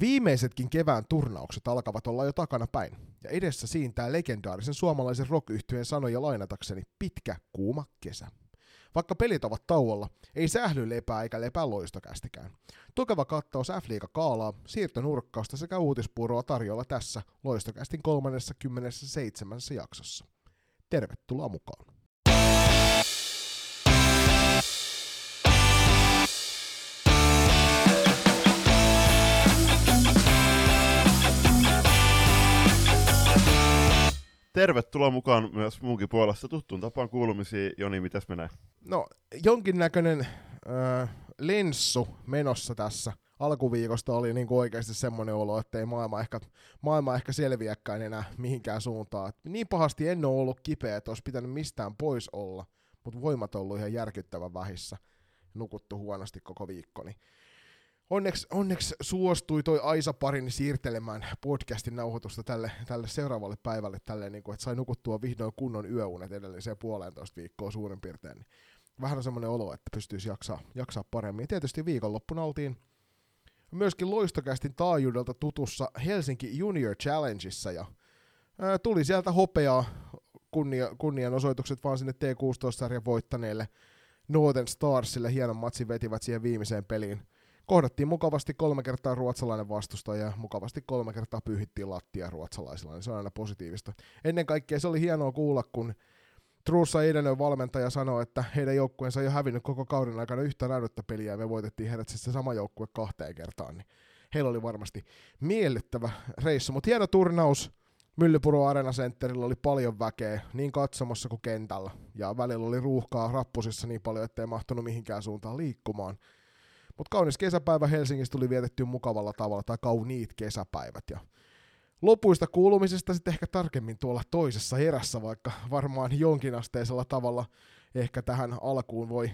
Viimeisetkin kevään turnaukset alkavat olla jo takana päin, ja edessä siintää legendaarisen suomalaisen rock sanoja lainatakseni pitkä, kuuma kesä. Vaikka pelit ovat tauolla, ei sähly lepää eikä lepää loistokästikään. Tukeva kattaus F-liiga kaalaa, siirtonurkkausta sekä uutispuuroa tarjolla tässä loistokästin 37. jaksossa. Tervetuloa mukaan. Tervetuloa mukaan myös muunkin puolesta tuttuun tapaan kuulumisiin. Joni, mitäs menee? No, jonkinnäköinen äh, lenssu menossa tässä. Alkuviikosta oli niin kuin oikeasti semmoinen olo, että ei maailma ehkä, maailma ehkä selviäkään enää mihinkään suuntaan. Et niin pahasti en ole ollut kipeä, että olisi pitänyt mistään pois olla, mutta voimat on ollut ihan järkyttävän vähissä. Nukuttu huonosti koko viikko, niin onneksi, onneksi suostui toi Aisa parini siirtelemään podcastin nauhoitusta tälle, tälle seuraavalle päivälle, tälle, niin kuin, että sai nukuttua vihdoin kunnon yöunet edelliseen puolentoista viikkoa suurin piirtein. Niin vähän on semmoinen olo, että pystyisi jaksaa, jaksaa paremmin. Ja tietysti viikonloppuna oltiin myöskin loistokästin taajuudelta tutussa Helsinki Junior Challengeissa ja ää, tuli sieltä hopeaa kunnia, kunnianosoitukset vaan sinne T16-sarjan voittaneille Northern Starsille. Hienon matsin vetivät siihen viimeiseen peliin kohdattiin mukavasti kolme kertaa ruotsalainen vastustaja ja mukavasti kolme kertaa pyhittiin lattia ruotsalaisilla, niin se on aina positiivista. Ennen kaikkea se oli hienoa kuulla, kun Truussa Edenön valmentaja sanoi, että heidän joukkueensa ei ole hävinnyt koko kauden aikana yhtä raidutta peliä ja me voitettiin heidät sitten se sama joukkue kahteen kertaan, niin heillä oli varmasti miellyttävä reissu, mutta hieno turnaus. Myllypuro Arena Centerillä oli paljon väkeä, niin katsomassa kuin kentällä, ja välillä oli ruuhkaa rappusissa niin paljon, ettei mahtunut mihinkään suuntaan liikkumaan. Mutta kaunis kesäpäivä Helsingissä tuli vietetty mukavalla tavalla, tai kauniit kesäpäivät. Ja lopuista kuulumisesta sitten ehkä tarkemmin tuolla toisessa erässä, vaikka varmaan jonkinasteisella tavalla ehkä tähän alkuun voi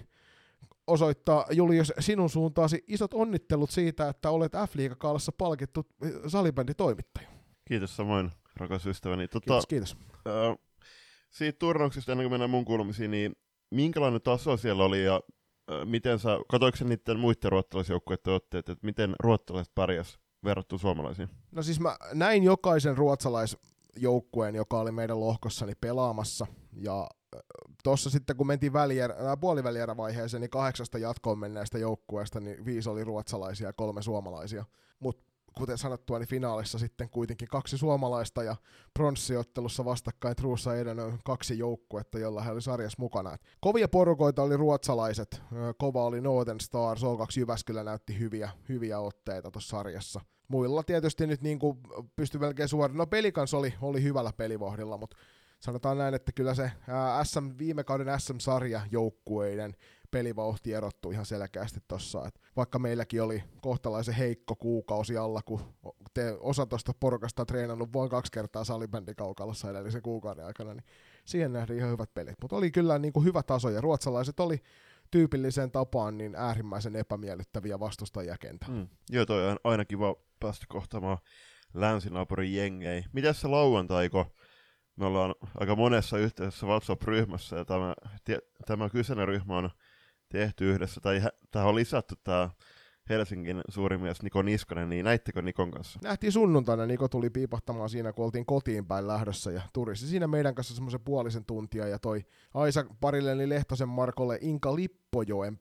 osoittaa Julius sinun suuntaasi isot onnittelut siitä, että olet F-liigakaalassa palkittu salibänditoimittaja. Kiitos samoin, rakas ystäväni. Tota, kiitos, kiitos. Äh, siitä turnauksesta ennen kuin mennään mun kuulumisiin, niin minkälainen taso siellä oli ja miten sä, katoiko niiden muiden ruottalaisjoukkueiden otteet, että miten ruottalaiset pärjäs verrattuna suomalaisiin? No siis mä näin jokaisen ruotsalaisjoukkueen, joka oli meidän lohkossani pelaamassa, ja tuossa sitten kun mentiin välier, puolivälierävaiheeseen, niin kahdeksasta jatkoon menneestä joukkueesta, niin viisi oli ruotsalaisia ja kolme suomalaisia. Mutta kuten sanottua, niin finaalissa sitten kuitenkin kaksi suomalaista ja pronssiottelussa vastakkain Truussa Eden kaksi joukkuetta, jolla he oli sarjassa mukana. Et kovia porukoita oli ruotsalaiset, kova oli Northern Stars, O2 Jyväskylä näytti hyviä, hyviä otteita tuossa sarjassa. Muilla tietysti nyt niin kuin pystyi melkein suoraan, no pelikans oli, oli hyvällä pelivohdilla, mutta sanotaan näin, että kyllä se SM, viime kauden SM-sarja joukkueiden pelivauhti erottui ihan selkeästi tossa. Et vaikka meilläkin oli kohtalaisen heikko kuukausi alla, kun te osa tuosta porukasta treenannut vain kaksi kertaa salibändikaukalossa edellisen kuukauden aikana, niin siihen nähtiin ihan hyvät pelit. Mutta oli kyllä niin kuin hyvä taso, ja ruotsalaiset oli tyypilliseen tapaan niin äärimmäisen epämiellyttäviä vastustajia kentä. Mm. Joo, toi on aina kiva päästä kohtaamaan länsinaapurin jengei. Mitäs se lauantai, kun me ollaan aika monessa yhteisessä WhatsApp-ryhmässä, ja tämä, tämä kyseinen ryhmä on tehty yhdessä, tai tähän on lisätty tämä Helsingin suuri mies Niko Niskanen, niin näittekö Nikon kanssa? Nähtiin sunnuntaina, Niko tuli piipahtamaan siinä, kun oltiin kotiin päin lähdössä ja turisti siinä meidän kanssa semmoisen puolisen tuntia ja toi Aisa parilleni Lehtosen Markolle Inka Lippojoen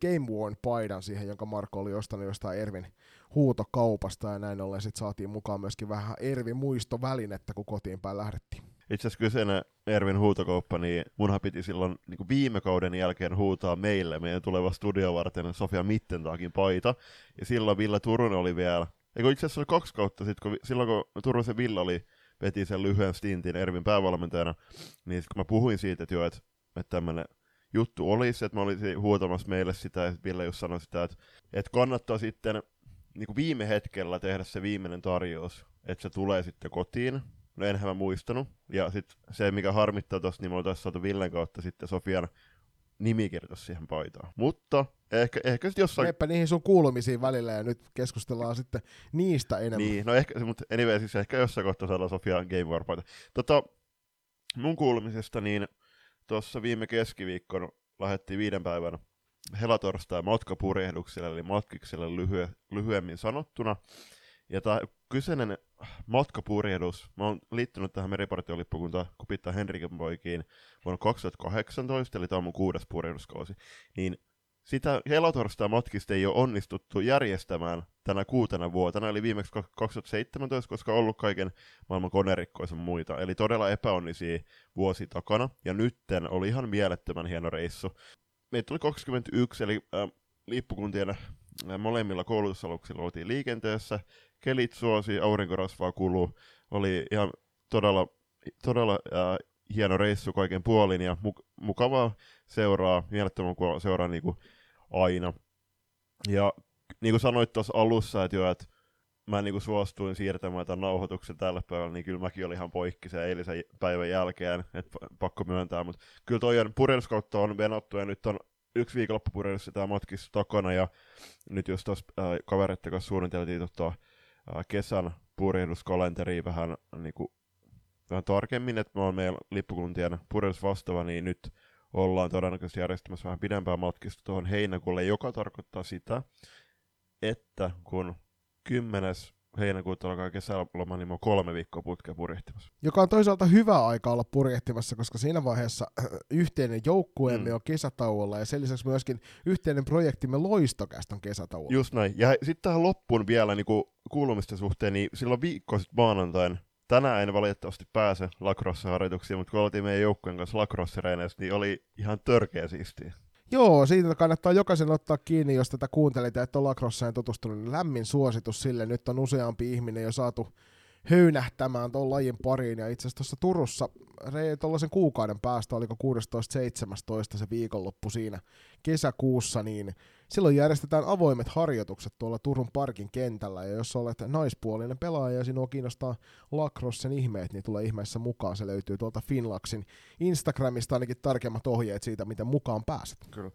Game Worn paidan siihen, jonka Marko oli ostanut jostain Ervin huutokaupasta ja näin ollen sitten saatiin mukaan myöskin vähän Ervin muistovälinettä, kun kotiin päin lähdettiin. Itse asiassa kyseinen Ervin huutokauppa, niin munhan piti silloin niin viime kauden jälkeen huutaa meille meidän tuleva studio varten Sofia Mittentaakin paita. Ja silloin Ville Turunen oli vielä, eikö itse asiassa oli kaksi kautta sitten, kun, silloin kun Turusen Ville oli veti sen lyhyen stintin Ervin päävalmentajana, niin kun mä puhuin siitä, että joo, että, että tämmöinen juttu olisi, että mä olisin huutamassa meille sitä, ja Ville just sanoi sitä, että, että kannattaa sitten niin viime hetkellä tehdä se viimeinen tarjous, että se tulee sitten kotiin, No enhän mä muistanut. Ja sitten se, mikä harmittaa tossa, niin me oltaisiin saatu Villen kautta sitten Sofian nimikirjoitus siihen paitaan. Mutta ehkä, ehkä sitten jossain... Meppä niihin sun kuulumisiin välillä ja nyt keskustellaan sitten niistä enemmän. Niin, no ehkä, mutta anyway, siis ehkä jossain kohtaa saadaan Sofian Game War paita. Tota, mun kuulumisesta, niin tuossa viime keskiviikkona lähdettiin viiden päivän helatorstai matkapurjehdukselle, eli matkikselle lyhye, lyhyemmin sanottuna. Ja tämä kyseinen matkapurjehdus, mä oon liittynyt tähän meripartiolippukuntaan Kupittaa Henriken poikiin vuonna 2018, eli tämä on mun kuudes purjehduskausi, niin sitä helatorstai matkista ei ole onnistuttu järjestämään tänä kuutena vuotena, eli viimeksi 2017, koska on ollut kaiken maailman konerikkoisen muita. Eli todella epäonnisia vuosi takana, ja nytten oli ihan mielettömän hieno reissu. Meitä oli 21, eli äh, liippukuntien äh, molemmilla koulutusaluksilla oltiin liikenteessä, kelit suosi, aurinkorasvaa kuluu, oli ihan todella, todella äh, hieno reissu kaiken puolin ja mu- mukavaa seuraa, mielettömän mukavaa seuraa niin kuin aina. Ja niin kuin sanoit tuossa alussa, että jo, että mä niin kuin suostuin siirtämään tämän nauhoituksen tälle päivälle, niin kyllä mäkin olin ihan poikki sen eilisen päivän jälkeen, että pakko myöntää, mutta kyllä toi purjehduskautta on venottu ja nyt on yksi viikonloppupurjehdus tämä matkissa takana ja nyt jos tuossa äh, kavereiden kanssa suunniteltiin tota, kesän purjehduskalenteri vähän, niin kuin, vähän tarkemmin, että mä oon meidän lippukuntien purjehdus vastaava, niin nyt ollaan todennäköisesti järjestämässä vähän pidempää matkista tuohon heinäkuulle, joka tarkoittaa sitä, että kun 10 heinäkuuta alkaa kesäloma, niin mä oon kolme viikkoa putkea purjehtimassa. Joka on toisaalta hyvä aika olla purjehtimassa, koska siinä vaiheessa yhteinen joukkueemme mm. on kesätauolla ja sen lisäksi myöskin yhteinen projektimme Loistokäst on kesätauolla. Just näin. Ja sitten tähän loppuun vielä niin kuulumisten suhteen, niin silloin viikko sitten maanantain tänään en valitettavasti pääse lacrosse-harjoituksiin, mutta kun oltiin meidän joukkueen kanssa lacrosse niin oli ihan törkeä siistiä. Joo, siitä kannattaa jokaisen ottaa kiinni, jos tätä kuuntelit ja et ole tutustunut, niin lämmin suositus sille. Nyt on useampi ihminen jo saatu höynähtämään tuon lajin pariin. Ja itse asiassa tuossa Turussa tuollaisen kuukauden päästä, oliko 16.17. se viikonloppu siinä kesäkuussa, niin silloin järjestetään avoimet harjoitukset tuolla Turun parkin kentällä. Ja jos olet naispuolinen pelaaja ja sinua kiinnostaa lacrossen ihmeet, niin tulee ihmeessä mukaan. Se löytyy tuolta Finlaxin Instagramista ainakin tarkemmat ohjeet siitä, miten mukaan pääset. Kyllä.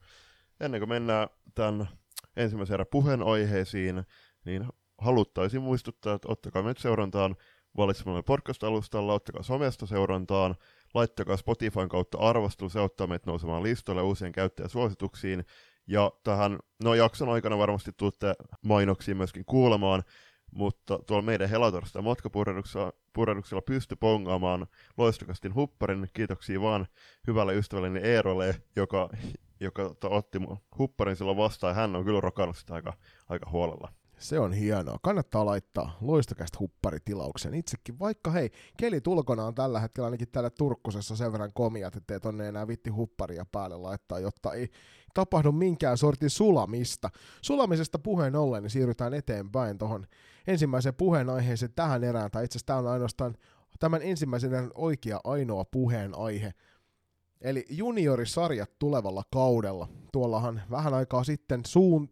Ennen kuin mennään tämän ensimmäisen erän puheenaiheisiin, niin haluttaisiin muistuttaa, että ottakaa meitä seurantaan valitsemalle podcast-alustalla, ottakaa somesta seurantaan, laittakaa Spotifyn kautta arvostelu, se ottaa meitä nousemaan listoille uusien käyttäjäsuosituksiin, ja tähän, no jakson aikana varmasti tuutte mainoksia myöskin kuulemaan, mutta tuolla meidän Helatorsta matkapurjeduksella pysty pongaamaan loistokastin hupparin. Kiitoksia vaan hyvälle ystävälleni Eerolle, joka, joka otti hupparin silloin vastaan, hän on kyllä rokannut sitä aika, aika huolella. Se on hienoa. Kannattaa laittaa loistokästä hupparitilauksen itsekin, vaikka hei, keli tulkona on tällä hetkellä ainakin täällä Turkkusessa sen verran komiat, ettei tonne enää vitti hupparia päälle laittaa, jotta ei tapahdu minkään sortin sulamista. Sulamisesta puheen ollen niin siirrytään eteenpäin tuohon ensimmäiseen puheenaiheeseen tähän erään, tai itse asiassa tämä on ainoastaan tämän ensimmäisen oikea ainoa puheenaihe, Eli juniorisarjat tulevalla kaudella. Tuollahan vähän aikaa sitten suun,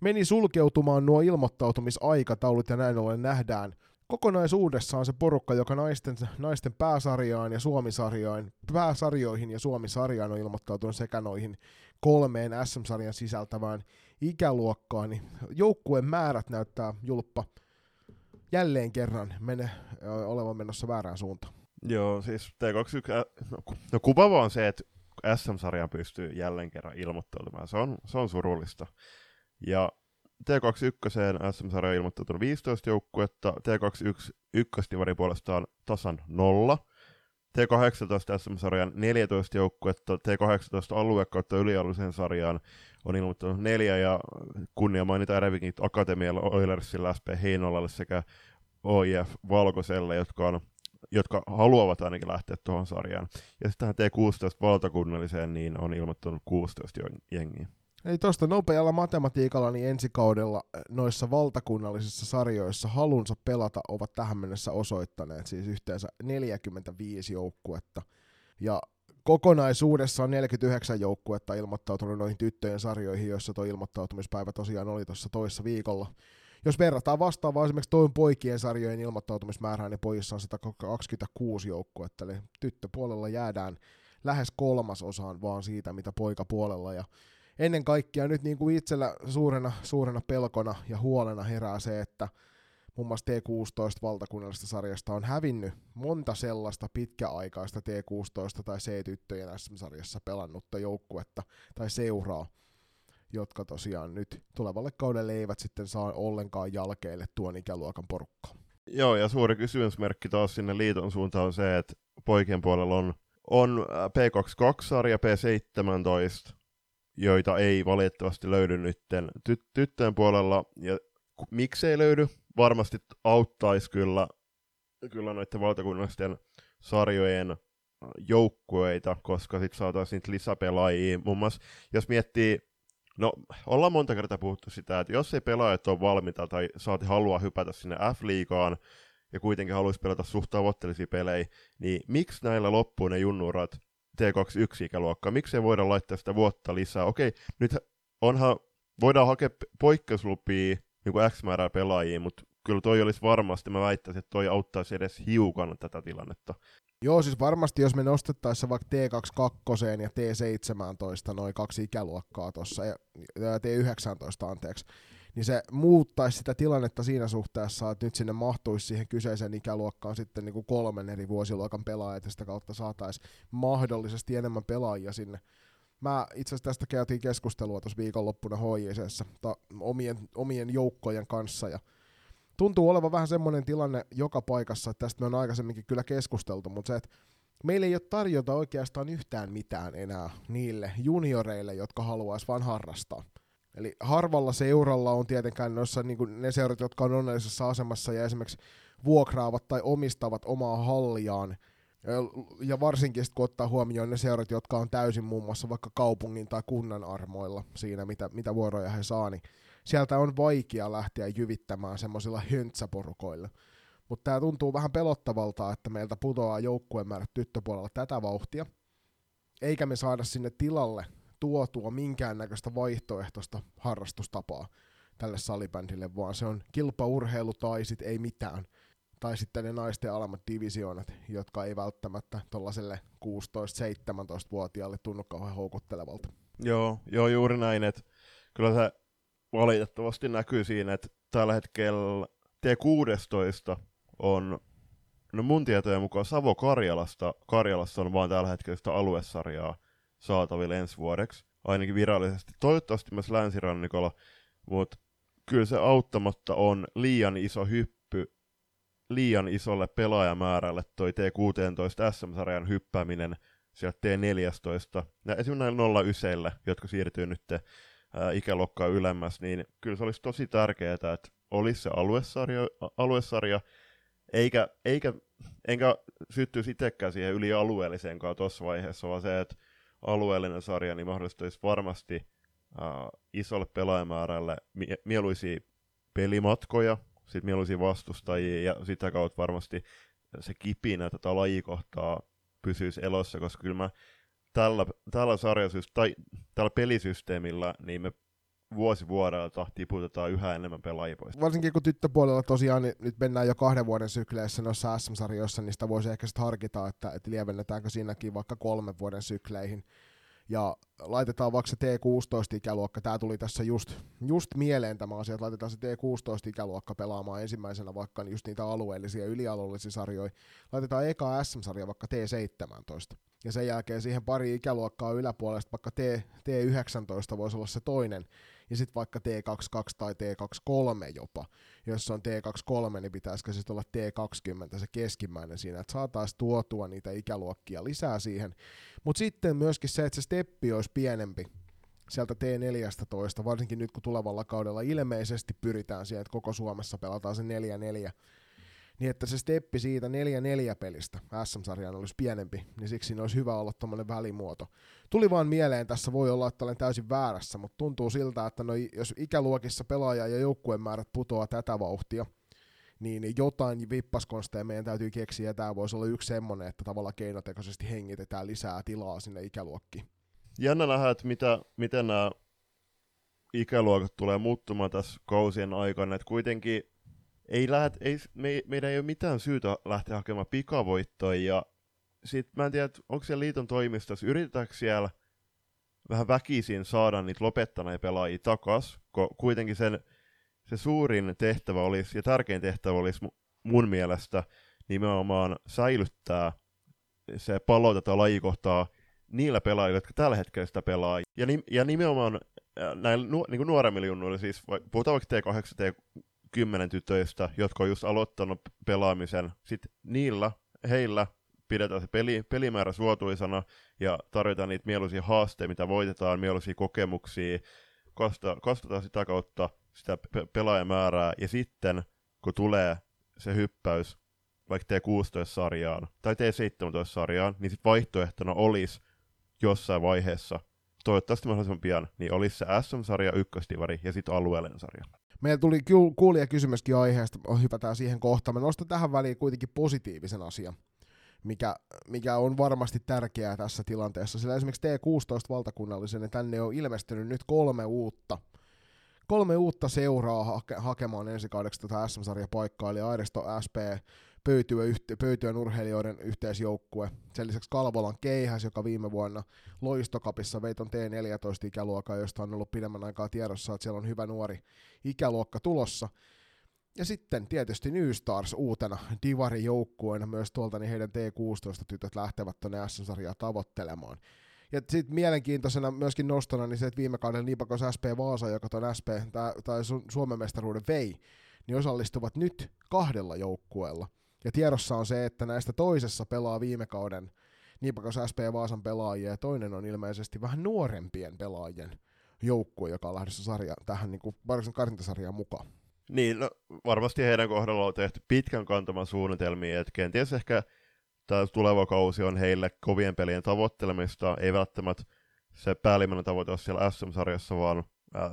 meni sulkeutumaan nuo ilmoittautumisaikataulut ja näin ollen nähdään kokonaisuudessaan se porukka, joka naisten, naisten pääsarjaan ja suomisarjoihin, pääsarjoihin ja suomisarjaan on ilmoittautunut sekä noihin kolmeen SM-sarjan sisältävään ikäluokkaan, niin joukkueen määrät näyttää julppa jälleen kerran mene, olevan menossa väärään suuntaan. Joo, siis T21, no, no kuvaava on se, että SM-sarja pystyy jälleen kerran ilmoittautumaan. Se on, se on surullista. Ja T21 SM-sarja on ilmoittautunut 15 joukkuetta, T21 ykköstivari puolestaan tasan nolla. T18 SM-sarjan 14 joukkuetta, T18 alue kautta ylialueeseen sarjaan on ilmoittanut neljä ja kunnia mainita Erevikin Akatemialla Oilersilla, SP Heinolalle sekä OIF Valkoselle, jotka on jotka haluavat ainakin lähteä tuohon sarjaan. Ja sitten tähän T16 valtakunnalliseen, niin on ilmoittanut 16 jengiä. Eli tuosta nopealla matematiikalla niin ensi kaudella eh, noissa valtakunnallisissa sarjoissa halunsa pelata ovat tähän mennessä osoittaneet siis yhteensä 45 joukkuetta. Ja kokonaisuudessa on 49 joukkuetta ilmoittautunut noihin tyttöjen sarjoihin, joissa tuo ilmoittautumispäivä tosiaan oli tuossa toissa viikolla jos verrataan vastaavaa esimerkiksi toin poikien sarjojen ilmoittautumismäärään, niin pojissa on 126 joukkuetta, eli tyttöpuolella jäädään lähes kolmasosaan vaan siitä, mitä poikapuolella, ja ennen kaikkea nyt niin kuin itsellä suurena, suurena pelkona ja huolena herää se, että muun muassa T16 valtakunnallisesta sarjasta on hävinnyt monta sellaista pitkäaikaista T16 tai C-tyttöjen SM-sarjassa pelannutta joukkuetta tai seuraa, jotka tosiaan nyt tulevalle kaudelle eivät sitten saa ollenkaan jalkeille tuon ikäluokan porukkaa. Joo, ja suuri kysymysmerkki taas sinne liiton suuntaan on se, että poikien puolella on, on P22-sarja, P17, joita ei valitettavasti löydy nytten ty- tyttöjen puolella, ja miksei löydy, varmasti auttaisi kyllä, kyllä noiden valtakunnallisten sarjojen joukkueita, koska sitten saataisiin niitä lisäpelaajia. Muun muassa, jos miettii, no ollaan monta kertaa puhuttu sitä, että jos ei pelaajat ole valmiita tai saati halua hypätä sinne F-liigaan, ja kuitenkin haluaisi pelata suht tavoitteellisia pelejä, niin miksi näillä loppuu ne junnurat T21-ikäluokkaa? Miksi ei voida laittaa sitä vuotta lisää? Okei, nyt onhan, voidaan hakea poikkeuslupia niin X määrää pelaajia, mutta kyllä toi olisi varmasti, mä väittäisin, että toi auttaisi edes hiukan tätä tilannetta. Joo, siis varmasti jos me nostettaisiin vaikka T22 ja T17, noin kaksi ikäluokkaa tuossa, ja T19 anteeksi, niin se muuttaisi sitä tilannetta siinä suhteessa, että nyt sinne mahtuisi siihen kyseiseen ikäluokkaan sitten niin kuin kolmen eri vuosiluokan pelaajat, ja sitä kautta saataisiin mahdollisesti enemmän pelaajia sinne. Mä itse asiassa tästä käytiin keskustelua tuossa viikonloppuna HJCssä omien, omien joukkojen kanssa, ja tuntuu olevan vähän semmoinen tilanne joka paikassa, että tästä me on aikaisemminkin kyllä keskusteltu, mutta se, että meillä ei ole tarjota oikeastaan yhtään mitään enää niille junioreille, jotka haluaisi vaan harrastaa. Eli harvalla seuralla on tietenkään noissa niin kuin ne seurat, jotka on onnellisessa asemassa ja esimerkiksi vuokraavat tai omistavat omaa halliaan, ja varsinkin kun ottaa huomioon ne seurat, jotka on täysin muun muassa vaikka kaupungin tai kunnan armoilla siinä, mitä, mitä vuoroja he saa, niin sieltä on vaikea lähteä jyvittämään semmoisilla höntsäporukoilla. Mutta tämä tuntuu vähän pelottavalta, että meiltä putoaa joukkueen määrät tyttöpuolella tätä vauhtia, eikä me saada sinne tilalle tuotua minkäännäköistä vaihtoehtoista harrastustapaa tälle salibändille, vaan se on kilpaurheilu tai sit ei mitään. Tai sitten ne naisten alemmat divisioonat, jotka ei välttämättä tuollaiselle 16-17-vuotiaalle tunnu kauhean houkuttelevalta. Joo, joo juuri näin, että kyllä se valitettavasti näkyy siinä, että tällä hetkellä T16 on, no mun tietojen mukaan Savo Karjalasta, Karjalassa on vaan tällä hetkellä sitä aluesarjaa saatavilla ensi vuodeksi, ainakin virallisesti. Toivottavasti myös länsirannikolla, mutta kyllä se auttamatta on liian iso hyppy liian isolle pelaajamäärälle toi T16 SM-sarjan hyppääminen sieltä T14. Ja esimerkiksi näillä 09, jotka siirtyy nyt ää, ikäluokkaa ylemmäs, niin kyllä se olisi tosi tärkeää, että olisi se aluesarja, aluesarja eikä, eikä, enkä syttyisi itsekään siihen yli alueelliseenkaan tuossa vaiheessa, vaan se, että alueellinen sarja niin mahdollistaisi varmasti ää, isolle pelaajamäärälle mie- mieluisia pelimatkoja, sit mieluisia vastustajia ja sitä kautta varmasti se kipinä tätä lajikohtaa pysyisi elossa, koska kyllä mä tällä, tällä sarjasysteemillä tai tällä pelisysteemillä, niin me vuosi vuodelta tiputetaan yhä enemmän pelaajia pois. Varsinkin kun tyttöpuolella tosiaan niin nyt mennään jo kahden vuoden sykleissä noissa SM-sarjoissa, niin sitä voisi ehkä sitten harkita, että, että lievennetäänkö siinäkin vaikka kolmen vuoden sykleihin. Ja laitetaan vaikka se T16-ikäluokka, tämä tuli tässä just, just mieleen tämä asia, että laitetaan se T16-ikäluokka pelaamaan ensimmäisenä vaikka just niitä alueellisia ylialueellisia sarjoja. Laitetaan eka SM-sarja vaikka T17 ja sen jälkeen siihen pari ikäluokkaa yläpuolesta vaikka T, T19 voisi olla se toinen, ja sitten vaikka T22 tai T23 jopa. Jos on T23, niin pitäisikö sitten olla T20 se keskimmäinen siinä, että saataisiin tuotua niitä ikäluokkia lisää siihen. Mutta sitten myöskin se, että se steppi olisi pienempi sieltä T14, varsinkin nyt kun tulevalla kaudella ilmeisesti pyritään siihen, että koko Suomessa pelataan se 4-4, niin että se steppi siitä 4-4 pelistä SM-sarjaan olisi pienempi, niin siksi siinä olisi hyvä olla tuommoinen välimuoto. Tuli vaan mieleen, tässä voi olla, että olen täysin väärässä, mutta tuntuu siltä, että no, jos ikäluokissa pelaaja- ja joukkueen määrät putoaa tätä vauhtia, niin jotain vippaskonsteja meidän täytyy keksiä, ja tämä voisi olla yksi semmoinen, että tavallaan keinotekoisesti hengitetään lisää tilaa sinne ikäluokkiin. Jännä nähdä, että mitä, miten nämä ikäluokat tulee muuttumaan tässä kausien aikana, että kuitenkin ei lähet, ei, me, meidän ei ole mitään syytä lähteä hakemaan pikavoittoja. Ja sit mä en tiedä, onko siellä liiton toimistossa, yritetäänkö siellä vähän väkisin saada niitä lopettaneita pelaajia takas, kun kuitenkin sen, se suurin tehtävä olisi, ja tärkein tehtävä olisi mun mielestä nimenomaan säilyttää se pallo tätä lajikohtaa niillä pelaajilla, jotka tällä hetkellä sitä pelaa. Ja, nim, ja nimenomaan näillä nu, niin kuin nuoremmilla junnuilla, siis puhutaan vaikka T8, T10 tytöistä, jotka on just aloittanut pelaamisen, sitten niillä, heillä pidetään se peli, pelimäärä suotuisana ja tarjotaan niitä mieluisia haasteita, mitä voitetaan, mieluisia kokemuksia, kasvataan sitä kautta sitä pe- pelaajamäärää, ja sitten kun tulee se hyppäys vaikka T16-sarjaan tai T17-sarjaan, niin sitten vaihtoehtona olisi jossain vaiheessa, toivottavasti mahdollisimman pian, niin olisi se SM-sarja, ykköstivari ja sitten alueellinen sarja. Meillä tuli kuulija kysymyskin aiheesta, hypätään siihen kohtaan. Mä nostan tähän väliin kuitenkin positiivisen asian, mikä, mikä on varmasti tärkeää tässä tilanteessa. Sillä esimerkiksi T16 valtakunnallisen, niin tänne on ilmestynyt nyt kolme uutta kolme uutta seuraa hake- hakemaan ensi kaudeksi tätä SM-sarjapaikkaa, eli Airisto SP, Pöytyä, Pöytyön urheilijoiden yhteisjoukkue. Sen lisäksi Kalvolan Keihäs, joka viime vuonna Loistokapissa veiton T14 ikäluokkaa, josta on ollut pidemmän aikaa tiedossa, että siellä on hyvä nuori ikäluokka tulossa. Ja sitten tietysti New Stars uutena Divari-joukkueena myös tuolta, niin heidän T16-tytöt lähtevät tuonne SM-sarjaa tavoittelemaan. Ja sitten mielenkiintoisena myöskin nostona niin se, että viime kaudella Nipakos SP Vaasa, joka tuon SP tai Suomen mestaruuden vei, niin osallistuvat nyt kahdella joukkueella. Ja tiedossa on se, että näistä toisessa pelaa viime kauden Nipakos SP Vaasan pelaajia, ja toinen on ilmeisesti vähän nuorempien pelaajien joukkue, joka on lähdössä sarja, tähän niin kuin karsintasarjaan mukaan. Niin, no, varmasti heidän kohdalla on tehty pitkän kantaman suunnitelmia, että kenties ehkä tämä tuleva kausi on heille kovien pelien tavoittelemista, ei välttämättä se päällimmäinen tavoite ole siellä SM-sarjassa, vaan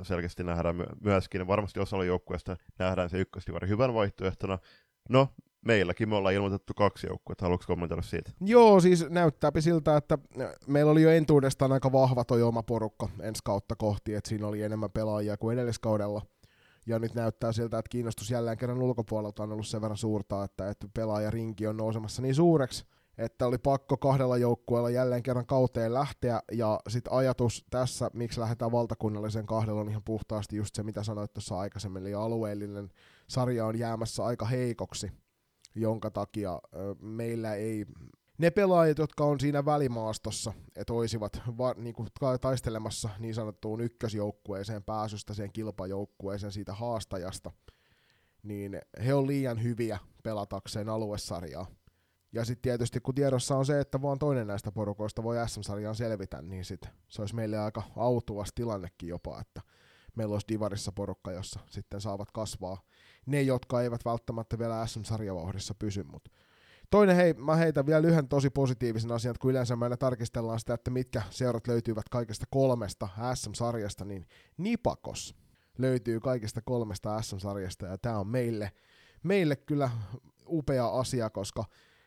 selkeästi nähdään myöskin, varmasti osalla joukkueesta nähdään se ykköstivari hyvän vaihtoehtona. No, meilläkin me ollaan ilmoitettu kaksi joukkuetta, haluatko kommentoida siitä? Joo, siis näyttääpi siltä, että meillä oli jo entuudestaan aika vahva toi oma porukka ensi kautta kohti, että siinä oli enemmän pelaajia kuin edelliskaudella. Ja nyt näyttää siltä, että kiinnostus jälleen kerran ulkopuolelta on ollut sen verran suurta, että, että pelaajarinki on nousemassa niin suureksi, että oli pakko kahdella joukkueella jälleen kerran kauteen lähteä, ja sitten ajatus tässä, miksi lähdetään valtakunnallisen kahdella, on ihan puhtaasti just se, mitä sanoit tuossa aikaisemmin, eli alueellinen sarja on jäämässä aika heikoksi, jonka takia meillä ei ne pelaajat, jotka on siinä välimaastossa, että olisivat va, niin kuin, taistelemassa niin sanottuun ykkösjoukkueeseen pääsystä, siihen kilpajoukkueeseen siitä haastajasta, niin he on liian hyviä pelatakseen aluesarjaa. Ja sitten tietysti kun tiedossa on se, että vaan toinen näistä porukoista voi SM-sarjaan selvitä, niin sit se olisi meille aika autuas tilannekin jopa, että meillä olisi Divarissa porukka, jossa sitten saavat kasvaa. Ne, jotka eivät välttämättä vielä SM-sarjavauhdissa pysy, mutta Toinen, hei, mä heitän vielä yhden tosi positiivisen asian, kun yleensä meillä tarkistellaan sitä, että mitkä seurat löytyvät kaikista kolmesta SM-sarjasta, niin Nipakos löytyy kaikista kolmesta SM-sarjasta, ja tämä on meille, meille kyllä upea asia, koska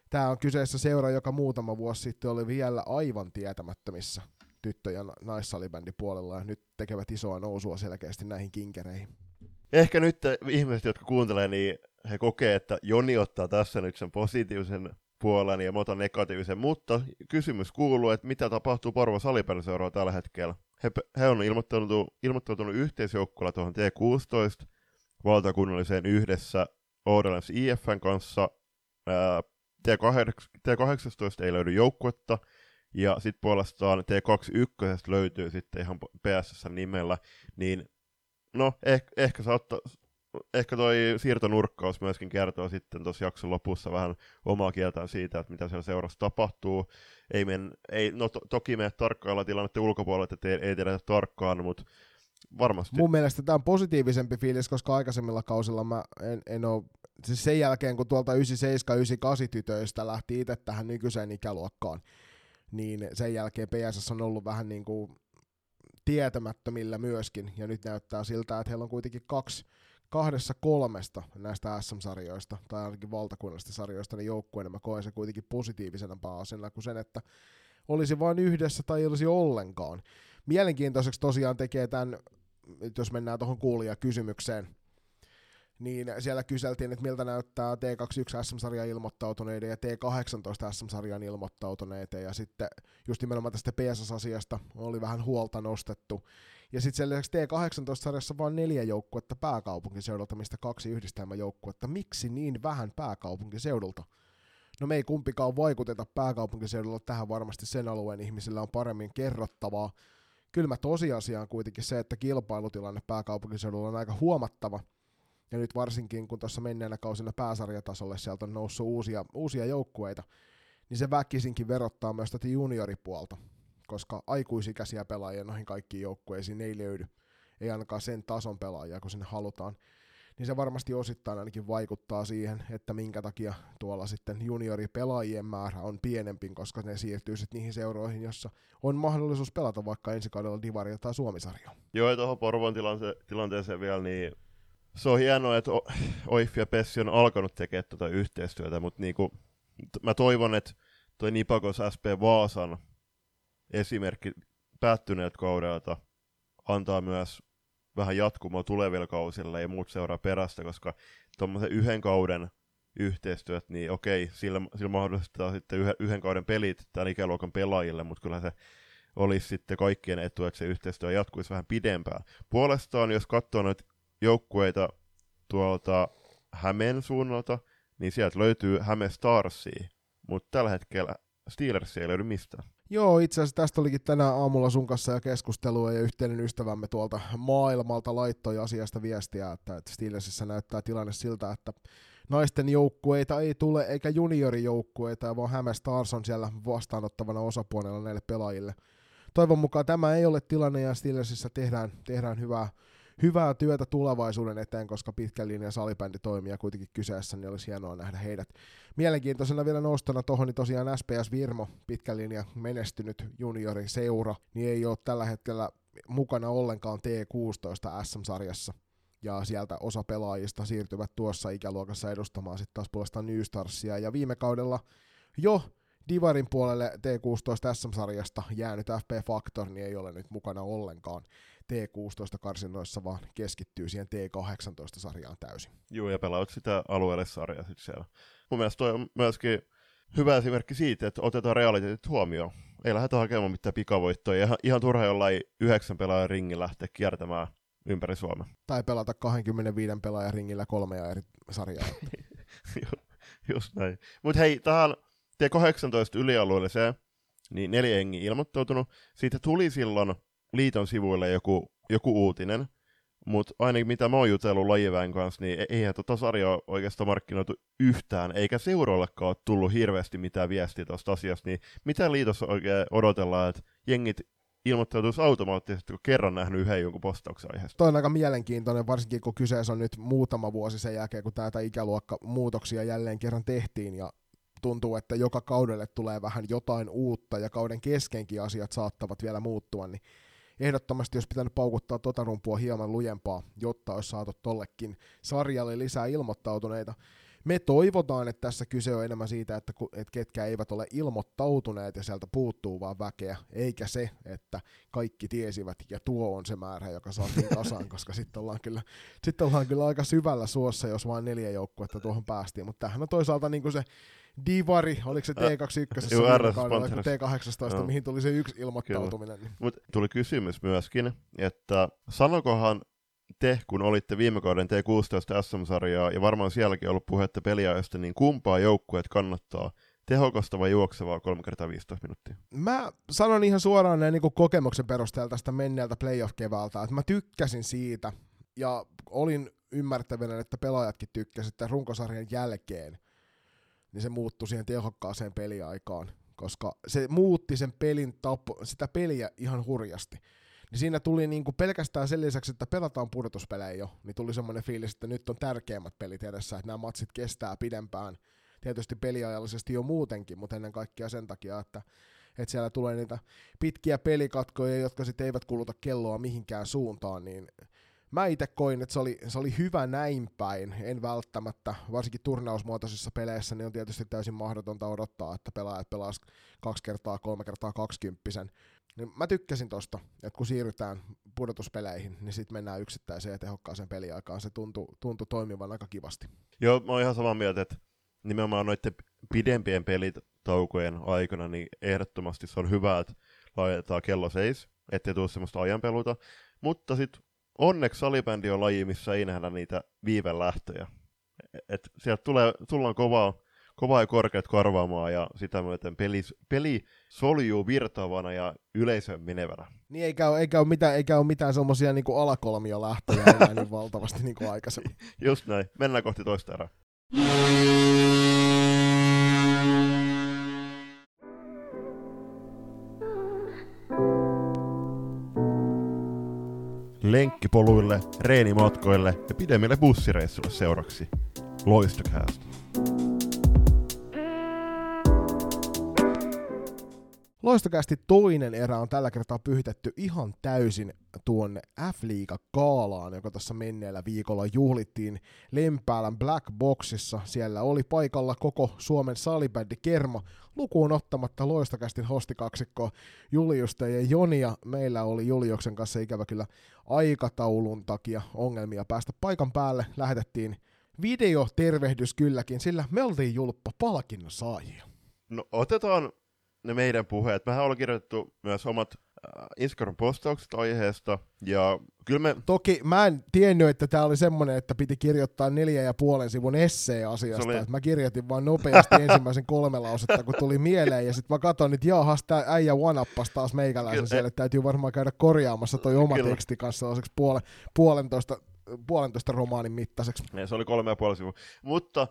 tämä on kyseessä seura, joka muutama vuosi sitten oli vielä aivan tietämättömissä tyttö- ja naissalibändipuolella, ja nyt tekevät isoa nousua selkeästi näihin kinkereihin. Ehkä nyt ihmiset, jotka kuuntelee, niin he kokee, että Joni ottaa tässä nyt sen positiivisen puolen ja mä negatiivisen, mutta kysymys kuuluu, että mitä tapahtuu Porvo Salipeliseuralla tällä hetkellä. He, he on ilmoittautunut, ilmoittautunut yhteisjoukkueella tuohon T16 valtakunnalliseen yhdessä Oudalens IFN kanssa. Ää, T8, T18 ei löydy joukkuetta, ja sitten puolestaan T21 löytyy sitten ihan PSS nimellä, niin no ehkä, ehkä saattaa, ehkä toi siirtonurkkaus myöskin kertoo sitten tuossa jakson lopussa vähän omaa kieltään siitä, että mitä siellä seurassa tapahtuu. Ei, men, ei no to, toki me tarkkailla tilannetta ulkopuolella, että ei, ei tiedetä tarkkaan, mutta varmasti. Mun mielestä tämä on positiivisempi fiilis, koska aikaisemmilla kausilla mä en, en ole, siis sen jälkeen kun tuolta 97-98 tytöistä lähti itse tähän nykyiseen ikäluokkaan, niin sen jälkeen PSS on ollut vähän niin kuin tietämättömillä myöskin, ja nyt näyttää siltä, että heillä on kuitenkin kaksi kahdessa kolmesta näistä SM-sarjoista, tai ainakin valtakunnallisista sarjoista, niin joukkueena mä koen sen kuitenkin positiivisena asiana kuin sen, että olisi vain yhdessä tai ei olisi ollenkaan. Mielenkiintoiseksi tosiaan tekee tämän, jos mennään tuohon kuulijakysymykseen, niin siellä kyseltiin, että miltä näyttää T21 SM-sarjan ilmoittautuneiden ja T18 SM-sarjan ilmoittautuneiden, ja sitten just nimenomaan tästä PSS-asiasta oli vähän huolta nostettu, ja sitten sen lisäksi T18-sarjassa vain neljä joukkuetta pääkaupunkiseudulta, mistä kaksi yhdistelmäjoukkuetta. Miksi niin vähän pääkaupunkiseudulta? No me ei kumpikaan vaikuteta pääkaupunkiseudulla tähän varmasti sen alueen ihmisillä on paremmin kerrottavaa. kylmä tosiasia on kuitenkin se, että kilpailutilanne pääkaupunkiseudulla on aika huomattava, ja nyt varsinkin kun tuossa menneenä kausina pääsarjatasolle sieltä on noussut uusia, uusia joukkueita, niin se väkisinkin verottaa myös tätä junioripuolta, koska aikuisikäisiä pelaajia noihin kaikkiin joukkueisiin ei löydy, ei ainakaan sen tason pelaajia, kun sinne halutaan niin se varmasti osittain ainakin vaikuttaa siihen, että minkä takia tuolla sitten junioripelaajien määrä on pienempi, koska ne siirtyy sitten niihin seuroihin, jossa on mahdollisuus pelata vaikka ensi kaudella Divaria tai Suomisarja. Joo, ja tuohon Porvon tilante- tilanteeseen vielä, niin se on hienoa, että Oif ja Pessi on alkanut tekemään tuota yhteistyötä, mutta niinku, mä toivon, että toi Nipakos SP Vaasan esimerkki päättyneet kaudelta antaa myös vähän jatkumoa tulevilla kausilla ja muut seuraa perästä, koska tuommoisen yhden kauden yhteistyöt, niin okei, sillä, sillä mahdollistaa sitten yhden, yhden kauden pelit tämän ikäluokan pelaajille, mutta kyllä se olisi sitten kaikkien etu, että se yhteistyö jatkuisi vähän pidempään. Puolestaan, jos katsoo noita joukkueita tuolta Hämeen suunnalta, niin sieltä löytyy Häme Starsia, mutta tällä hetkellä Steelers ei löydy mistään. Joo, itse asiassa tästä olikin tänään aamulla sun kanssa ja keskustelua ja yhteinen ystävämme tuolta maailmalta laittoi asiasta viestiä, että, Steelersissä näyttää tilanne siltä, että naisten joukkueita ei tule eikä juniorijoukkueita, vaan Häme Stars on siellä vastaanottavana osapuolella näille pelaajille. Toivon mukaan tämä ei ole tilanne ja Steelersissä tehdään, tehdään hyvää hyvää työtä tulevaisuuden eteen, koska pitkän linjan salibändi toimii kuitenkin kyseessä, niin olisi hienoa nähdä heidät. Mielenkiintoisena vielä nostona tuohon, niin tosiaan SPS Virmo, pitkän linjan menestynyt juniorin seura, niin ei ole tällä hetkellä mukana ollenkaan T16 SM-sarjassa ja sieltä osa pelaajista siirtyvät tuossa ikäluokassa edustamaan sitten taas puolestaan New Starsia, ja viime kaudella jo Divarin puolelle T16 SM-sarjasta jäänyt FP Factor niin ei ole nyt mukana ollenkaan T16-karsinnoissa, vaan keskittyy siihen T18-sarjaan täysin. Joo, ja pelaat sitä alueelle sarjaa sitten siellä. Mun mielestä toi on myöskin hyvä esimerkki siitä, että otetaan realiteetit huomioon. Ei lähdetä hakemaan mitään pikavoittoja. Ihan, ihan turha jollain yhdeksän pelaajan ringin lähteä kiertämään ympäri Suomea. Tai pelata 25 pelaajan ringillä kolmea eri sarjaa. Just näin. Mutta hei, tähän T18 ylialueelliseen, niin neljä jengiä ilmoittautunut. Siitä tuli silloin liiton sivuille joku, joku uutinen, mutta ainakin mitä mä oon jutellut lajiväen kanssa, niin e- eihän tota sarjaa oikeastaan markkinoitu yhtään, eikä seuroillekaan ole tullut hirveästi mitään viestiä tuosta asiasta, niin mitä liitossa oikein odotellaan, että jengit ilmoittautuisi automaattisesti, kun kerran nähnyt yhden jonkun postauksen aiheesta. Toi on aika mielenkiintoinen, varsinkin kun kyseessä on nyt muutama vuosi sen jälkeen, kun tätä ikäluokka muutoksia jälleen kerran tehtiin, ja tuntuu, että joka kaudelle tulee vähän jotain uutta, ja kauden keskenkin asiat saattavat vielä muuttua, niin ehdottomasti olisi pitänyt paukuttaa tota rumpua hieman lujempaa, jotta olisi saatu tollekin sarjalle lisää ilmoittautuneita. Me toivotaan, että tässä kyse on enemmän siitä, että, ketkä eivät ole ilmoittautuneet ja sieltä puuttuu vaan väkeä, eikä se, että kaikki tiesivät ja tuo on se määrä, joka saatiin kasaan, koska sitten ollaan, kyllä, sit ollaan kyllä aika syvällä suossa, jos vain neljä joukkuetta tuohon päästiin, mutta tämähän on toisaalta niin kuin se Divari, oliko se T21, Joo, T18, Joo. mihin tuli se yksi ilmoittautuminen. Niin. Mutta tuli kysymys myöskin, että sanokohan te, kun olitte viime kauden T16 SM-sarjaa, ja varmaan sielläkin ollut puhetta peliajasta, niin kumpaa joukkueet kannattaa? Tehokasta vai juoksevaa 3 kertaa 15 minuuttia? Mä sanon ihan suoraan näin niin kokemuksen perusteella tästä menneeltä playoff-keväältä, että mä tykkäsin siitä, ja olin ymmärtävänä, että pelaajatkin tykkäsivät, runkosarjan jälkeen niin se muuttui siihen tehokkaaseen peliaikaan, koska se muutti sen pelin tapo, sitä peliä ihan hurjasti. Niin siinä tuli niinku pelkästään sen lisäksi, että pelataan pudotuspelejä jo, niin tuli semmoinen fiilis, että nyt on tärkeimmät pelit edessä, että nämä matsit kestää pidempään. Tietysti peliajallisesti jo muutenkin, mutta ennen kaikkea sen takia, että, että siellä tulee niitä pitkiä pelikatkoja, jotka sitten eivät kuluta kelloa mihinkään suuntaan, niin mä itse koin, että se oli, se oli hyvä näin päin, en välttämättä, varsinkin turnausmuotoisissa peleissä, niin on tietysti täysin mahdotonta odottaa, että pelaajat pelaas kaksi kertaa, kolme kertaa kaksikymppisen. Niin mä tykkäsin tosta, että kun siirrytään pudotuspeleihin, niin sitten mennään yksittäiseen ja tehokkaaseen peliaikaan. Se tuntui, tuntui toimivan aika kivasti. Joo, mä oon ihan samaa mieltä, että nimenomaan noiden pidempien pelitaukojen aikana, niin ehdottomasti se on hyvä, että laitetaan kello seis, ettei tule semmoista ajanpeluta. Mutta sitten onneksi salibändi on laji, missä ei nähdä niitä viivelähtöjä. Et sieltä tulee, tullaan kovaa, kovaa ja korkeat korvaamaan ja sitä myöten peli, peli soljuu virtaavana ja yleisön menevänä. Niin eikä ole, eikä ole mitään, eikä ole mitään semmosia niinku alakolmia lähtöjä enää niin valtavasti niin kuin aikaisemmin. Just näin. Mennään kohti toista erää. Lenkkipoluille, reenimatkoille ja pidemmille bussireissuille seuraksi. Loistokäästä. Loistokästi toinen erä on tällä kertaa pyhitetty ihan täysin tuonne F-liiga Kaalaan, joka tässä menneellä viikolla juhlittiin Lempäälän Black Boxissa. Siellä oli paikalla koko Suomen salibändi Kerma, lukuun ottamatta Loistokästin hostikaksikkoa Juliusta ja Jonia. Meillä oli Juliuksen kanssa ikävä kyllä aikataulun takia ongelmia päästä paikan päälle. Lähetettiin videotervehdys kylläkin, sillä me oltiin julppa palkinnon saajia. No otetaan ne meidän puheet. Mehän ollaan kirjoitettu myös omat äh, Instagram postaukset aiheesta, ja kyllä me... Toki mä en tiennyt, että tämä oli semmoinen, että piti kirjoittaa neljä ja puolen sivun essee asiasta, oli... että mä kirjoitin vaan nopeasti ensimmäisen kolme lausetta, kun tuli mieleen, ja sitten mä katsoin, että jaahas, tää äijä one taas meikäläisen kyllä, siellä, että täytyy varmaan käydä korjaamassa toi oma kyllä. teksti kanssa sellaiseksi puole, puolentoista, puolentoista romaanin mittaiseksi. Ja se oli kolme ja puoli sivua. Mutta,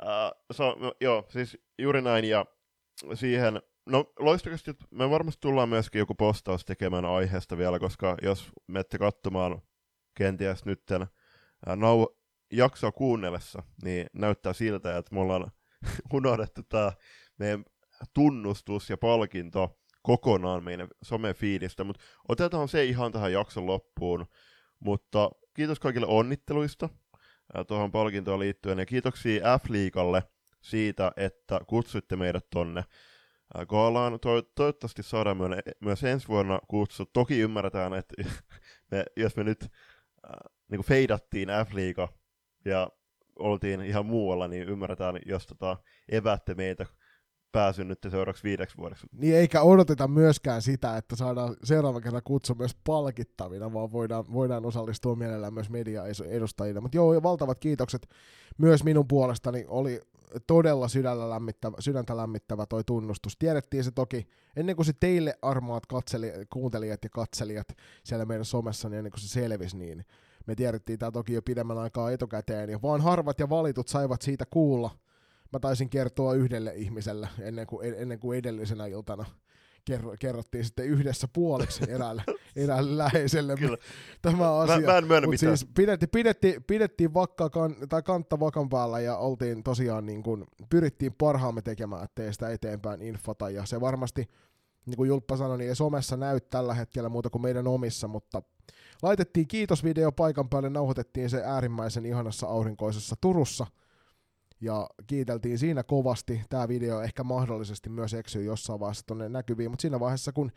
äh, so, joo, siis juuri näin, ja siihen No loistakasti, me varmasti tullaan myöskin joku postaus tekemään aiheesta vielä, koska jos menette katsomaan kenties nytten nau jaksoa kuunnellessa, niin näyttää siltä, että me ollaan unohdettu tämä meidän tunnustus ja palkinto kokonaan meidän somefiidistä, mutta otetaan se ihan tähän jakson loppuun. Mutta kiitos kaikille onnitteluista tuohon palkintoon liittyen ja kiitoksia F-liikalle siitä, että kutsuitte meidät tonne Goolaan. To- toivottavasti saadaan myös ensi vuonna kutsu. Toki ymmärretään, että me, jos me nyt äh, niin feidattiin F-liiga ja oltiin ihan muualla, niin ymmärretään, jos tota, evätte meitä pääsyn nyt seuraavaksi viideksi vuodeksi. Niin eikä odoteta myöskään sitä, että saadaan seuraava kerran kutsu myös palkittavina, vaan voidaan, voidaan osallistua mielellään myös media-edustajina. Mutta joo, valtavat kiitokset myös minun puolestani. Oli todella sydäntä lämmittävä, sydäntä lämmittävä toi tunnustus. Tiedettiin se toki, ennen kuin se teille armaat katseli, kuuntelijat ja katselijat siellä meidän somessa, niin ennen kuin se selvisi, niin me tiedettiin tämä toki jo pidemmän aikaa etukäteen, ja vaan harvat ja valitut saivat siitä kuulla. Mä taisin kertoa yhdelle ihmiselle ennen kuin, ennen kuin edellisenä iltana kerro, kerrottiin sitten yhdessä puoliksi eräälle, eräälle läheiselle Kyllä. tämä asia. Mä, mä en myönnä mitään. Siis pidetti, pidetti, pidettiin vakka kan, tai kantta vakan päällä ja oltiin tosiaan niin kuin, pyrittiin parhaamme tekemään, ettei sitä eteenpäin infota ja se varmasti niin kuin Julppa sanoi, niin ei somessa näy tällä hetkellä muuta kuin meidän omissa, mutta laitettiin kiitosvideo paikan päälle, nauhoitettiin se äärimmäisen ihanassa aurinkoisessa Turussa – ja kiiteltiin siinä kovasti. Tämä video ehkä mahdollisesti myös eksyy jossain vaiheessa tuonne näkyviin, mutta siinä vaiheessa kun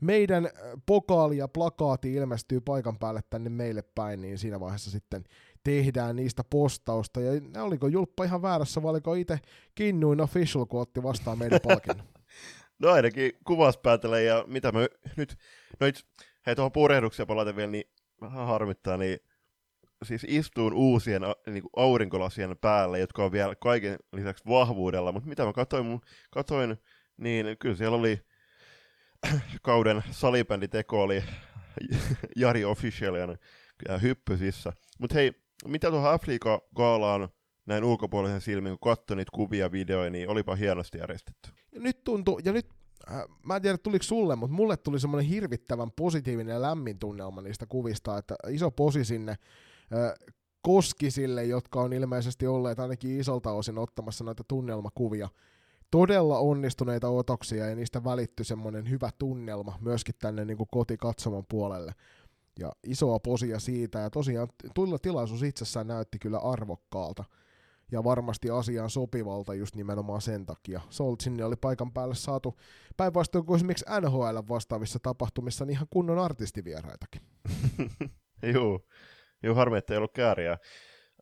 meidän pokaali ja plakaati ilmestyy paikan päälle tänne meille päin, niin siinä vaiheessa sitten tehdään niistä postausta. Ja oliko Julppa ihan väärässä, vai oliko itse Kinnuin Official, kun otti vastaan meidän palkinnon? no ainakin kuvas päätellä, ja mitä me nyt, no itse, hei tuohon purehduksia palata vielä, niin vähän harmittaa, niin siis istuun uusien niin kuin aurinkolasien päälle, jotka on vielä kaiken lisäksi vahvuudella, mutta mitä mä katsoin, katsoin niin kyllä siellä oli kauden salibänditeko oli Jari Officialian hyppysissä. Mutta hei, mitä tuohon Afrika-gaalaan näin ulkopuolisen silmin, kun katsoin niitä kuvia, videoja, niin olipa hienosti järjestetty. Nyt tuntuu, ja nyt äh, mä en tiedä tuliko sulle, mutta mulle tuli semmoinen hirvittävän positiivinen ja lämmin tunnelma niistä kuvista, että iso posi sinne Koskisille, jotka on ilmeisesti olleet ainakin isolta osin ottamassa näitä tunnelmakuvia. Todella onnistuneita otoksia ja niistä välitty semmoinen hyvä tunnelma myöskin tänne niin kuin kotikatsoman puolelle. Ja isoa posia siitä, ja tosiaan tulla tilaisuus itsessään näytti kyllä arvokkaalta ja varmasti asiaan sopivalta just nimenomaan sen takia. Solt sinne oli paikan päälle saatu päinvastoin kuin esimerkiksi NHL vastaavissa tapahtumissa niin ihan kunnon artistivieraitakin. Joo, Joo, harmi, että ei ollut kääriä.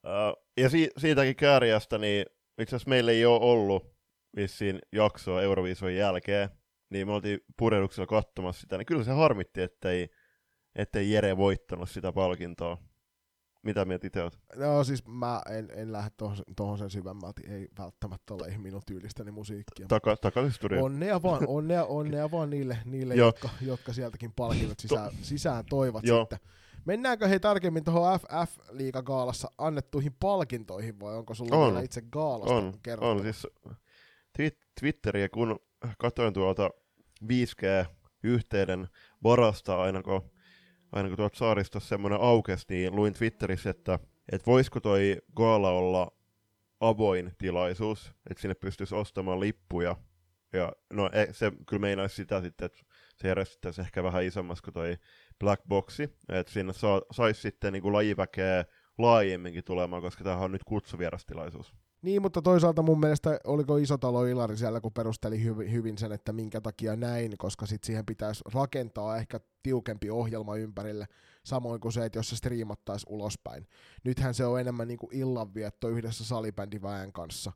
Uh, ja si- siitäkin kääriästä, niin itse asiassa meillä ei ole ollut vissiin jaksoa Euroviisojen jälkeen, niin me oltiin pureuduksella katsomassa sitä, niin kyllä se harmitti, ettei, ettei Jere voittanut sitä palkintoa. mitä mieltä itse oot? No siis mä en, en lähde tuohon sen syvemmälti, ei välttämättä ole minun tyylistäni musiikkia. Taka, takaisin studioon. Onnea vaan, onnea, onnea vaan niille, niille jotka, jotka sieltäkin palkinnot sisään, sisään toivat sitten. Mennäänkö he tarkemmin tuohon FF-liigagaalassa annettuihin palkintoihin vai onko sulla on. vielä itse gaalasta on, on, siis Twitteriä kun katsoin tuolta 5G-yhteyden varasta aina kun, aina kun tuolta saaristossa semmoinen aukesi, niin luin Twitterissä, että, että voisiko toi gaala olla avoin tilaisuus, että sinne pystyisi ostamaan lippuja. Ja no e, se kyllä meinaisi sitä sitten, että se järjestettäisiin ehkä vähän isommassa kuin toi Black Boxi, että sinne saa, saisi sitten niin kuin lajiväkeä laajemminkin tulemaan, koska tämä on nyt kutsuvierastilaisuus. Niin, mutta toisaalta mun mielestä oliko Isotalo Ilari siellä, kun perusteli hyvin, hyvin sen, että minkä takia näin, koska sitten siihen pitäisi rakentaa ehkä tiukempi ohjelma ympärille, samoin kuin se, että jos se striimattaisi ulospäin. Nythän se on enemmän niin kuin illanvietto yhdessä salibändiväen kanssa,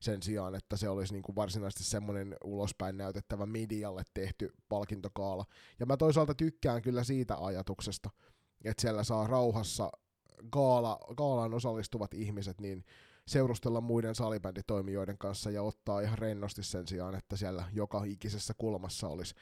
sen sijaan, että se olisi niin kuin varsinaisesti semmoinen ulospäin näytettävä medialle tehty palkintokaala. Ja mä toisaalta tykkään kyllä siitä ajatuksesta, että siellä saa rauhassa gaala, gaalaan osallistuvat ihmiset niin seurustella muiden salibänditoimijoiden kanssa ja ottaa ihan rennosti sen sijaan, että siellä joka ikisessä kulmassa olisi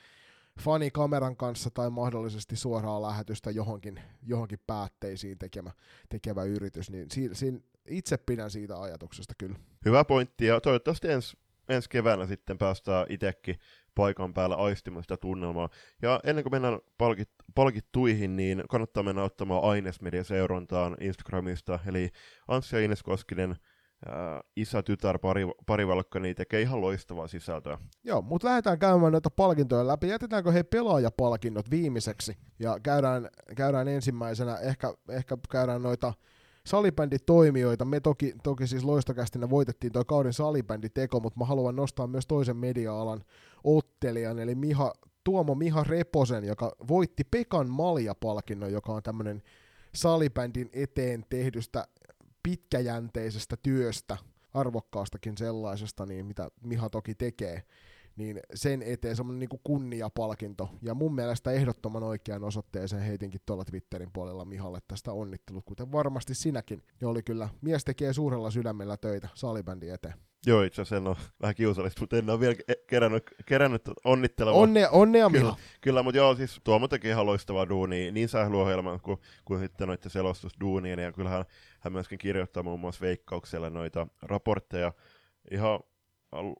fani kameran kanssa tai mahdollisesti suoraa lähetystä johonkin, johonkin päätteisiin tekemä, tekevä yritys, niin si, si, itse pidän siitä ajatuksesta kyllä. Hyvä pointti, ja toivottavasti ensi, ensi keväänä sitten päästään itsekin paikan päällä aistimaan sitä tunnelmaa. Ja ennen kuin mennään palkit, palkittuihin, niin kannattaa mennä ottamaan Ainesmedia seurantaan Instagramista, eli Anssi ja Ines Koskinen – äh, isä, tytär, pari, parivalkka, niin tekee ihan loistavaa sisältöä. Joo, mutta lähdetään käymään näitä palkintoja läpi. Jätetäänkö he pelaajapalkinnot viimeiseksi? Ja käydään, käydään ensimmäisenä, ehkä, ehkä käydään noita salibänditoimijoita. Me toki, toki siis loistokästinä voitettiin toi kauden salibänditeko, mutta mä haluan nostaa myös toisen media-alan ottelijan, eli Miha, Tuomo Miha Reposen, joka voitti Pekan Malja-palkinnon, joka on tämmöinen salibändin eteen tehdystä pitkäjänteisestä työstä, arvokkaastakin sellaisesta, niin mitä Miha toki tekee, niin sen eteen semmoinen niin kunniapalkinto. Ja mun mielestä ehdottoman oikean osoitteeseen heitinkin tuolla Twitterin puolella Mihalle tästä onnittelut, kuten varmasti sinäkin. Ja oli kyllä, mies tekee suurella sydämellä töitä salibändin eteen. Joo, itse asiassa en ole vähän kiusallista, mutta en ole vielä kerännyt, kerännyt onnittelemaan. Onnea, onnea kyllä, kyllä, mutta joo, siis Tuomo teki ihan loistavaa duunia, niin sählyöhjelman kuin, kuin sitten noiden selostusduunien, ja kyllähän hän myöskin kirjoittaa muun muassa Veikkauksella noita raportteja. Ihan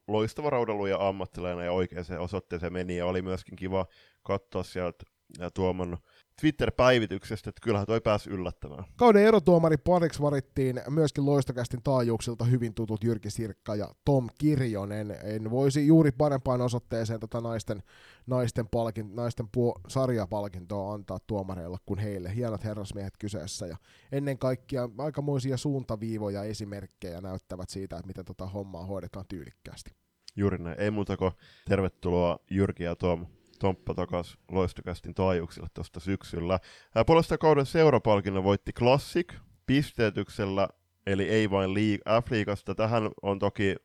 loistava raudallu ja ammattilainen ja oikeaan osoitteeseen meni, ja oli myöskin kiva katsoa sieltä Tuomon Twitter-päivityksestä, että kyllähän toi pääsi yllättämään. Kauden erotuomari pariksi varittiin myöskin loistokästin taajuuksilta hyvin tutut Jyrki Sirkka ja Tom Kirjonen. En voisi juuri parempaan osoitteeseen tätä naisten, naisten, palkin, naisten puo, sarjapalkintoa antaa tuomareilla kuin heille. Hienot herrasmiehet kyseessä ja ennen kaikkea aikamoisia suuntaviivoja esimerkkejä näyttävät siitä, että miten tota hommaa hoidetaan tyylikkäästi. Juuri näin. Ei muuta kuin tervetuloa Jyrki ja Tom Tomppa takas loistokästin taajuuksille tuosta syksyllä. Puolesta kauden seurapalkinnon voitti Classic pisteetyksellä, eli ei vain liig- F-liigasta. Tähän on toki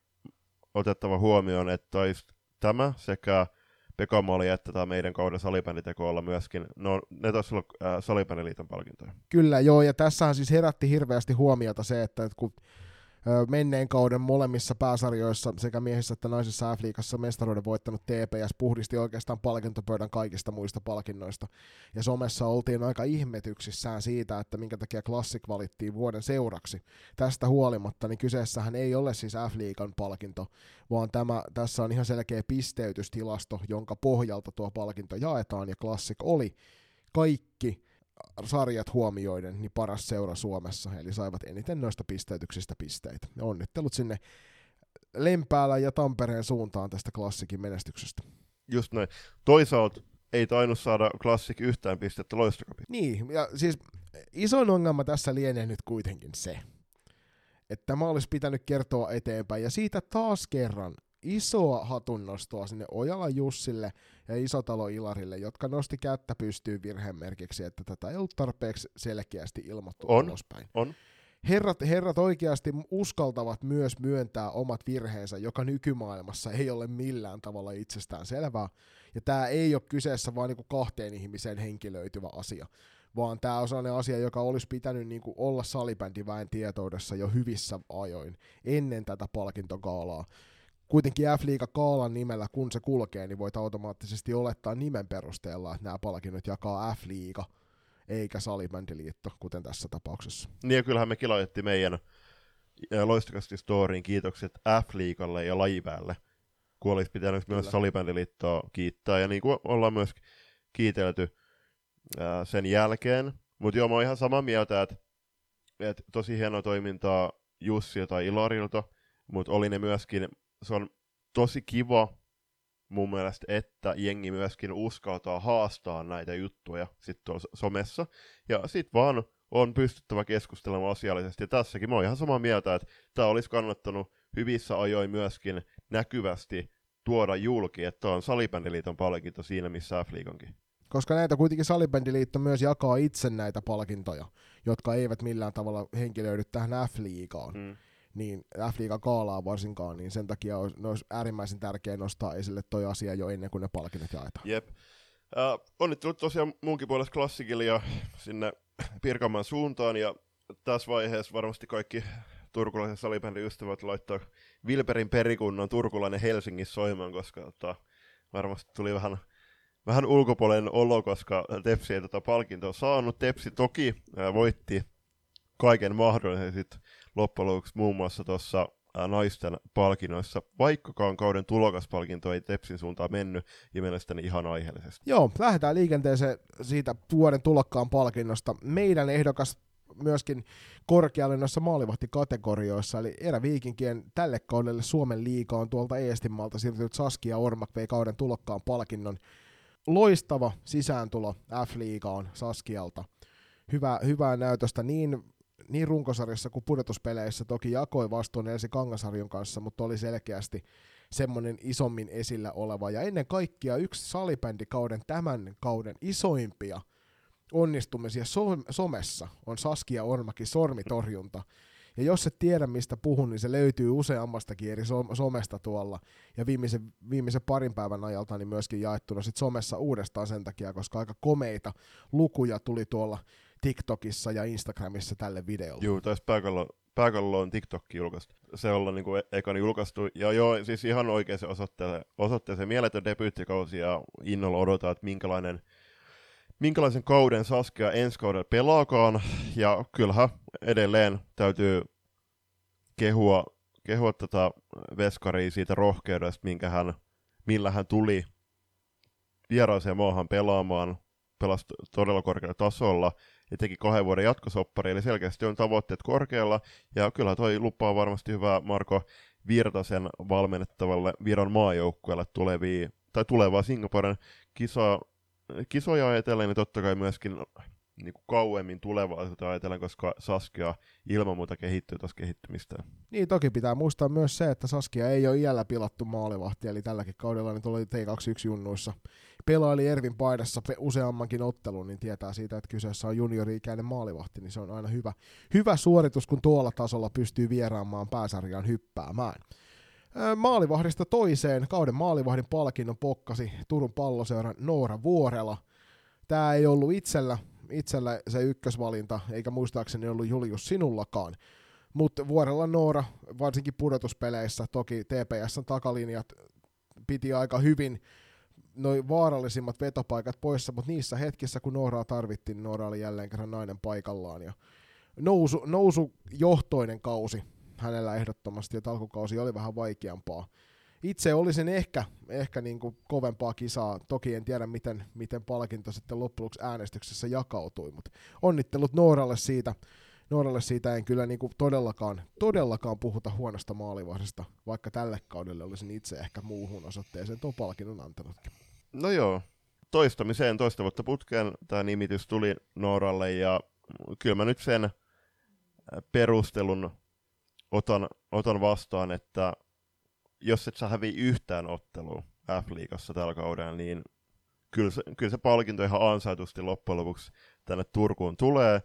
otettava huomioon, että tämä sekä Pekamoli että tämä meidän kauden salibänditeko olla myöskin, no ne taisi olla äh, salibändiliiton palkintoja. Kyllä joo, ja tässähän siis herätti hirveästi huomiota se, että kun menneen kauden molemmissa pääsarjoissa sekä miehissä että naisissa F-liigassa mestaruuden voittanut TPS puhdisti oikeastaan palkintopöydän kaikista muista palkinnoista. Ja somessa oltiin aika ihmetyksissään siitä, että minkä takia Classic valittiin vuoden seuraksi. Tästä huolimatta, niin kyseessähän ei ole siis F-liigan palkinto, vaan tämä, tässä on ihan selkeä pisteytystilasto, jonka pohjalta tuo palkinto jaetaan, ja Classic oli kaikki sarjat huomioiden niin paras seura Suomessa, eli saivat eniten noista pisteytyksistä pisteitä. Onnittelut sinne Lempäälä ja Tampereen suuntaan tästä klassikin menestyksestä. Just näin. Toisaalta ei tainnut saada klassik yhtään pistettä loistokapista. Niin, ja siis isoin ongelma tässä lienee nyt kuitenkin se, että tämä olisi pitänyt kertoa eteenpäin, ja siitä taas kerran isoa hatunnostoa sinne Ojala Jussille ja Isotalo Ilarille, jotka nosti kättä pystyyn virhemerkiksi, että tätä ei ollut tarpeeksi selkeästi ilmoittu on, ulospäin. On. Herrat, herrat oikeasti uskaltavat myös myöntää omat virheensä, joka nykymaailmassa ei ole millään tavalla itsestään selvää. Ja tämä ei ole kyseessä vain niinku kahteen ihmiseen henkilöityvä asia, vaan tämä on sellainen asia, joka olisi pitänyt niin kuin olla salibändiväen tietoudessa jo hyvissä ajoin ennen tätä palkintokaalaa. Kuitenkin F-liiga Kaalan nimellä, kun se kulkee, niin voit automaattisesti olettaa nimen perusteella, että nämä palkinnot jakaa F-liiga, eikä salibändiliitto, kuten tässä tapauksessa. Niin ja kyllähän me laitettiin meidän loistakasti storyin kiitokset F-liikalle ja lajipäälle, kun olisi pitänyt Kyllä. myös salibändiliittoa kiittää, ja niin kuin ollaan myös kiitelty ää, sen jälkeen. Mutta joo, mä oon ihan samaa mieltä, että et tosi hienoa toimintaa Jussi tai Ilarilta, mutta oli ne myöskin, se on tosi kiva mun mielestä, että jengi myöskin uskaltaa haastaa näitä juttuja sitten tuolla somessa. Ja sit vaan on pystyttävä keskustelemaan asiallisesti. Ja tässäkin mä oon ihan samaa mieltä, että tämä olisi kannattanut hyvissä ajoin myöskin näkyvästi tuoda julki, että on salibändiliiton palkinto siinä, missä F-liigonkin. Koska näitä kuitenkin salibändiliitto myös jakaa itse näitä palkintoja, jotka eivät millään tavalla henkilöidy tähän F-liigaan. Mm. Niin F-liigan kaalaa varsinkaan, niin sen takia olisi, olisi äärimmäisen tärkeää nostaa esille toi asia jo ennen kuin ne palkinnot jaetaan. Jep. Uh, onnittelut tosiaan munkin puolesta klassikille ja sinne Pirkanmaan suuntaan, ja tässä vaiheessa varmasti kaikki turkulaisen salibändin ystävät laittaa Vilperin perikunnan turkulainen Helsingissä soimaan, koska tota, varmasti tuli vähän, vähän ulkopuolinen olo, koska Tepsi ei tota palkintoa saanut. Tepsi toki ää, voitti kaiken mahdollisen sit loppujen lopuksi muun muassa tuossa naisten palkinnoissa, vaikkakaan kauden tulokaspalkinto ei Tepsin suuntaan mennyt, ja mielestäni ihan aiheellisesti. Joo, lähdetään liikenteeseen siitä vuoden tulokkaan palkinnosta. Meidän ehdokas myöskin korkealle noissa maalivahtikategorioissa, eli eräviikinkien tälle kaudelle Suomen liiga on tuolta Eestinmaalta siirtynyt Saskia Ormak vei kauden tulokkaan palkinnon. Loistava sisääntulo F-liigaan Saskialta. Hyvä, hyvää näytöstä niin niin runkosarjassa kuin pudotuspeleissä toki jakoi vastuun Elsi Kangasarjon kanssa, mutta oli selkeästi semmoinen isommin esillä oleva. Ja ennen kaikkea yksi salibändikauden tämän kauden isoimpia onnistumisia so- somessa on Saskia Ormaki sormitorjunta. Ja jos et tiedä, mistä puhun, niin se löytyy useammastakin eri somesta tuolla. Ja viimeisen, viimeisen parin päivän ajalta niin myöskin jaettuna sit somessa uudestaan sen takia, koska aika komeita lukuja tuli tuolla TikTokissa ja Instagramissa tälle videolle. Joo, taisi pääkallo, pääkallo on TikTok julkaistu. Se ollaan niin kuin ekana julkaistu. Ja joo, siis ihan oikein se osoittelee, osoittelee mieletön debyyttikausi ja innolla odotaa, että minkälainen, minkälaisen kauden Saskia ensi kaudella pelaakaan. Ja kyllähän edelleen täytyy kehua, kehua tätä veskaria siitä rohkeudesta, minkä hän, millä hän tuli vieraaseen maahan pelaamaan, pelasi todella korkealla tasolla, ja teki kahden vuoden jatkosoppari, eli selkeästi on tavoitteet korkealla, ja kyllä toi lupaa varmasti hyvää Marko Virtasen valmennettavalle Viron maajoukkueelle tulevia, tai tulevaa Singaporen kisa, kisoja ajatellen, niin totta kai myöskin niin kuin kauemmin tulevaisuutta ajatellen, koska Saskia ilman muuta kehittyy tuossa kehittymistä. Niin, toki pitää muistaa myös se, että Saskia ei ole iällä pilattu maalivahti, eli tälläkin kaudella niin tuli T21-junnuissa. Pelaili Ervin paidassa useammankin ottelun, niin tietää siitä, että kyseessä on juniori-ikäinen maalivahti, niin se on aina hyvä, hyvä suoritus, kun tuolla tasolla pystyy vieraamaan pääsarjaan hyppäämään. Maalivahdista toiseen kauden maalivahdin palkinnon pokkasi Turun palloseuran Noora Vuorela. Tämä ei ollut itsellä itsellä se ykkösvalinta, eikä muistaakseni ollut Julius sinullakaan. Mutta vuorella Noora, varsinkin pudotuspeleissä, toki TPSn takalinjat piti aika hyvin noin vaarallisimmat vetopaikat poissa, mutta niissä hetkissä, kun Nooraa tarvittiin, Noora oli jälleen kerran nainen paikallaan. Ja nousu, nousu johtoinen kausi hänellä ehdottomasti, ja alkukausi oli vähän vaikeampaa itse olisin ehkä, ehkä niin kuin kovempaa kisaa. Toki en tiedä, miten, miten palkinto sitten loppujen äänestyksessä jakautui, mutta onnittelut Nooralle siitä. Nooralle siitä en kyllä niin kuin todellakaan, todellakaan puhuta huonosta maalivahdesta, vaikka tälle kaudelle olisin itse ehkä muuhun osoitteeseen tuon palkinnon antanutkin. No joo, toistamiseen toista vuotta putkeen tämä nimitys tuli Nooralle ja kyllä mä nyt sen perustelun otan, otan vastaan, että jos et sä hävii yhtään ottelua F-liigassa tällä kaudella, niin kyllä se, kyllä se palkinto ihan ansaitusti loppujen lopuksi tänne Turkuun tulee,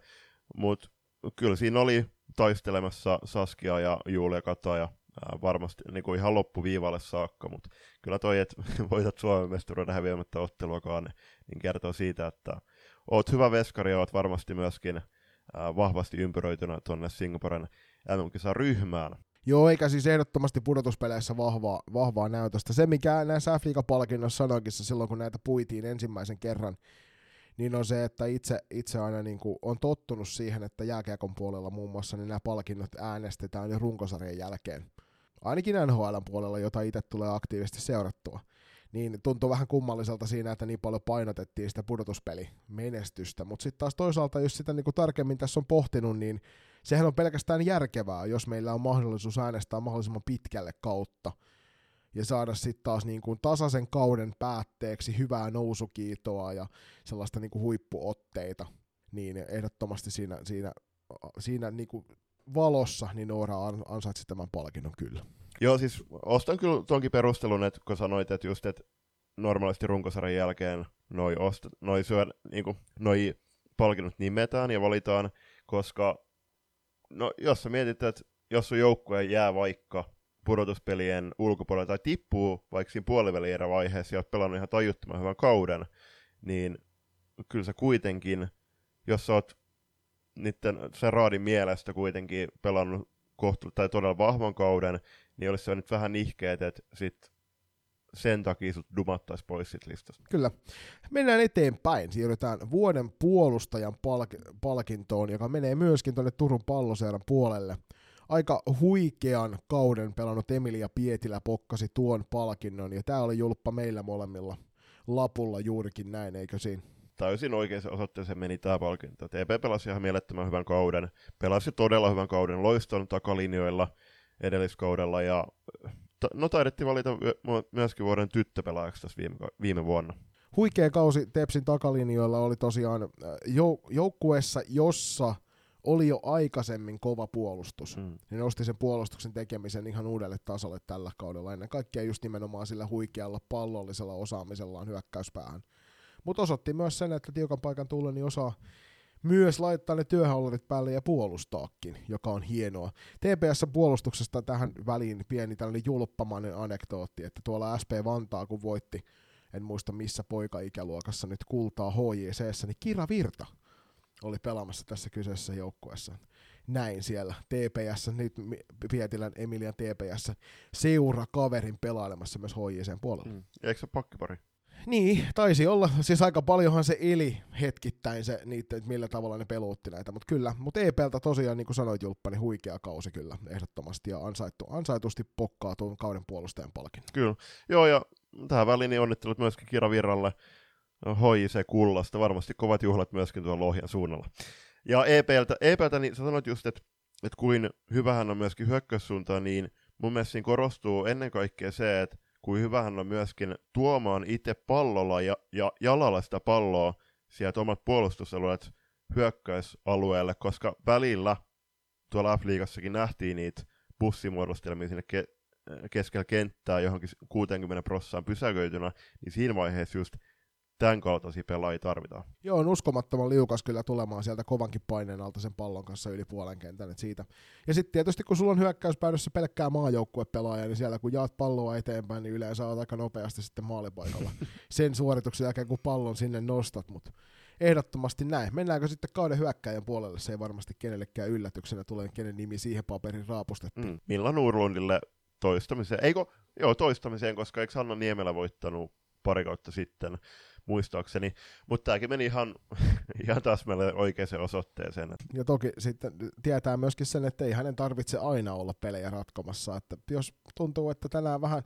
mutta kyllä siinä oli taistelemassa Saskia ja Julia Kataja varmasti niin kuin ihan loppuviivalle saakka, mutta kyllä toi, että voitat Suomen mestaruuden häviämättä otteluakaan, niin kertoo siitä, että oot hyvä veskari ja oot varmasti myöskin vahvasti ympäröitynä tuonne Singaporen mm ryhmään. Joo, eikä siis ehdottomasti pudotuspeleissä vahvaa, vahvaa näytöstä. Se, mikä näissä F-liiga-palkinnoissa sanoinkin silloin, kun näitä puitiin ensimmäisen kerran, niin on se, että itse, itse aina niin kuin on tottunut siihen, että jääkiekon puolella muun muassa niin nämä palkinnot äänestetään jo runkosarjan jälkeen. Ainakin NHL puolella, jota itse tulee aktiivisesti seurattua. Niin tuntuu vähän kummalliselta siinä, että niin paljon painotettiin sitä pudotuspelimenestystä. Mutta sitten taas toisaalta, jos sitä niin kuin tarkemmin tässä on pohtinut, niin sehän on pelkästään järkevää, jos meillä on mahdollisuus äänestää mahdollisimman pitkälle kautta ja saada sitten taas niin kuin tasaisen kauden päätteeksi hyvää nousukiitoa ja sellaista niin kuin huippuotteita, niin ehdottomasti siinä, siinä, siinä niin kuin valossa niin Noora ansaitsi tämän palkinnon kyllä. Joo, siis ostan kyllä tuonkin perustelun, että kun sanoit, että just, että normaalisti runkosarjan jälkeen noi, ost, noi, syö, niin kuin, noi palkinnot nimetään ja valitaan, koska no, jos sä mietit, että jos sun joukkue jää vaikka pudotuspelien ulkopuolella tai tippuu vaikka siinä puolivälierä-vaiheessa ja oot pelannut ihan tajuttoman hyvän kauden, niin kyllä sä kuitenkin, jos sä oot niiden, sen raadin mielestä kuitenkin pelannut kohtu, tai todella vahvan kauden, niin olisi se nyt vähän nihkeet, että sit sen takia sut dumattaisi pois sit listasta. Kyllä. Mennään eteenpäin. Siirrytään vuoden puolustajan palk- palkintoon, joka menee myöskin tuonne Turun palloseuran puolelle aika huikean kauden pelannut Emilia Pietilä pokkasi tuon palkinnon, ja tämä oli julppa meillä molemmilla lapulla juurikin näin, eikö siinä? Täysin oikein osoitteeseen meni tämä palkinto. TP pelasi ihan mielettömän hyvän kauden, pelasi todella hyvän kauden loiston takalinjoilla edelliskaudella, ja no taidettiin valita myöskin vuoden tyttöpelaajaksi tässä viime, viime vuonna. Huikea kausi Tepsin takalinjoilla oli tosiaan jou- joukkueessa, jossa – oli jo aikaisemmin kova puolustus, mm. niin nosti sen puolustuksen tekemisen ihan uudelle tasolle tällä kaudella, ennen kaikkea just nimenomaan sillä huikealla pallollisella osaamisellaan hyökkäyspäähän. Mutta osoitti myös sen, että tiukan paikan tullen niin osaa myös laittaa ne työhallit päälle ja puolustaakin, joka on hienoa. TPS-puolustuksesta tähän väliin pieni tällainen julppamainen anekdootti, että tuolla SP Vantaa kun voitti, en muista missä poika-ikäluokassa nyt kultaa HJCssä, niin Kira Virta oli pelaamassa tässä kyseisessä joukkueessa. Näin siellä TPS, nyt Pietilän Emilian TPS, seura kaverin pelailemassa myös HJCn puolella. Mm. Eikö se pakkipari? Niin, taisi olla. Siis aika paljonhan se eli hetkittäin se, niitä, että millä tavalla ne peluutti näitä. Mutta kyllä, mutta EPltä tosiaan, niin kuin sanoit Julppa, niin huikea kausi kyllä ehdottomasti. Ja ansaittu, ansaitusti pokkaa tuon kauden puolustajan palkin. Kyllä. Joo, ja tähän väliin niin onnittelut myöskin Kira Virralle HJC kullasta, varmasti kovat juhlat myöskin tuolla Lohjan suunnalla. Ja EPltä, EPltä niin sä sanoit just, että, että kuin hyvähän on myöskin hyökkäyssuuntaan, niin mun mielestä siinä korostuu ennen kaikkea se, että kuin hyvähän on myöskin tuomaan itse pallolla ja, ja jalalla sitä palloa sieltä omat puolustusalueet hyökkäysalueelle, koska välillä tuolla F-liigassakin nähtiin niitä bussimuodostelmia sinne ke- keskellä kenttää johonkin 60 prossaan pysäköitynä, niin siinä vaiheessa just tämän kaltaisia pelaajia tarvitaan. Joo, on uskomattoman liukas kyllä tulemaan sieltä kovankin paineen alta sen pallon kanssa yli puolen kentän. siitä. Ja sitten tietysti kun sulla on hyökkäyspäädyssä pelkkää maajoukkuepelaaja, niin siellä kun jaat palloa eteenpäin, niin yleensä olet aika nopeasti sitten maalipaikalla sen suorituksen jälkeen, kun pallon sinne nostat. Mutta ehdottomasti näin. Mennäänkö sitten kauden hyökkäjän puolelle? Se ei varmasti kenellekään yllätyksenä tule, kenen nimi siihen paperin raapustettiin. Mm. Milla Nurlundille toistamiseen? Eikö, joo, toistamiseen, koska eikö Hanna Niemelä voittanut pari kautta sitten muistaakseni. Mutta tämäkin meni ihan, ihan taas meille oikeaan osoitteeseen. Ja toki sitten tietää myöskin sen, että ei hänen tarvitse aina olla pelejä ratkomassa. Että jos tuntuu, että tänään vähän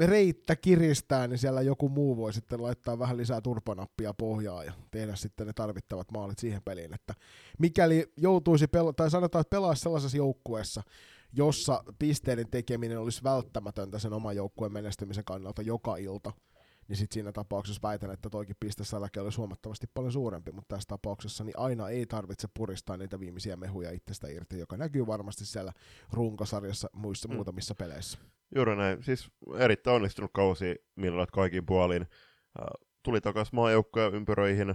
reittä kiristää, niin siellä joku muu voi sitten laittaa vähän lisää turpanappia pohjaa ja tehdä sitten ne tarvittavat maalit siihen peliin. Että mikäli joutuisi, pela- tai sanotaan, että pelaisi sellaisessa joukkueessa, jossa pisteiden tekeminen olisi välttämätöntä sen oman joukkueen menestymisen kannalta joka ilta, niin sitten siinä tapauksessa väitän, että toikin pistesäläke olisi huomattavasti paljon suurempi, mutta tässä tapauksessa niin aina ei tarvitse puristaa niitä viimeisiä mehuja itsestä irti, joka näkyy varmasti siellä runkosarjassa muissa mm. muutamissa peleissä. Juuri näin. Siis erittäin onnistunut kausi, millä kaikin puolin. Tuli takaisin maajoukkojen ympyröihin,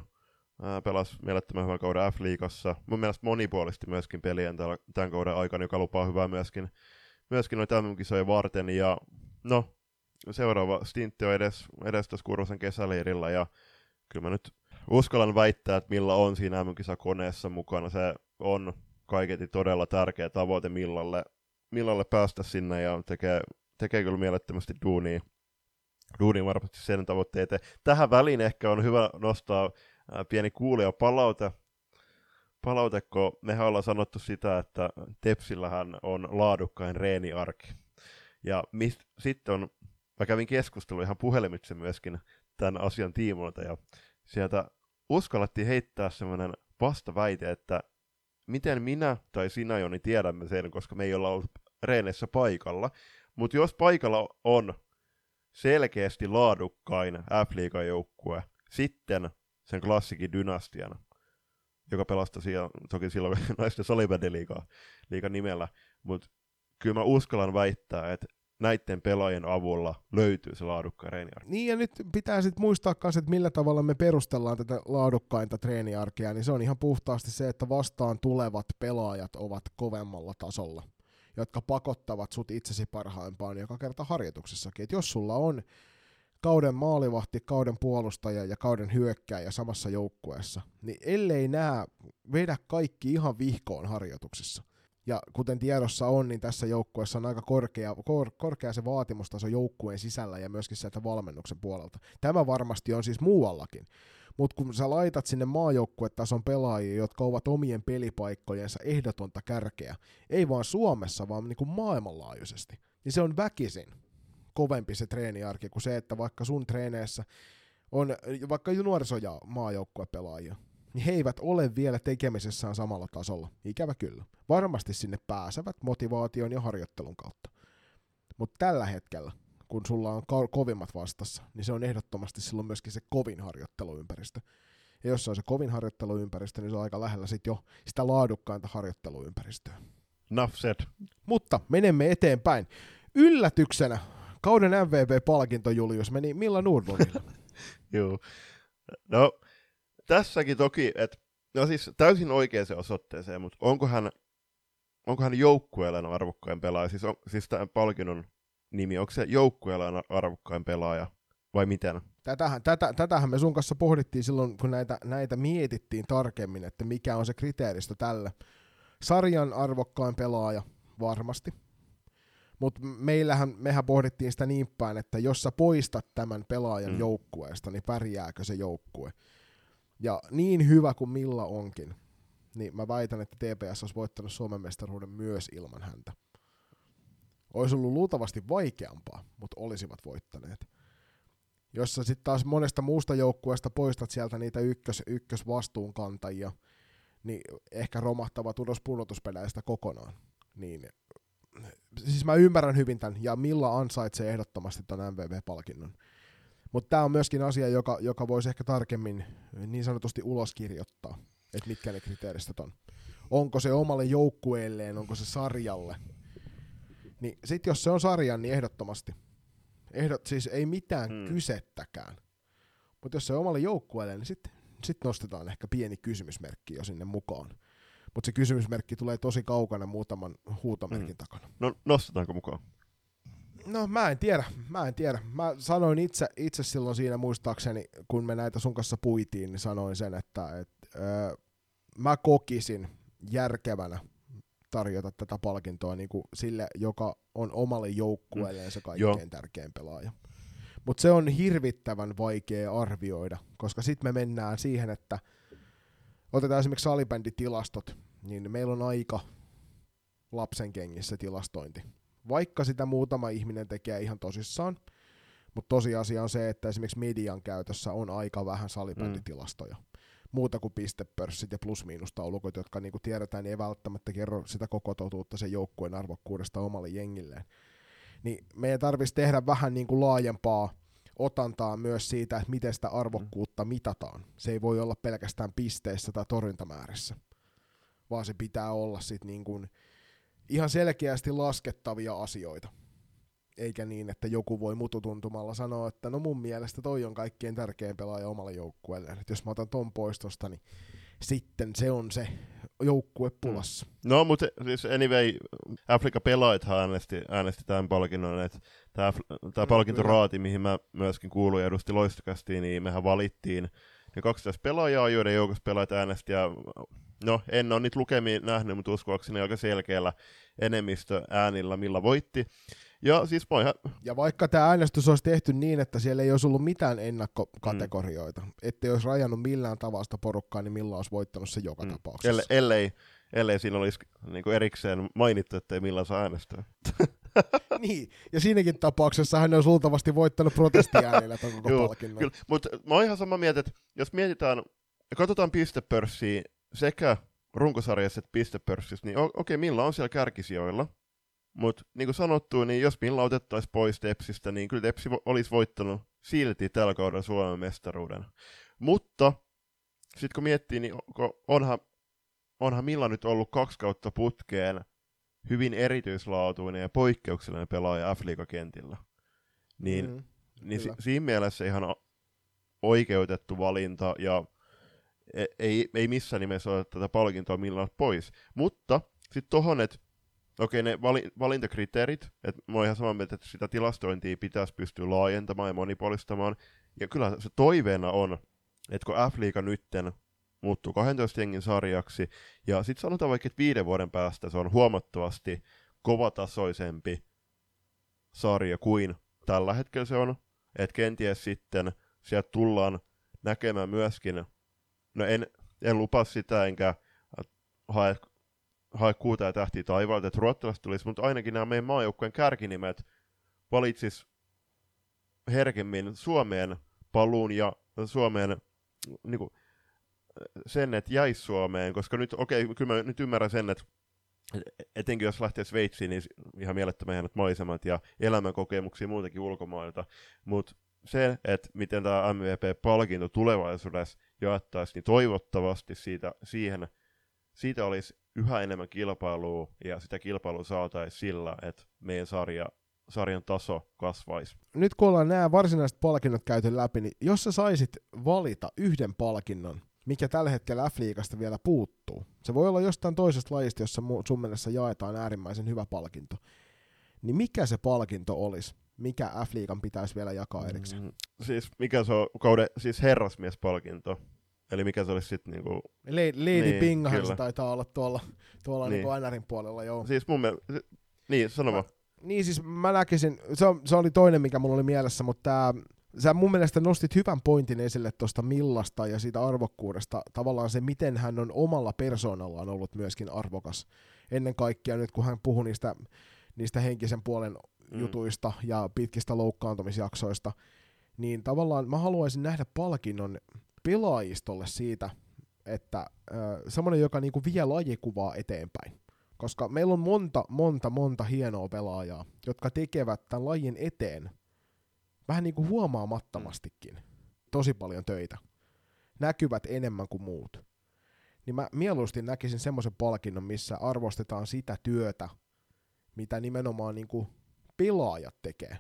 pelasi mielettömän hyvän kauden F-liigassa. Mun mielestä monipuolisti myöskin pelien tämän kauden aikana, joka lupaa hyvää myöskin, myöskin noita MM-kisoja varten. Ja no, seuraava stintti on edes, edes Kurvosen kesäliirillä ja kyllä mä nyt uskallan väittää, että Milla on siinä mm koneessa mukana. Se on kaiketi todella tärkeä tavoite Millalle, Millalle päästä sinne ja tekee, tekee kyllä mielettömästi duunia. Duunia varmasti sen tavoitteet. Tähän väliin ehkä on hyvä nostaa pieni kuulija palaute, palaute, mehän ollaan sanottu sitä, että Tepsillähän on laadukkain reeniarki. Ja sitten on, mä kävin keskustelua ihan puhelimitse myöskin tämän asian tiimoilta, ja sieltä uskallettiin heittää semmoinen vastaväite, että miten minä tai sinä Joni tiedämme sen, koska me ei olla ollut reeneissä paikalla, mutta jos paikalla on selkeästi laadukkain f joukkue, sitten sen klassikin dynastian, joka pelastasi toki silloin naisten salibändiliigan liigan nimellä, mutta kyllä mä uskallan väittää, että näiden pelaajien avulla löytyy se laadukkaan treeniarki. Niin ja nyt pitää sitten muistaa myös, että millä tavalla me perustellaan tätä laadukkainta treeniarkia, niin se on ihan puhtaasti se, että vastaan tulevat pelaajat ovat kovemmalla tasolla, jotka pakottavat sut itsesi parhaimpaan joka kerta harjoituksessakin. Et jos sulla on kauden maalivahti, kauden puolustaja ja kauden hyökkääjä samassa joukkueessa, niin ellei nää vedä kaikki ihan vihkoon harjoituksissa, ja kuten tiedossa on, niin tässä joukkueessa on aika korkea, kor, korkea se vaatimustaso joukkueen sisällä ja myöskin sieltä valmennuksen puolelta. Tämä varmasti on siis muuallakin. Mutta kun sä laitat sinne maajoukkuetason pelaajia, jotka ovat omien pelipaikkojensa ehdotonta kärkeä, ei vaan Suomessa, vaan niin kuin maailmanlaajuisesti, niin se on väkisin kovempi se treeniarki kuin se, että vaikka sun treeneissä on vaikka nuoriso- ja maajoukkuepelaajia, niin he eivät ole vielä tekemisessään samalla tasolla. Ikävä kyllä. Varmasti sinne pääsevät motivaation ja harjoittelun kautta. Mutta tällä hetkellä, kun sulla on ko- kovimmat vastassa, niin se on ehdottomasti silloin myöskin se kovin harjoitteluympäristö. Ja jos se on se kovin harjoitteluympäristö, niin se on aika lähellä sit jo sitä laadukkainta harjoitteluympäristöä. Enough said. Mutta menemme eteenpäin. Yllätyksenä kauden MVP-palkinto Julius meni Milla Nordlundille. Joo. No, tässäkin toki, että no siis täysin oikeaan osoitteeseen, mutta onko hän, onko arvokkain pelaaja? Siis, on, siis tämän palkinnon nimi, onko se joukkueellen arvokkain pelaaja vai miten? Tätähän, tätä, tätähän me sun kanssa pohdittiin silloin, kun näitä, näitä mietittiin tarkemmin, että mikä on se kriteeristö tällä. Sarjan arvokkain pelaaja, varmasti. Mutta meillähän, mehän pohdittiin sitä niin päin, että jos sä poistat tämän pelaajan mm. joukkueesta, niin pärjääkö se joukkue? Ja niin hyvä kuin Milla onkin, niin mä väitän, että TPS olisi voittanut Suomen mestaruuden myös ilman häntä. Olisi ollut luultavasti vaikeampaa, mutta olisivat voittaneet. Jos sä sitten taas monesta muusta joukkueesta poistat sieltä niitä ykkös, ykkösvastuunkantajia, niin ehkä romahtavat ulos pudotuspeleistä kokonaan. Niin, siis mä ymmärrän hyvin tämän, ja Milla ansaitsee ehdottomasti ton MVP-palkinnon. Mutta tämä on myöskin asia, joka, joka voisi ehkä tarkemmin niin sanotusti uloskirjoittaa, että mitkä ne kriteeristöt on. Onko se omalle joukkueelleen, onko se sarjalle. Niin sitten jos se on sarjan, niin ehdottomasti. Ehdot, siis ei mitään hmm. kysettäkään. Mutta jos se on omalle joukkueelle, niin sitten sit nostetaan ehkä pieni kysymysmerkki jo sinne mukaan. Mutta se kysymysmerkki tulee tosi kaukana muutaman huutomerkin hmm. takana. No nostetaanko mukaan? No mä en tiedä, mä en tiedä. Mä sanoin itse, itse silloin siinä muistaakseni, kun me näitä sun kanssa puitiin, niin sanoin sen, että et, öö, mä kokisin järkevänä tarjota tätä palkintoa niin kuin sille, joka on omalle joukkueelleen se kaikkein tärkein pelaaja. Mutta se on hirvittävän vaikea arvioida, koska sitten me mennään siihen, että otetaan esimerkiksi salibänditilastot, niin meillä on aika lapsen kengissä tilastointi vaikka sitä muutama ihminen tekee ihan tosissaan, mutta tosiasia on se, että esimerkiksi median käytössä on aika vähän salibänditilastoja. Mm. Muuta kuin pistepörssit ja plus-miinustaulukot, jotka niin kuin tiedetään, niin ei välttämättä kerro sitä koko totuutta sen joukkueen arvokkuudesta omalle jengilleen. Niin meidän tarvitsisi tehdä vähän niin kuin laajempaa otantaa myös siitä, että miten sitä arvokkuutta mitataan. Se ei voi olla pelkästään pisteissä tai torjuntamäärissä, vaan se pitää olla sitten niin kuin ihan selkeästi laskettavia asioita. Eikä niin, että joku voi mututuntumalla sanoa, että no mun mielestä toi on kaikkein tärkein pelaaja omalle joukkueelle. Että jos mä otan ton poistosta, niin sitten se on se joukkue pulassa. Mm. No, mutta siis anyway, Afrika pelaajathan äänesti, äänesti tämän palkinnon, että tämä, tämä palkintoraati, mihin mä myöskin kuuluin ja edusti loistakasti, niin mehän valittiin ja 12 pelaajaa, joiden joukossa pelaajat äänesti, ja no en ole niitä lukemia nähnyt, mutta uskoakseni aika selkeällä enemmistö äänillä, millä voitti. Ja siis mä ihan... Ja vaikka tämä äänestys olisi tehty niin, että siellä ei olisi ollut mitään ennakkokategorioita, mm. ettei olisi rajannut millään tavalla porukkaa, niin millä olisi voittanut se joka mm. tapauksessa. Ellei, ellei, ellei siinä olisi niin kuin erikseen mainittu, ettei millään saa äänestää. niin, ja siinäkin tapauksessa hän olisi luultavasti voittanut protestiäänillä tuon koko palkinnon. Kyllä, mutta mä oon ihan samaa mieltä, että jos mietitään, katsotaan pistepörssiä sekä runkosarjassa että pistepörssissä, niin okei, okay, millä on siellä kärkisijoilla, mutta niin kuin sanottu, niin jos millä otettaisiin pois Tepsistä, niin kyllä Tepsi olisi voittanut silti tällä kaudella Suomen mestaruuden. Mutta sitten kun miettii, niin onhan, onhan Milla nyt ollut kaksi kautta putkeen hyvin erityislaatuinen ja poikkeuksellinen pelaaja f kentillä Niin, mm, niin si- siinä mielessä ihan oikeutettu valinta ja ei, ei missään nimessä ole tätä palkintoa millään pois. Mutta sitten tohon, että okei ne vali, valintakriteerit, että mä oon ihan samaa mieltä, että sitä tilastointia pitäisi pystyä laajentamaan ja monipuolistamaan. Ja kyllä se toiveena on, että kun F-liiga nytten muuttuu 12 jengin sarjaksi, ja sitten sanotaan vaikka, että viiden vuoden päästä se on huomattavasti kovatasoisempi sarja kuin tällä hetkellä se on, että kenties sitten sieltä tullaan näkemään myöskin, no en, en lupaa sitä enkä hae, hae kuuta ja tähtiä taivaalta, että ruottalaiset tulisi, mutta ainakin nämä meidän maajoukkueen kärkinimet valitsis herkemmin Suomeen paluun ja Suomeen niin kuin, sen, että jäisi Suomeen, koska nyt, okei, okay, kyllä mä nyt ymmärrän sen, että etenkin jos lähtee Sveitsiin, niin ihan mielettömän hienot maisemat ja elämänkokemuksia muutenkin ulkomailta, mutta se, että miten tämä MVP-palkinto tulevaisuudessa jaettaisiin, niin toivottavasti siitä, siihen, siitä olisi yhä enemmän kilpailua, ja sitä kilpailua saataisiin sillä, että meidän sarja, sarjan taso kasvaisi. Nyt kun ollaan nämä varsinaiset palkinnot käyty läpi, niin jos sä saisit valita yhden palkinnon, mikä tällä hetkellä F-liigasta vielä puuttuu. Se voi olla jostain toisesta lajista, jossa sun mielestä jaetaan äärimmäisen hyvä palkinto. Niin mikä se palkinto olisi? Mikä F-liigan pitäisi vielä jakaa erikseen? Mm, siis mikä se on kauden, siis herrasmiespalkinto? Eli mikä se olisi sitten niinku... Lady, Lady niin, Pingahan se taitaa olla tuolla, tuolla niin. niinku NRin puolella, joo. Siis mun mielestä, niin sano mä, Niin siis mä näkisin, se, se oli toinen mikä mulla oli mielessä, mutta tämä sä mun mielestä nostit hyvän pointin esille tuosta Millasta ja siitä arvokkuudesta. Tavallaan se, miten hän on omalla persoonallaan ollut myöskin arvokas. Ennen kaikkea nyt, kun hän puhui niistä, niistä henkisen puolen mm. jutuista ja pitkistä loukkaantumisjaksoista, niin tavallaan mä haluaisin nähdä palkinnon pelaajistolle siitä, että äh, semmoinen, joka niinku vie lajikuvaa eteenpäin. Koska meillä on monta, monta, monta hienoa pelaajaa, jotka tekevät tämän lajin eteen – vähän niin kuin huomaamattomastikin tosi paljon töitä. Näkyvät enemmän kuin muut. Niin mä mieluusti näkisin semmoisen palkinnon, missä arvostetaan sitä työtä, mitä nimenomaan niin kuin pelaajat tekee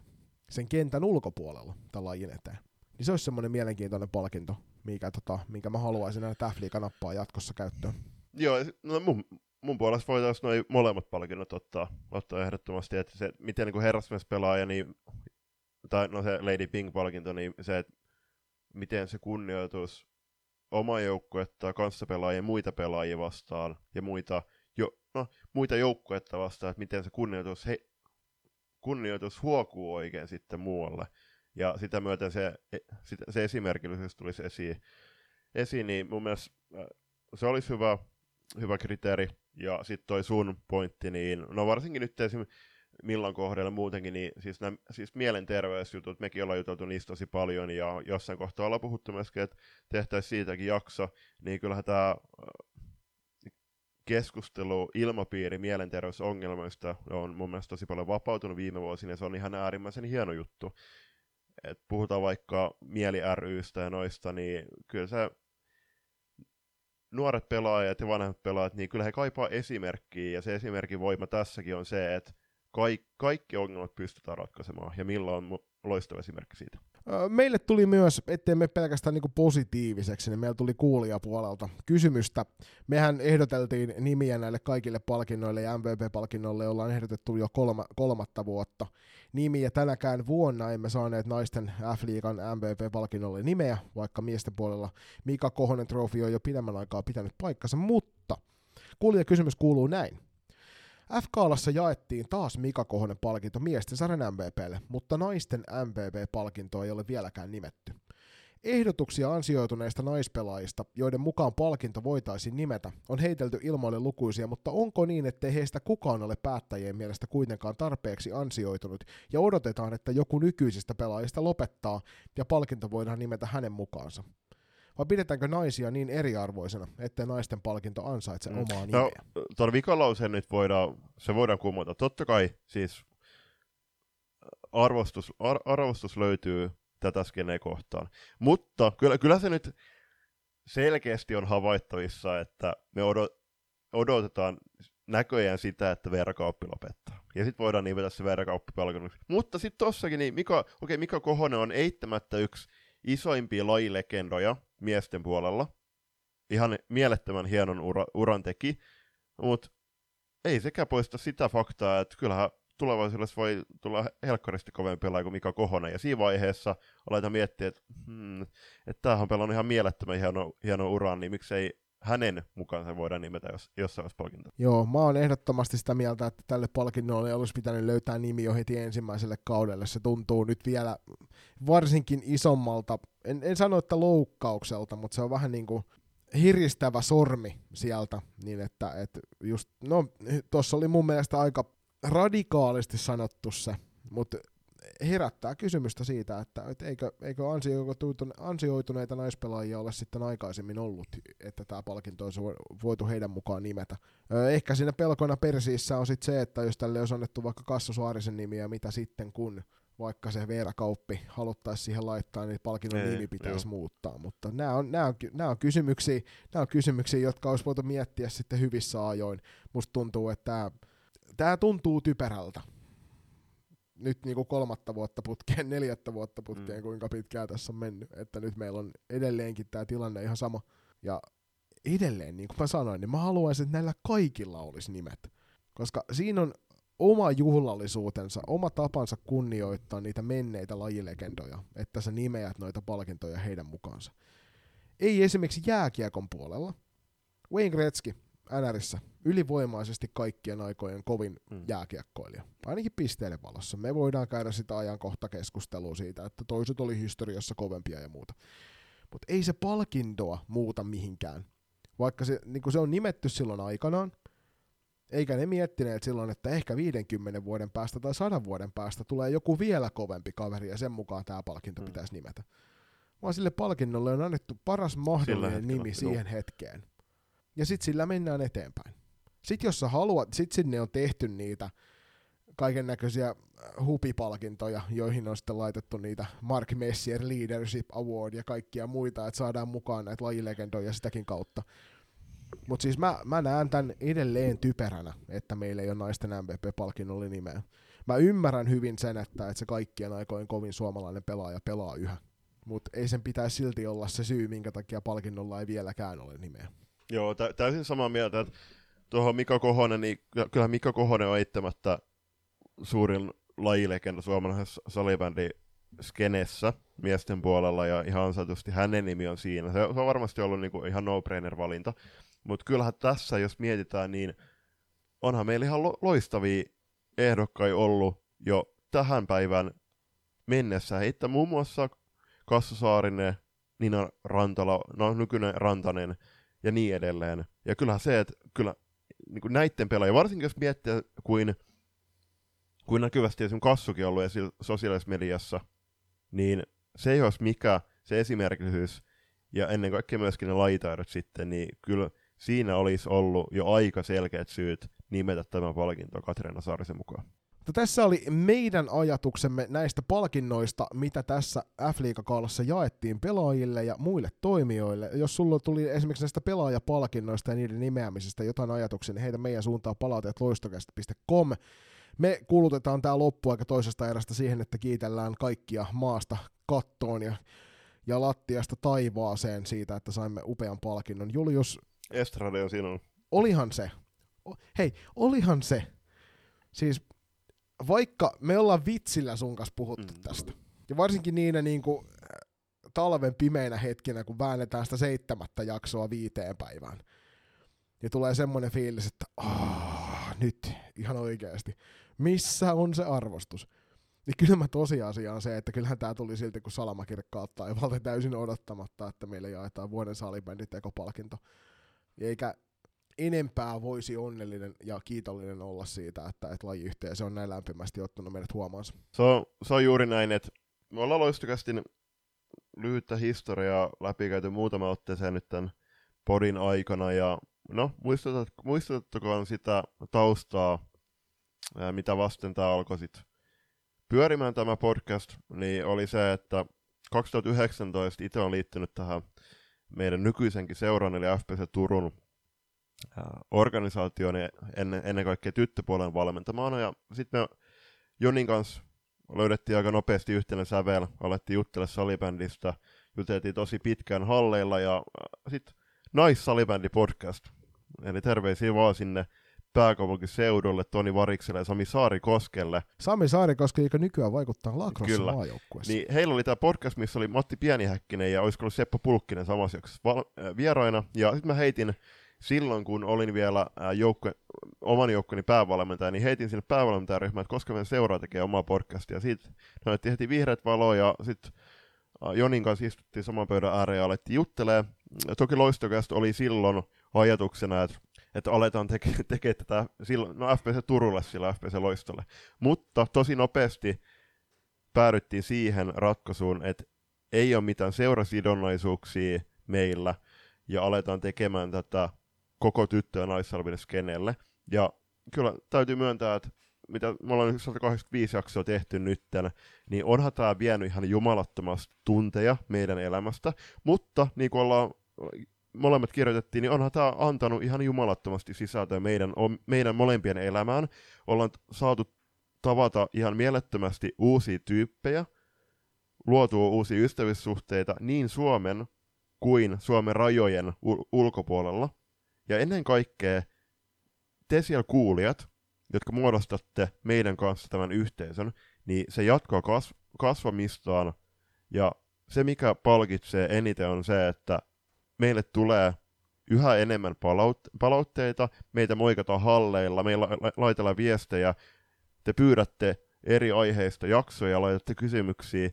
sen kentän ulkopuolella tämän lajin eteen. Niin se olisi semmoinen mielenkiintoinen palkinto, mikä, tota, minkä mä haluaisin näitä täfliika nappaa jatkossa käyttöön. Joo, no mun, mun puolesta voitaisiin noin molemmat palkinnot ottaa, ottaa ehdottomasti, että se, miten niin herrasmies pelaaja, niin tai no se Lady Ping-palkinto, niin se, että miten se kunnioitus oma joukkuetta, kanssapelaajia muita pelaajia vastaan ja muita, jo, no, muita joukkuetta vastaan, että miten se kunnioitus, he, kunnioitus huokuu oikein sitten muualle. Ja sitä myöten se, e, se esimerkillisyys tulisi esiin, esiin, niin mun mielestä äh, se olisi hyvä, hyvä kriteeri. Ja sitten toi sun pointti, niin no varsinkin nyt esimerkiksi milloin kohdalla muutenkin, niin siis, nämä, siis mielenterveysjutut, mekin ollaan juteltu niistä tosi paljon, ja jossain kohtaa ollaan puhuttu myöskin, että tehtäisiin siitäkin jakso, niin kyllähän tämä äh, keskustelu ilmapiiri mielenterveysongelmista on mun mielestä tosi paljon vapautunut viime vuosina, ja se on ihan äärimmäisen hieno juttu. Et puhutaan vaikka mieli rystä ja noista, niin kyllä se nuoret pelaajat ja vanhemmat pelaajat, niin kyllä he kaipaa esimerkkiä, ja se esimerkin voima tässäkin on se, että kaik, kaikki ongelmat pystytään ratkaisemaan, ja Milla on loistava esimerkki siitä. Meille tuli myös, ettei me pelkästään niin positiiviseksi, niin meillä tuli kuulijapuolelta kysymystä. Mehän ehdoteltiin nimiä näille kaikille palkinnoille ja MVP-palkinnoille ollaan ehdotettu jo kolma, kolmatta vuotta nimiä. Tänäkään vuonna emme saaneet naisten F-liigan MVP-palkinnolle nimeä, vaikka miesten puolella Mika Kohonen trofi on jo pidemmän aikaa pitänyt paikkansa, mutta kuulijakysymys kuuluu näin. F-kaalassa jaettiin taas Mika Kohonen palkinto miesten sarjan MVPlle, mutta naisten MVP-palkintoa ei ole vieläkään nimetty. Ehdotuksia ansioituneista naispelaajista, joiden mukaan palkinto voitaisiin nimetä, on heitelty ilmoille lukuisia, mutta onko niin, ettei heistä kukaan ole päättäjien mielestä kuitenkaan tarpeeksi ansioitunut ja odotetaan, että joku nykyisistä pelaajista lopettaa ja palkinto voidaan nimetä hänen mukaansa? vai pidetäänkö naisia niin eriarvoisena, ettei naisten palkinto ansaitse mm. omaa no, nimeä? No, tuon vikalauseen nyt voidaan, se voidaan kumota. Totta kai siis arvostus, ar, arvostus löytyy tätä skeneen kohtaan. Mutta kyllä, kyllä se nyt selkeästi on havaittavissa, että me odot, odotetaan näköjään sitä, että verkauppi lopettaa. Ja sitten voidaan nimetä se verkauppi. Mutta sitten tossakin, niin Mika, okay, Mika Kohonen on eittämättä yksi isoimpia lajilegendoja miesten puolella. Ihan mielettömän hienon ura, uran teki, mutta ei sekä poista sitä faktaa, että kyllähän tulevaisuudessa voi tulla helkkaristi kovempi pelaaja kuin Mika Kohonen, ja siinä vaiheessa aletaan miettiä, että, hmm, että tämähän on pelannut ihan mielettömän hieno, hieno uran, niin miksei hänen mukaansa voidaan nimetä jos, jossain vaiheessa palkinto. Joo, mä oon ehdottomasti sitä mieltä, että tälle palkinnolle olisi pitänyt löytää nimi jo heti ensimmäiselle kaudelle. Se tuntuu nyt vielä varsinkin isommalta, en, en sano, että loukkaukselta, mutta se on vähän niin kuin hiristävä sormi sieltä, niin että, että just, no tuossa oli mun mielestä aika radikaalisti sanottu se, mutta herättää kysymystä siitä, että, että eikö, eikö ansioituneita naispelaajia ole sitten aikaisemmin ollut, että tämä palkinto olisi voitu heidän mukaan nimetä. Ehkä siinä pelkona persiissä on sitten se, että jos tälle olisi annettu vaikka Kassu Saarisen nimiä, mitä sitten kun vaikka se Veera Kauppi haluttaisiin siihen laittaa, niin palkinnon Ei, nimi pitäisi joo. muuttaa. Mutta nämä on, nämä, on, nämä, on kysymyksiä, nämä on kysymyksiä, jotka olisi voitu miettiä sitten hyvissä ajoin. Musta tuntuu, että tämä, tämä tuntuu typerältä nyt niin kuin kolmatta vuotta putkeen, neljättä vuotta putkeen, mm. kuinka pitkään tässä on mennyt, että nyt meillä on edelleenkin tämä tilanne ihan sama. Ja edelleen, niin kuin mä sanoin, niin mä haluaisin, että näillä kaikilla olisi nimet. Koska siinä on oma juhlallisuutensa, oma tapansa kunnioittaa niitä menneitä lajilegendoja, että sä nimeät noita palkintoja heidän mukaansa. Ei esimerkiksi jääkiekon puolella. Wayne Gretzky, NRissä ylivoimaisesti kaikkien aikojen kovin mm. jääkiekkoilija. Ainakin pisteiden valossa. Me voidaan käydä sitä ajankohta keskustelua siitä, että toiset oli historiassa kovempia ja muuta. Mutta ei se palkintoa muuta mihinkään. Vaikka se, niin se on nimetty silloin aikanaan, eikä ne miettineet silloin, että ehkä 50 vuoden päästä tai 100 vuoden päästä tulee joku vielä kovempi kaveri ja sen mukaan tämä palkinto mm. pitäisi nimetä. Vaan sille palkinnolle on annettu paras mahdollinen nimi siihen hetkeen ja sitten sillä mennään eteenpäin. Sitten jos sä haluat, sit sinne on tehty niitä kaiken näköisiä äh, hupipalkintoja, joihin on sitten laitettu niitä Mark Messier Leadership Award ja kaikkia muita, että saadaan mukaan näitä lajilegendoja sitäkin kautta. Mutta siis mä, mä näen tämän edelleen typeränä, että meillä ei ole naisten MVP-palkinnolle nimeä. Mä ymmärrän hyvin sen, että, että se kaikkien aikojen kovin suomalainen pelaaja pelaa yhä. Mutta ei sen pitäisi silti olla se syy, minkä takia palkinnolla ei vieläkään ole nimeä. Joo, tä- täysin samaa mieltä, että tuohon Mika Kohonen, niin kyllä Mika Kohonen on eittämättä suurin lajilegenda suomalaisessa salibändi skenessä miesten puolella ja ihan ansaitusti hänen nimi on siinä. Se on varmasti ollut niinku ihan no-brainer valinta. Mutta kyllähän tässä, jos mietitään, niin onhan meillä ihan lo- loistavia ehdokkaita ollut jo tähän päivän mennessä. Heitä muun muassa Kassu Saarinen, Nina Rantala, no nykyinen Rantanen, ja niin edelleen. Ja kyllähän se, että kyllä niin kuin näiden pelaajia, varsinkin jos miettii, kuin, kuin näkyvästi esimerkiksi Kassukin ollut esillä sosiaalisessa mediassa, niin se jos mikä, se esimerkillisyys ja ennen kaikkea myöskin ne lajitaidot sitten, niin kyllä siinä olisi ollut jo aika selkeät syyt nimetä tämä palkinto Katriina Saarisen mukaan. Mutta tässä oli meidän ajatuksemme näistä palkinnoista, mitä tässä f kaalassa jaettiin pelaajille ja muille toimijoille. Jos sulla tuli esimerkiksi näistä pelaajapalkinnoista ja niiden nimeämisestä jotain ajatuksia, niin heitä meidän suuntaan palautet loistokästä.com. me kulutetaan tämä loppuaika toisesta erästä siihen, että kiitellään kaikkia maasta kattoon ja, ja lattiasta taivaaseen siitä, että saimme upean palkinnon. Julius, Estrade on sinun. olihan se, o- hei, olihan se, siis vaikka me ollaan vitsillä sun kanssa puhuttu Mm. tästä, ja varsinkin niinä niin kuin, talven pimeinä hetkinä, kun väännetään sitä seitsemättä jaksoa viiteen päivään, ja tulee semmoinen fiilis, että aah, nyt ihan oikeasti, missä on se arvostus? Niin kylmä tosiasia on se, että kyllähän tämä tuli silti kuin salamakirkkaat taivaalta täysin odottamatta, että meille jaetaan vuoden salibändin tekopalkinto. Eikä enempää voisi onnellinen ja kiitollinen olla siitä, että, että lajiyhteisö on näin lämpimästi ottanut meidät huomaansa. Se on, se on juuri näin, että me ollaan loistokästi lyhyttä historiaa läpikäyty muutama otteeseen nyt tämän podin aikana, ja no, muistutat, sitä taustaa, mitä vasten tämä alkoi sit pyörimään tämä podcast, niin oli se, että 2019 itse on liittynyt tähän meidän nykyisenkin seuran, eli FPC Turun ja ennen, ennen kaikkea tyttöpuolen valmentamana, ja sitten me Jonin kanssa löydettiin aika nopeasti yhtenä sävel, alettiin juttella salibändistä, juteltiin tosi pitkään halleilla ja sitten Nais-salibändi podcast. Eli terveisiä vaan sinne pääkaupunkiseudulle, Toni Varikselle ja Sami Saarikoskelle. Sami Saarikoski, joka nykyään vaikuttaa Kyllä. lacrosse maajoukkueessa. Niin heillä oli tämä podcast, missä oli Matti Pienihäkkinen ja olisiko ollut Seppo Pulkkinen samassa val- äh, vieraina. Ja sitten mä heitin silloin, kun olin vielä joukkue, oman joukkueeni päävalmentaja, niin heitin sinne päävalmentajaryhmään, että koska meidän seuraa tekee omaa podcastia. Siitä annettiin heti vihreät valoa ja sitten Jonin kanssa istuttiin saman pöydän ääreen ja alettiin juttelee. Toki loistokästä oli silloin ajatuksena, että, että aletaan tekemään teke tätä silloin, no FPC Turulle sillä FPC Loistolle. Mutta tosi nopeasti päädyttiin siihen ratkaisuun, että ei ole mitään seurasidonnaisuuksia meillä ja aletaan tekemään tätä koko tyttö- ja naissalville skenelle. Ja kyllä täytyy myöntää, että mitä me ollaan nyt 185 jaksoa tehty nytten, niin onhan tämä vienyt ihan jumalattomasti tunteja meidän elämästä, mutta niin kuin ollaan molemmat kirjoitettiin, niin onhan tämä antanut ihan jumalattomasti sisältöä meidän, meidän molempien elämään. Ollaan saatu tavata ihan mielettömästi uusia tyyppejä, luotua uusia ystävyyssuhteita niin Suomen kuin Suomen rajojen ul- ulkopuolella. Ja ennen kaikkea te siellä kuulijat, jotka muodostatte meidän kanssa tämän yhteisön, niin se jatkaa kas- kasvamistaan. Ja se, mikä palkitsee eniten, on se, että meille tulee yhä enemmän palaut- palautteita, meitä moikataan halleilla, meillä la- laitellaan viestejä, te pyydätte eri aiheista jaksoja, laitatte kysymyksiä,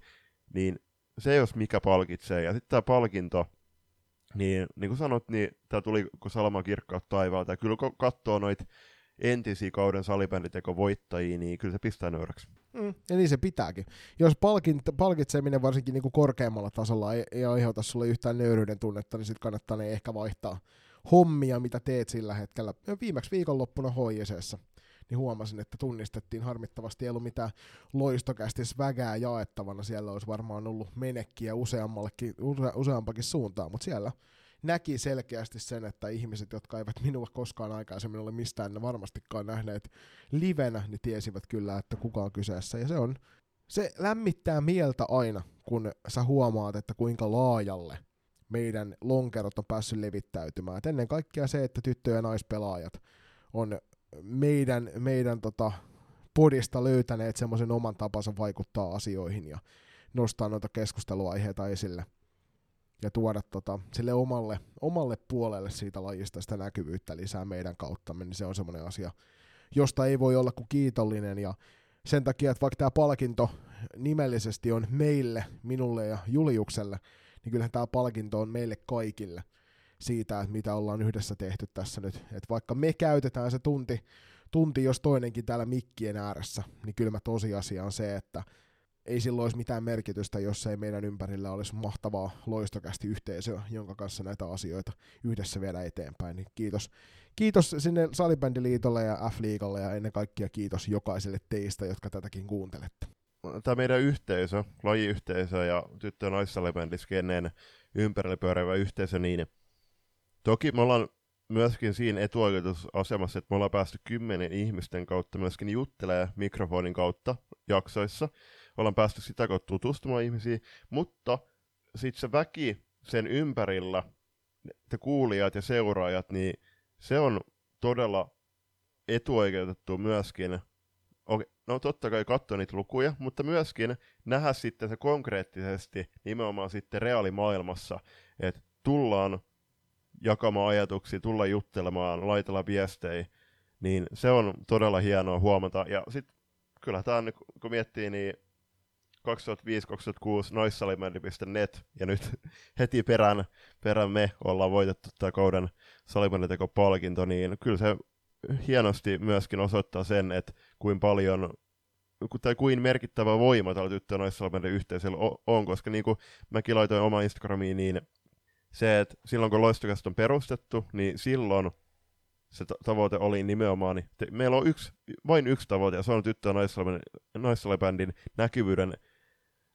niin se jos mikä palkitsee. Ja sitten tämä palkinto, niin, niin kuin sanot, niin tämä tuli kun salama kirkkaat taivaalta. Ja kyllä kun katsoo noita entisiä kauden salibänditeko voittajia, niin kyllä se pistää nöyräksi. Mm, ja niin se pitääkin. Jos palkint, palkitseminen varsinkin niin kuin korkeammalla tasolla ei, ei aiheuta sulle yhtään nöyryyden tunnetta, niin sitten kannattaa ne ehkä vaihtaa hommia, mitä teet sillä hetkellä. Viimeksi viikonloppuna HJCssä niin huomasin, että tunnistettiin harmittavasti ei ollut mitään loistokästi vägää jaettavana. Siellä olisi varmaan ollut menekkiä useammallekin, use, useampakin suuntaan, mutta siellä näki selkeästi sen, että ihmiset, jotka eivät minua koskaan aikaisemmin ole mistään varmastikaan nähneet livenä, niin tiesivät kyllä, että kuka on kyseessä. Ja se on, se lämmittää mieltä aina, kun sä huomaat, että kuinka laajalle meidän lonkerot on päässyt levittäytymään. Et ennen kaikkea se, että tyttö- ja naispelaajat on meidän, meidän tota, podista löytäneet semmoisen oman tapansa vaikuttaa asioihin ja nostaa noita keskusteluaiheita esille ja tuoda tota, sille omalle, omalle puolelle siitä lajista sitä näkyvyyttä lisää meidän kauttamme, niin se on semmoinen asia, josta ei voi olla kuin kiitollinen. Ja sen takia, että vaikka tämä palkinto nimellisesti on meille, minulle ja Juliukselle, niin kyllähän tämä palkinto on meille kaikille siitä, että mitä ollaan yhdessä tehty tässä nyt. Et vaikka me käytetään se tunti, tunti, jos toinenkin täällä mikkien ääressä, niin kylmä tosiasia on se, että ei silloin olisi mitään merkitystä, jos ei meidän ympärillä olisi mahtavaa loistokästi yhteisöä, jonka kanssa näitä asioita yhdessä viedä eteenpäin. Niin kiitos, kiitos sinne Salibändiliitolle ja F-liigalle ja ennen kaikkea kiitos jokaiselle teistä, jotka tätäkin kuuntelette. Tämä meidän yhteisö, lajiyhteisö ja tyttö- ja naissalibändiskeneen ympärillä pyörivä yhteisö, niin toki me ollaan myöskin siinä etuoikeutusasemassa, että me ollaan päästy kymmenen ihmisten kautta myöskin juttelee mikrofonin kautta jaksoissa. Ollaan päästy sitä kautta tutustumaan ihmisiin, mutta sitten se väki sen ympärillä, te kuulijat ja seuraajat, niin se on todella etuoikeutettu myöskin, no totta kai katsoa niitä lukuja, mutta myöskin nähdä sitten se konkreettisesti nimenomaan sitten reaalimaailmassa, että tullaan jakamaan ajatuksia, tulla juttelemaan, laitella viestejä, niin se on todella hienoa huomata. Ja sitten kyllä tämä kun miettii, niin 2005-2006 naissalimändi.net ja nyt heti perään, perään me ollaan voitettu tämä kauden salimäniteko-palkinto, niin kyllä se hienosti myöskin osoittaa sen, että kuin paljon tai kuin merkittävä voima tällä tyttö- naissalimändin yhteisöllä on, koska niin kuin mäkin laitoin oma Instagramiin, niin se, että silloin kun Loistokäst on perustettu, niin silloin se tavoite oli nimenomaan, niin te, meillä on yksi, vain yksi tavoite, ja se on tyttö- ja näkyvyyden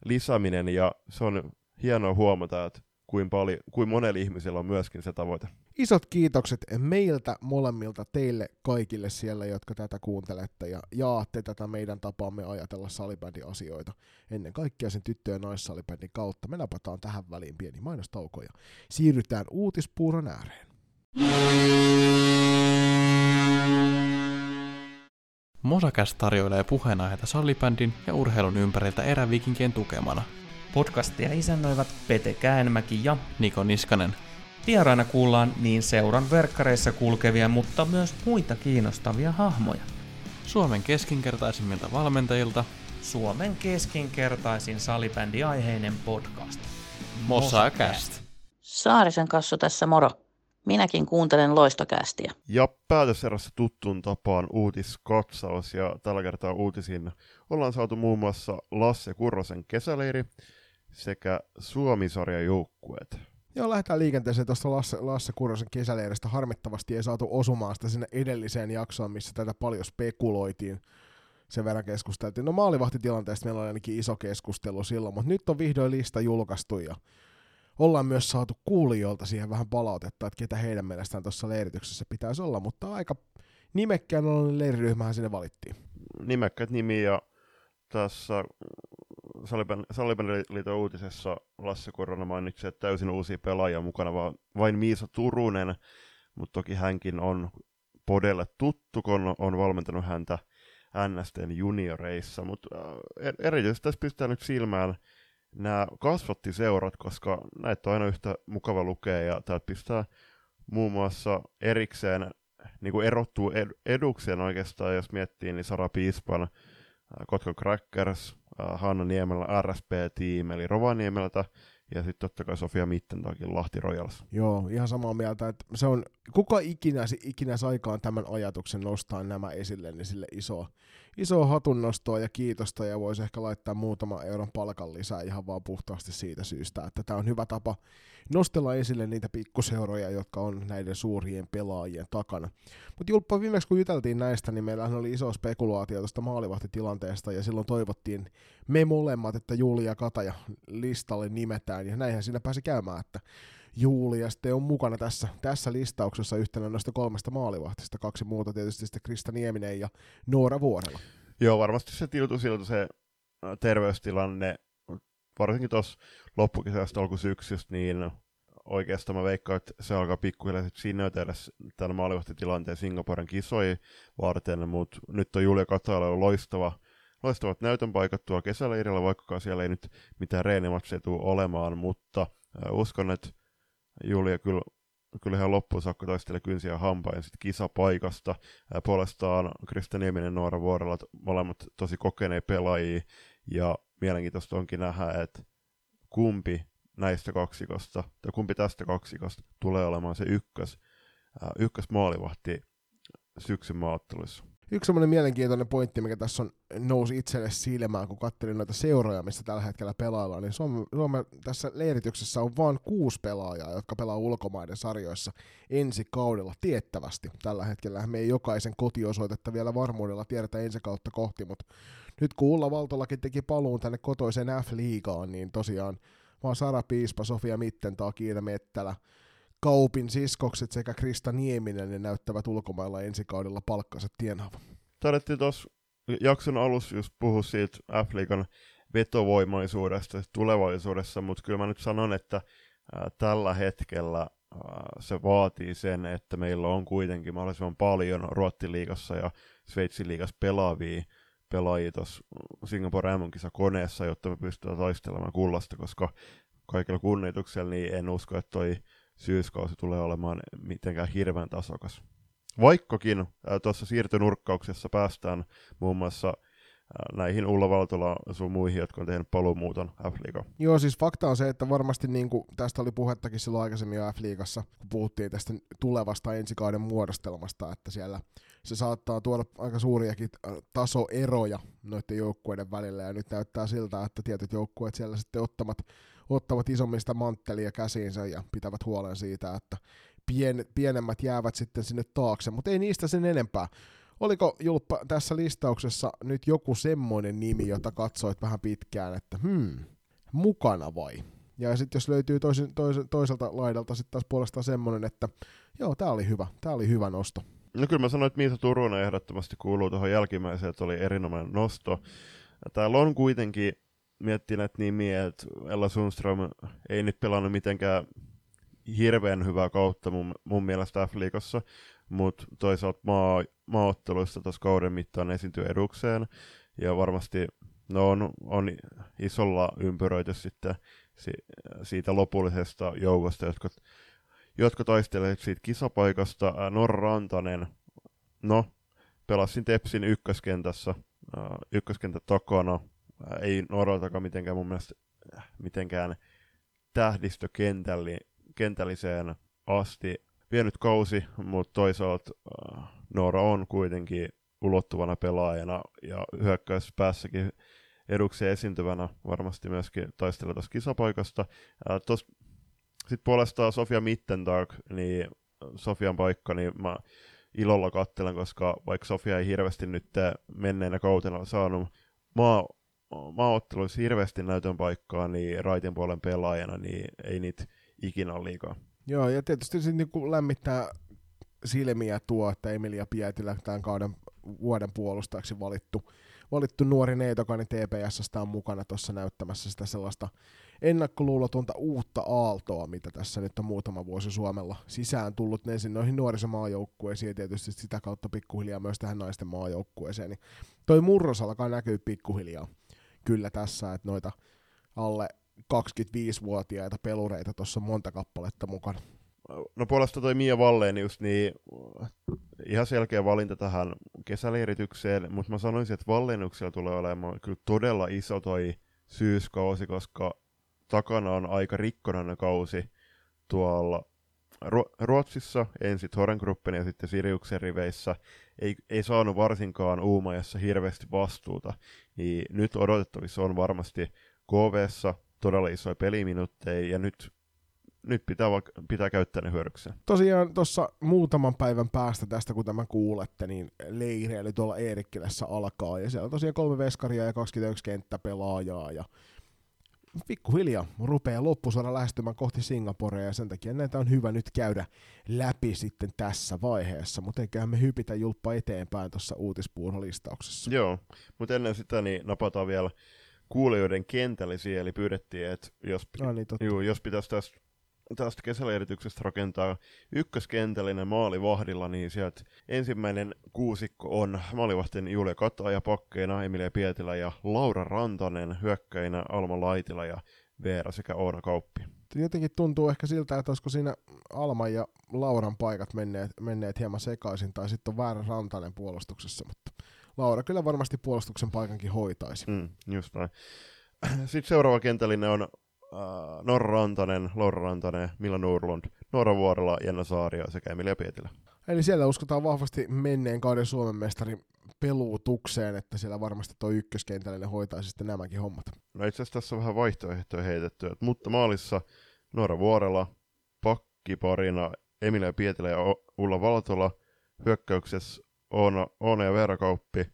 lisääminen, ja se on hienoa huomata, että kuin, paljon, kuin monella ihmisellä on myöskin se tavoite. Isot kiitokset meiltä molemmilta teille kaikille siellä, jotka tätä kuuntelette ja jaatte tätä meidän tapaamme ajatella salibändin asioita. Ennen kaikkea sen tyttö- ja naissalibändin kautta. Me napataan tähän väliin pieni mainostauko ja siirrytään uutispuuron ääreen. Mosakäs tarjoilee puheenaiheita salibändin ja urheilun ympäriltä erävikinkien tukemana – Podcastia isännöivät Pete Käänmäki ja Niko Niskanen. Vieraina kuullaan niin seuran verkkareissa kulkevia, mutta myös muita kiinnostavia hahmoja. Suomen keskinkertaisimmilta valmentajilta Suomen keskinkertaisin salibändiaiheinen podcast. Mosacast. Saarisen kassu tässä moro. Minäkin kuuntelen loistokästiä. Ja päätöserässä tuttuun tapaan uutiskatsaus ja tällä kertaa uutisiin ollaan saatu muun muassa Lasse Kurrosen kesäleiri, sekä Suomi-sarjan joukkueet. Joo, lähdetään liikenteeseen tuosta Lasse, Lasse Kurrosen kesäleiristä. Harmittavasti ei saatu osumaan sitä sinne edelliseen jaksoon, missä tätä paljon spekuloitiin. Sen verran keskusteltiin. No maalivahtitilanteesta meillä oli ainakin iso keskustelu silloin, mutta nyt on vihdoin lista julkaistu ja ollaan myös saatu kuulijoilta siihen vähän palautetta, että ketä heidän mielestään tuossa leirityksessä pitäisi olla, mutta aika nimekkään leiriryhmähän sinne valittiin. Nimekkäät nimi ja tässä Saliban liiton uutisessa Lasse Korona mainitsi, että täysin uusia pelaajia mukana, vaan vain Miisa Turunen, mutta toki hänkin on Podelle tuttu, kun on valmentanut häntä NSTn junioreissa, mutta äh, erityisesti tässä pistää nyt silmään nämä kasvattiseurat, koska näitä on aina yhtä mukava lukea, ja täältä pistää muun muassa erikseen niin kuin erottuu ed- edukseen oikeastaan, jos miettii, niin Sara Piispan Kotka Crackers, Hanna Niemelä RSP-tiimi, eli Rovaniemeltä, ja sitten totta kai Sofia Mittentaakin Lahti Royals. Joo, ihan samaa mieltä, että se on, kuka ikinä, ikinä saikaan tämän ajatuksen nostaa nämä esille, niin sille iso, iso hatunnostoa ja kiitosta, ja voisi ehkä laittaa muutama euron palkan lisää ihan vaan puhtaasti siitä syystä, että tämä on hyvä tapa nostella esille niitä pikkuseuroja, jotka on näiden suurien pelaajien takana. Mutta Julppa, viimeksi kun juteltiin näistä, niin meillähän oli iso spekulaatio tuosta maalivahtitilanteesta, ja silloin toivottiin me molemmat, että Julia Kataja listalle nimetään, ja näinhän siinä pääsi käymään, että Julia sitten on mukana tässä, tässä listauksessa yhtenä noista kolmesta maalivahtista, kaksi muuta tietysti sitten Krista Nieminen ja Noora Vuorela. Joo, varmasti se tiltu siltä se terveystilanne. Varsinkin tuossa loppukesästä alkusyksystä, niin oikeastaan mä veikkaan, että se alkaa pikkuhiljaa sinnöitellä tämän maalivahtitilanteen Singaporen kisoja varten, mutta nyt on Julia Katala on loistava, loistavat näytön paikat tuolla kesäleirillä, vaikkakaan siellä ei nyt mitään reenimatseja tule olemaan, mutta uskon, että Julia kyllä, kyllä ihan loppuun saakka taistelee kynsiä hampain sitten kisapaikasta. Äh, puolestaan Krista Nieminen Noora Vuorella, molemmat tosi kokeneet pelaajia, ja mielenkiintoista onkin nähdä, että kumpi näistä kaksikosta, tai kumpi tästä kaksikosta tulee olemaan se ykkös, äh, ykkös maalivahti syksyn maatteluissa. Yksi semmoinen mielenkiintoinen pointti, mikä tässä on nousi itselle silmään, kun katselin noita seuroja, missä tällä hetkellä pelaillaan, niin Suomen, Suomen tässä leirityksessä on vain kuusi pelaajaa, jotka pelaa ulkomaiden sarjoissa ensi kaudella tiettävästi. Tällä hetkellä me ei jokaisen kotiosoitetta vielä varmuudella tiedetä ensi kautta kohti, mutta nyt kun Ulla Valtolakin teki paluun tänne kotoiseen F-liigaan, niin tosiaan vaan Sara Piispa, Sofia Mittentaa, Kiina Mettälä, Kaupin siskokset sekä Krista Nieminen ne näyttävät ulkomailla ensi kaudella palkkansa tienaavan. Tarvittiin tuossa jakson alussa just puhua siitä F-liigan vetovoimaisuudesta tulevaisuudessa, mutta kyllä mä nyt sanon, että ää, tällä hetkellä ää, se vaatii sen, että meillä on kuitenkin mahdollisimman paljon Ruottiliigassa ja Sveitsin liigassa pelaavia pelaajia tuossa Singapore koneessa, jotta me pystytään taistelemaan kullasta, koska kaikilla kunnioituksella niin en usko, että toi syyskausi tulee olemaan mitenkään hirveän tasokas. Vaikkakin tuossa siirtynurkkauksessa päästään muun muassa näihin Ulla Valtola sun muihin, jotka on tehnyt paluumuuton F-liigaan. Joo, siis fakta on se, että varmasti niin kuin, tästä oli puhettakin silloin aikaisemmin jo F-liigassa, kun puhuttiin tästä tulevasta ensikauden muodostelmasta, että siellä se saattaa tuoda aika suuriakin tasoeroja noiden joukkueiden välillä, ja nyt näyttää siltä, että tietyt joukkueet siellä sitten ottavat, ottavat isommista manttelia käsiinsä ja pitävät huolen siitä, että pien, pienemmät jäävät sitten sinne taakse, mutta ei niistä sen enempää. Oliko Julppa tässä listauksessa nyt joku semmoinen nimi, jota katsoit vähän pitkään, että hmm, mukana vai? Ja sitten jos löytyy toisen, toisen, toiselta laidalta sitten taas puolestaan semmoinen, että joo, tämä oli hyvä, tämä oli hyvä nosto. No kyllä mä sanoin, että Miisa Turunen ehdottomasti kuuluu tuohon jälkimmäiseen, että oli erinomainen nosto. Täällä on kuitenkin miettinyt näitä nimiä, että Ella Sundström ei nyt pelannut mitenkään hirveän hyvää kautta mun, mun mielestä F-liigassa, mutta toisaalta maa, maaotteluissa tuossa kauden mittaan esiintyy edukseen, ja varmasti no on, on isolla ympyröity sitten si, siitä lopullisesta joukosta, jotka, jotka taistelevat siitä kisapaikasta. Norra Rantanen, no, pelasin Tepsin ykköskentässä, ykköskentä takana, ei Norraltakaan mitenkään mun mielestä mitenkään tähdistökentälliseen asti vienyt kausi, mutta toisaalta äh, Noora on kuitenkin ulottuvana pelaajana ja hyökkäyspäässäkin edukseen esiintyvänä varmasti myöskin taistelee tuossa kisapaikasta. Äh, Sitten puolestaan Sofia Mittentag, niin Sofian paikka, niin mä ilolla kattelen, koska vaikka Sofia ei hirveästi nyt menneenä kautena saanut maa, maaotteluissa hirveästi näytön paikkaa, niin raitin puolen pelaajana, niin ei niitä ikinä ole liikaa. Joo, ja tietysti se niin lämmittää silmiä tuo, että Emilia Pietilä tämän kauden vuoden puolustajaksi valittu, valittu nuori neitokani TPSstä on mukana tuossa näyttämässä sitä sellaista ennakkoluulotonta uutta aaltoa, mitä tässä nyt on muutama vuosi Suomella sisään tullut ensin noihin nuorisomaajoukkueisiin ja tietysti sitä kautta pikkuhiljaa myös tähän naisten maajoukkueeseen. Niin toi murros alkaa näkyä pikkuhiljaa kyllä tässä, että noita alle 25-vuotiaita pelureita tuossa monta kappaletta mukana. No puolesta toi Mia Valleen just niin ihan selkeä valinta tähän kesäleiritykseen, mutta mä sanoisin, että Vallennuksella tulee olemaan kyllä todella iso toi syyskausi, koska takana on aika rikkonainen kausi tuolla Ruotsissa, ensin Torengruppen ja sitten Siriuksen riveissä, ei, ei saanut varsinkaan Uumajassa hirveästi vastuuta, niin nyt odotettavissa on varmasti KVssa todella isoja peliminuutteja, ja nyt, nyt pitää, pitää käyttää ne hyödykseen. Tosiaan tuossa muutaman päivän päästä tästä, kun tämän kuulette, niin leireily tuolla Eerikkilässä alkaa, ja siellä on tosiaan kolme veskaria ja 21 kenttäpelaajaa, ja pikkuhiljaa rupeaa loppusuora lähestymään kohti Singaporea ja sen takia näitä on hyvä nyt käydä läpi sitten tässä vaiheessa, mutta eiköhän me hypitä julppa eteenpäin tuossa uutispuurolistauksessa. Joo, mutta ennen sitä niin napataan vielä kuulijoiden kentällisiä, eli pyydettiin, että jos, no niin, juu, jos pitäisi tästä, tästä kesäleirityksestä rakentaa ykköskentällinen maalivahdilla, niin sieltä ensimmäinen kuusikko on maalivahtien Julia ja pakkeina Emilia Pietilä ja Laura Rantanen hyökkäinä Alma Laitila ja Veera sekä Oona Kauppi. Jotenkin tuntuu ehkä siltä, että olisiko siinä Alma ja Lauran paikat menneet, menneet hieman sekaisin, tai sitten on väärä Rantanen puolustuksessa, mutta Laura kyllä varmasti puolustuksen paikankin hoitaisi. Mm, just näin. Sitten seuraava kentällinen on uh, Norra Rantanen, Laura Rantanen, Milla Nurlund, Norra Vuorela, Jenna Saario sekä Emilia Pietilä. Eli siellä uskotaan vahvasti menneen kauden Suomen mestarin peluutukseen, että siellä varmasti tuo ykköskentällinen hoitaisi sitten nämäkin hommat. No itse asiassa tässä on vähän vaihtoehtoja heitetty, mutta maalissa Norra Vuorela, pakkiparina Emilia Pietilä ja Ulla Valtola, hyökkäyksessä Oona, Oona ja Veera Kauppi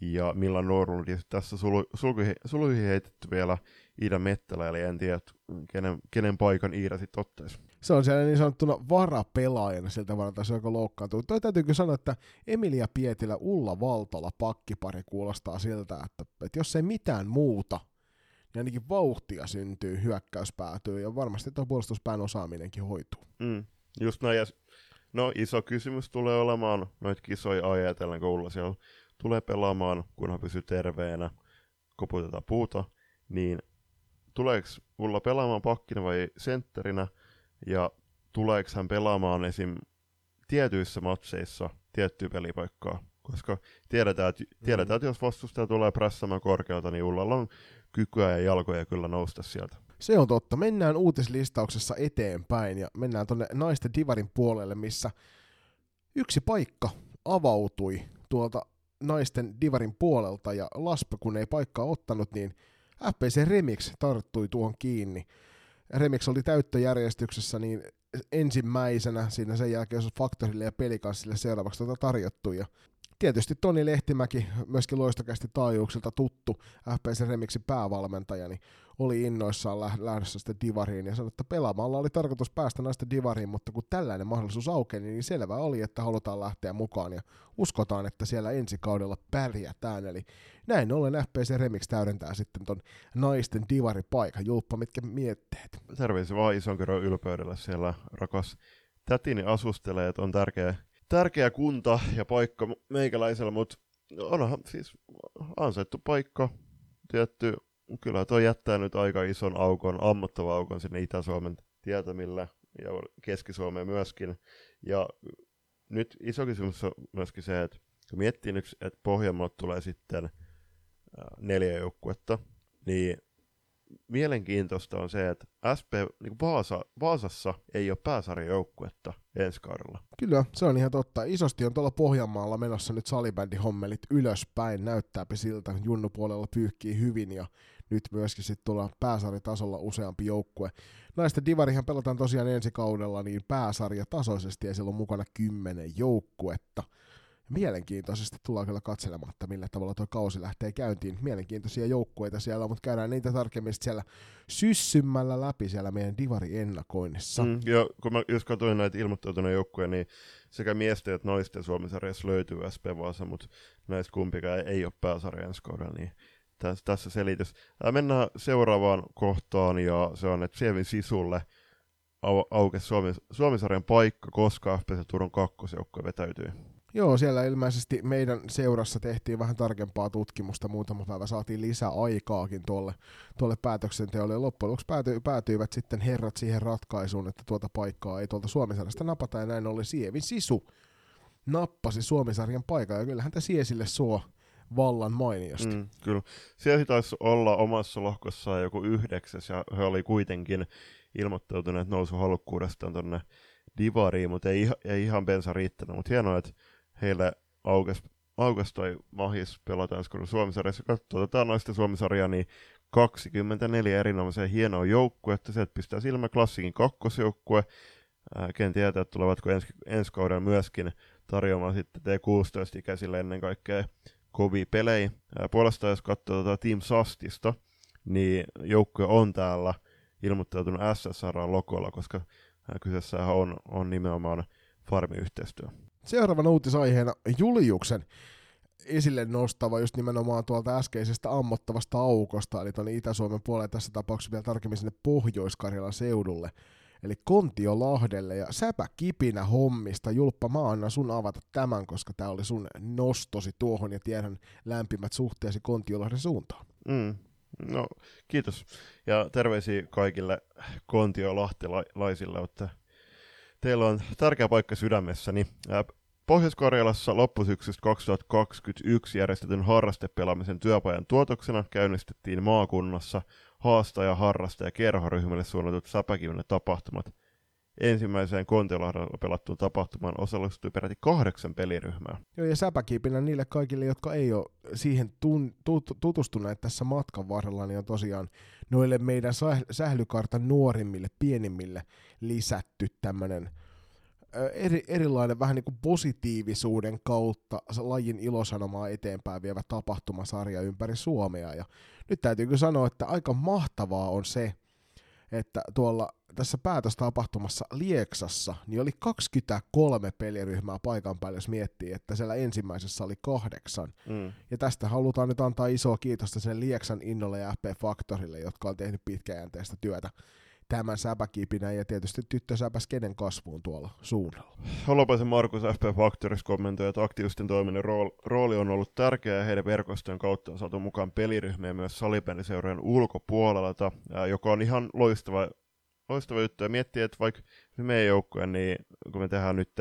ja Milla Norlund. Ja tässä sulu, sulkuihin, suluihin heitetty vielä Iida Mettälä, eli en tiedä, kenen, kenen paikan Iida sitten ottaisi. se on siellä niin sanottuna varapelaajana siltä varalta, se joka loukkaantuu. Toi täytyy kyllä sanoa, että Emilia Pietilä, Ulla Valtola pakkipari kuulostaa siltä, että, että jos ei mitään muuta, niin ainakin vauhtia syntyy, hyökkäys päätyy ja varmasti tuo puolustuspään osaaminenkin hoituu. Mm, just näin. Ja, no iso kysymys tulee olemaan noita kisoja ajatellen, kun Ulla siellä tulee pelaamaan, kunhan pysyy terveenä, koputetaan puuta, niin tuleeko Ulla pelaamaan pakkina vai sentterinä, ja tuleeko hän pelaamaan esim. tietyissä matseissa tiettyä pelipaikkaa, koska tiedetään, että, tiedetään, että jos vastustaja tulee pressaamaan korkealta, niin Ullalla on kykyä ja jalkoja kyllä nousta sieltä. Se on totta. Mennään uutislistauksessa eteenpäin ja mennään tuonne naisten divarin puolelle, missä yksi paikka avautui tuolta naisten divarin puolelta ja Laspa kun ei paikkaa ottanut, niin FPC Remix tarttui tuon kiinni. Remix oli täyttöjärjestyksessä niin ensimmäisenä, siinä sen jälkeen jos Faktorille ja Pelikanssille seuraavaksi tuota tarjottu. Ja tietysti Toni Lehtimäki, myöskin loistokästi taajuuksilta tuttu FPC Remixin päävalmentaja, niin oli innoissaan lähdössä sitten divariin ja sanoi, että pelaamalla oli tarkoitus päästä naisten divariin, mutta kun tällainen mahdollisuus aukeni, niin selvä oli, että halutaan lähteä mukaan ja uskotaan, että siellä ensi kaudella pärjätään. Eli näin ollen FPC Remix täydentää sitten ton naisten divaripaikan. Julppa, mitkä mietteet? Terveisiä vaan ison ylpeydellä siellä rakas tätini asustelee, että on tärkeä, tärkeä kunta ja paikka meikäläisellä, mutta onhan siis ansaittu paikka, tietty kyllä tuo jättää nyt aika ison aukon, ammottavan aukon sinne Itä-Suomen tietämillä ja Keski-Suomeen myöskin. Ja nyt iso kysymys on myöskin se, että kun miettii nyt, että Pohjanmaalta tulee sitten neljä joukkuetta, niin mielenkiintoista on se, että SP niin Vaasa, Vaasassa ei ole pääsarjajoukkuetta ensi kaudella. Kyllä, se on ihan totta. Isosti on tuolla Pohjanmaalla menossa nyt salibändihommelit ylöspäin. Näyttääpi siltä. Junnu puolella pyyhkii hyvin ja nyt myöskin sitten tuolla pääsarjatasolla useampi joukkue. Naisten divarihan pelataan tosiaan ensi kaudella niin pääsarja tasoisesti ja siellä on mukana kymmenen joukkuetta. Mielenkiintoisesti tullaan kyllä katselemaan, että millä tavalla tuo kausi lähtee käyntiin. Mielenkiintoisia joukkueita siellä mutta käydään niitä tarkemmin siellä syssymmällä läpi siellä meidän divari-ennakoinnissa. Mm, ja kun mä jos katsoin näitä ilmoittautuneita joukkueita, niin sekä miesten että naisten Suomen-sarjassa löytyy SP Vaasa, mutta näistä kumpikaan ei ole pääsarja ensi niin tässä, tässä selitys. Ää, mennään seuraavaan kohtaan, ja se on, että Sievin sisulle au, aukesi Suomi, Suomisarjan paikka, koska FPC Turun kakkosjoukko vetäytyi. Joo, siellä ilmeisesti meidän seurassa tehtiin vähän tarkempaa tutkimusta, muutama päivä saatiin lisää aikaakin tuolle, tuolle päätöksenteolle, loppujen lopuksi pääty, päätyivät sitten herrat siihen ratkaisuun, että tuota paikkaa ei tuolta Suomisarjasta napata, ja näin oli Sievin sisu nappasi Suomisarjan paikan, ja kyllähän tämä Siesille suo vallan mainiosti. Mm, kyllä. Siellä taisi olla omassa lohkossaan joku yhdeksäs, ja he oli kuitenkin ilmoittautuneet halukkuudestaan tuonne divariin, mutta ei, ei ihan bensa riittänyt. Mutta hienoa, että heille aukesi aukes toi mahis pelata ensi Suomisarjassa. Katsotaan naisten Suomisarjaa, niin 24 erinomaisen hienoa joukkuetta. Sieltä pistää silmä klassikin kakkosjoukkue. Ää, ken tietää, tulevatko ensi, ensi kauden myöskin tarjoamaan sitten T16-ikäisille ennen kaikkea kovia pelejä. Puolestaan jos katsoo tuota Team Sastista, niin joukkue on täällä ilmoittautunut SSR-logolla, koska kyseessä on, on nimenomaan farmiyhteistyö. Seuraavan uutisaiheena Juliuksen esille nostava just nimenomaan tuolta äskeisestä ammottavasta aukosta, eli tuonne Itä-Suomen puolelle tässä tapauksessa vielä tarkemmin sinne Pohjois-Karjalan seudulle eli Kontiolahdelle ja säpä kipinä hommista. Julppa, mä annan sun avata tämän, koska tämä oli sun nostosi tuohon ja tiedän lämpimät suhteesi Kontiolahden suuntaan. Mm. No, kiitos. Ja terveisiä kaikille kontiolahtelaisille, että teillä on tärkeä paikka sydämessäni. Pohjois-Karjalassa loppusyksystä 2021 järjestetyn harrastepelaamisen työpajan tuotoksena käynnistettiin maakunnassa haastaja, harrastaja ja kerhoryhmille suunnatut säpäkiven tapahtumat. Ensimmäiseen Kontiolahdella pelattuun tapahtumaan osallistui peräti kahdeksan peliryhmää. Joo, ja säpäkiipinä niille kaikille, jotka ei ole siihen tun, tut, tutustuneet tässä matkan varrella, niin on tosiaan noille meidän sählykartan nuorimmille, pienimmille lisätty tämmöinen – eri, erilainen vähän niin kuin positiivisuuden kautta lajin ilosanomaa eteenpäin vievä tapahtumasarja ympäri Suomea. Ja nyt täytyy kyllä sanoa, että aika mahtavaa on se, että tuolla tässä päätöstapahtumassa Lieksassa niin oli 23 peliryhmää paikan päällä, jos miettii, että siellä ensimmäisessä oli kahdeksan. Mm. Ja tästä halutaan nyt antaa isoa kiitosta sen Lieksan innolle ja FP Faktorille, jotka on tehnyt pitkäjänteistä työtä tämän säpäkipinä ja tietysti tyttösäpäs kenen kasvuun tuolla suunnalla. Holopaisen Markus FP Factories kommentoi, että aktiivisten toiminnan rool- rooli on ollut tärkeä ja heidän verkostojen kautta on saatu mukaan peliryhmiä myös salibändiseurojen ulkopuolelta, joka on ihan loistava, loistava juttu. Ja miettii, että vaikka meidän joukkojen, niin kun me tehdään nyt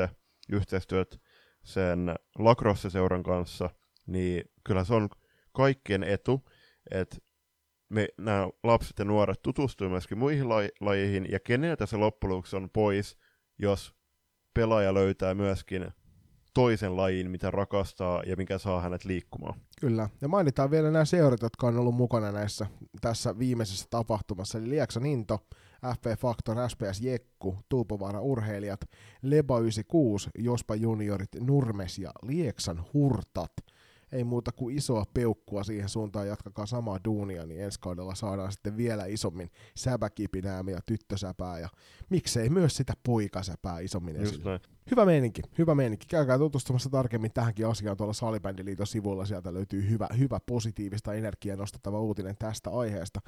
yhteistyöt sen lacrosse-seuran kanssa, niin kyllä se on kaikkien etu, että me, nämä lapset ja nuoret tutustuu myöskin muihin laji- lajeihin, ja keneltä se loppujen on pois, jos pelaaja löytää myöskin toisen lajin, mitä rakastaa ja mikä saa hänet liikkumaan. Kyllä. Ja mainitaan vielä nämä seurat, jotka on ollut mukana näissä tässä viimeisessä tapahtumassa. Eli Lieksan Into, FP Factor, SPS Jekku, Tuupovaara Urheilijat, Leba 96, Jospa Juniorit, Nurmes ja Lieksan Hurtat. Ei muuta kuin isoa peukkua siihen suuntaan, jatkakaa samaa duunia, niin ensi kaudella saadaan sitten vielä isommin säpäkipinää ja tyttösäpää ja miksei myös sitä poikasäpää isommin Just esille. näin. Hyvä meininki, hyvä meininki. Käykää tutustumassa tarkemmin tähänkin asiaan tuolla Salibändiliiton sivuilla. Sieltä löytyy hyvä, hyvä positiivista energiaa nostettava uutinen tästä aiheesta.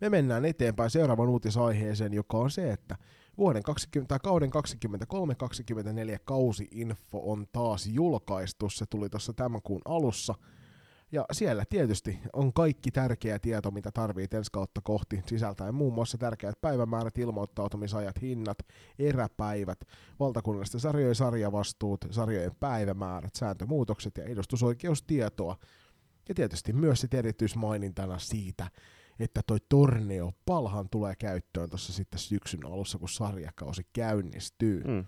Me mennään eteenpäin seuraavan uutisaiheeseen, joka on se, että vuoden 20, tai kauden 23-24 kausi-info on taas julkaistu. Se tuli tuossa tämän kuun alussa. Ja siellä tietysti on kaikki tärkeä tieto, mitä tarvitsee ensi kautta kohti, sisältäen muun muassa tärkeät päivämäärät, ilmoittautumisajat, hinnat, eräpäivät, valtakunnallisten sarjojen sarjavastuut, sarjojen päivämäärät, sääntömuutokset ja edustusoikeustietoa. Ja tietysti myös sit erityismainintana siitä, että toi torneo palhan tulee käyttöön tuossa sitten syksyn alussa, kun sarjakausi käynnistyy. Mm.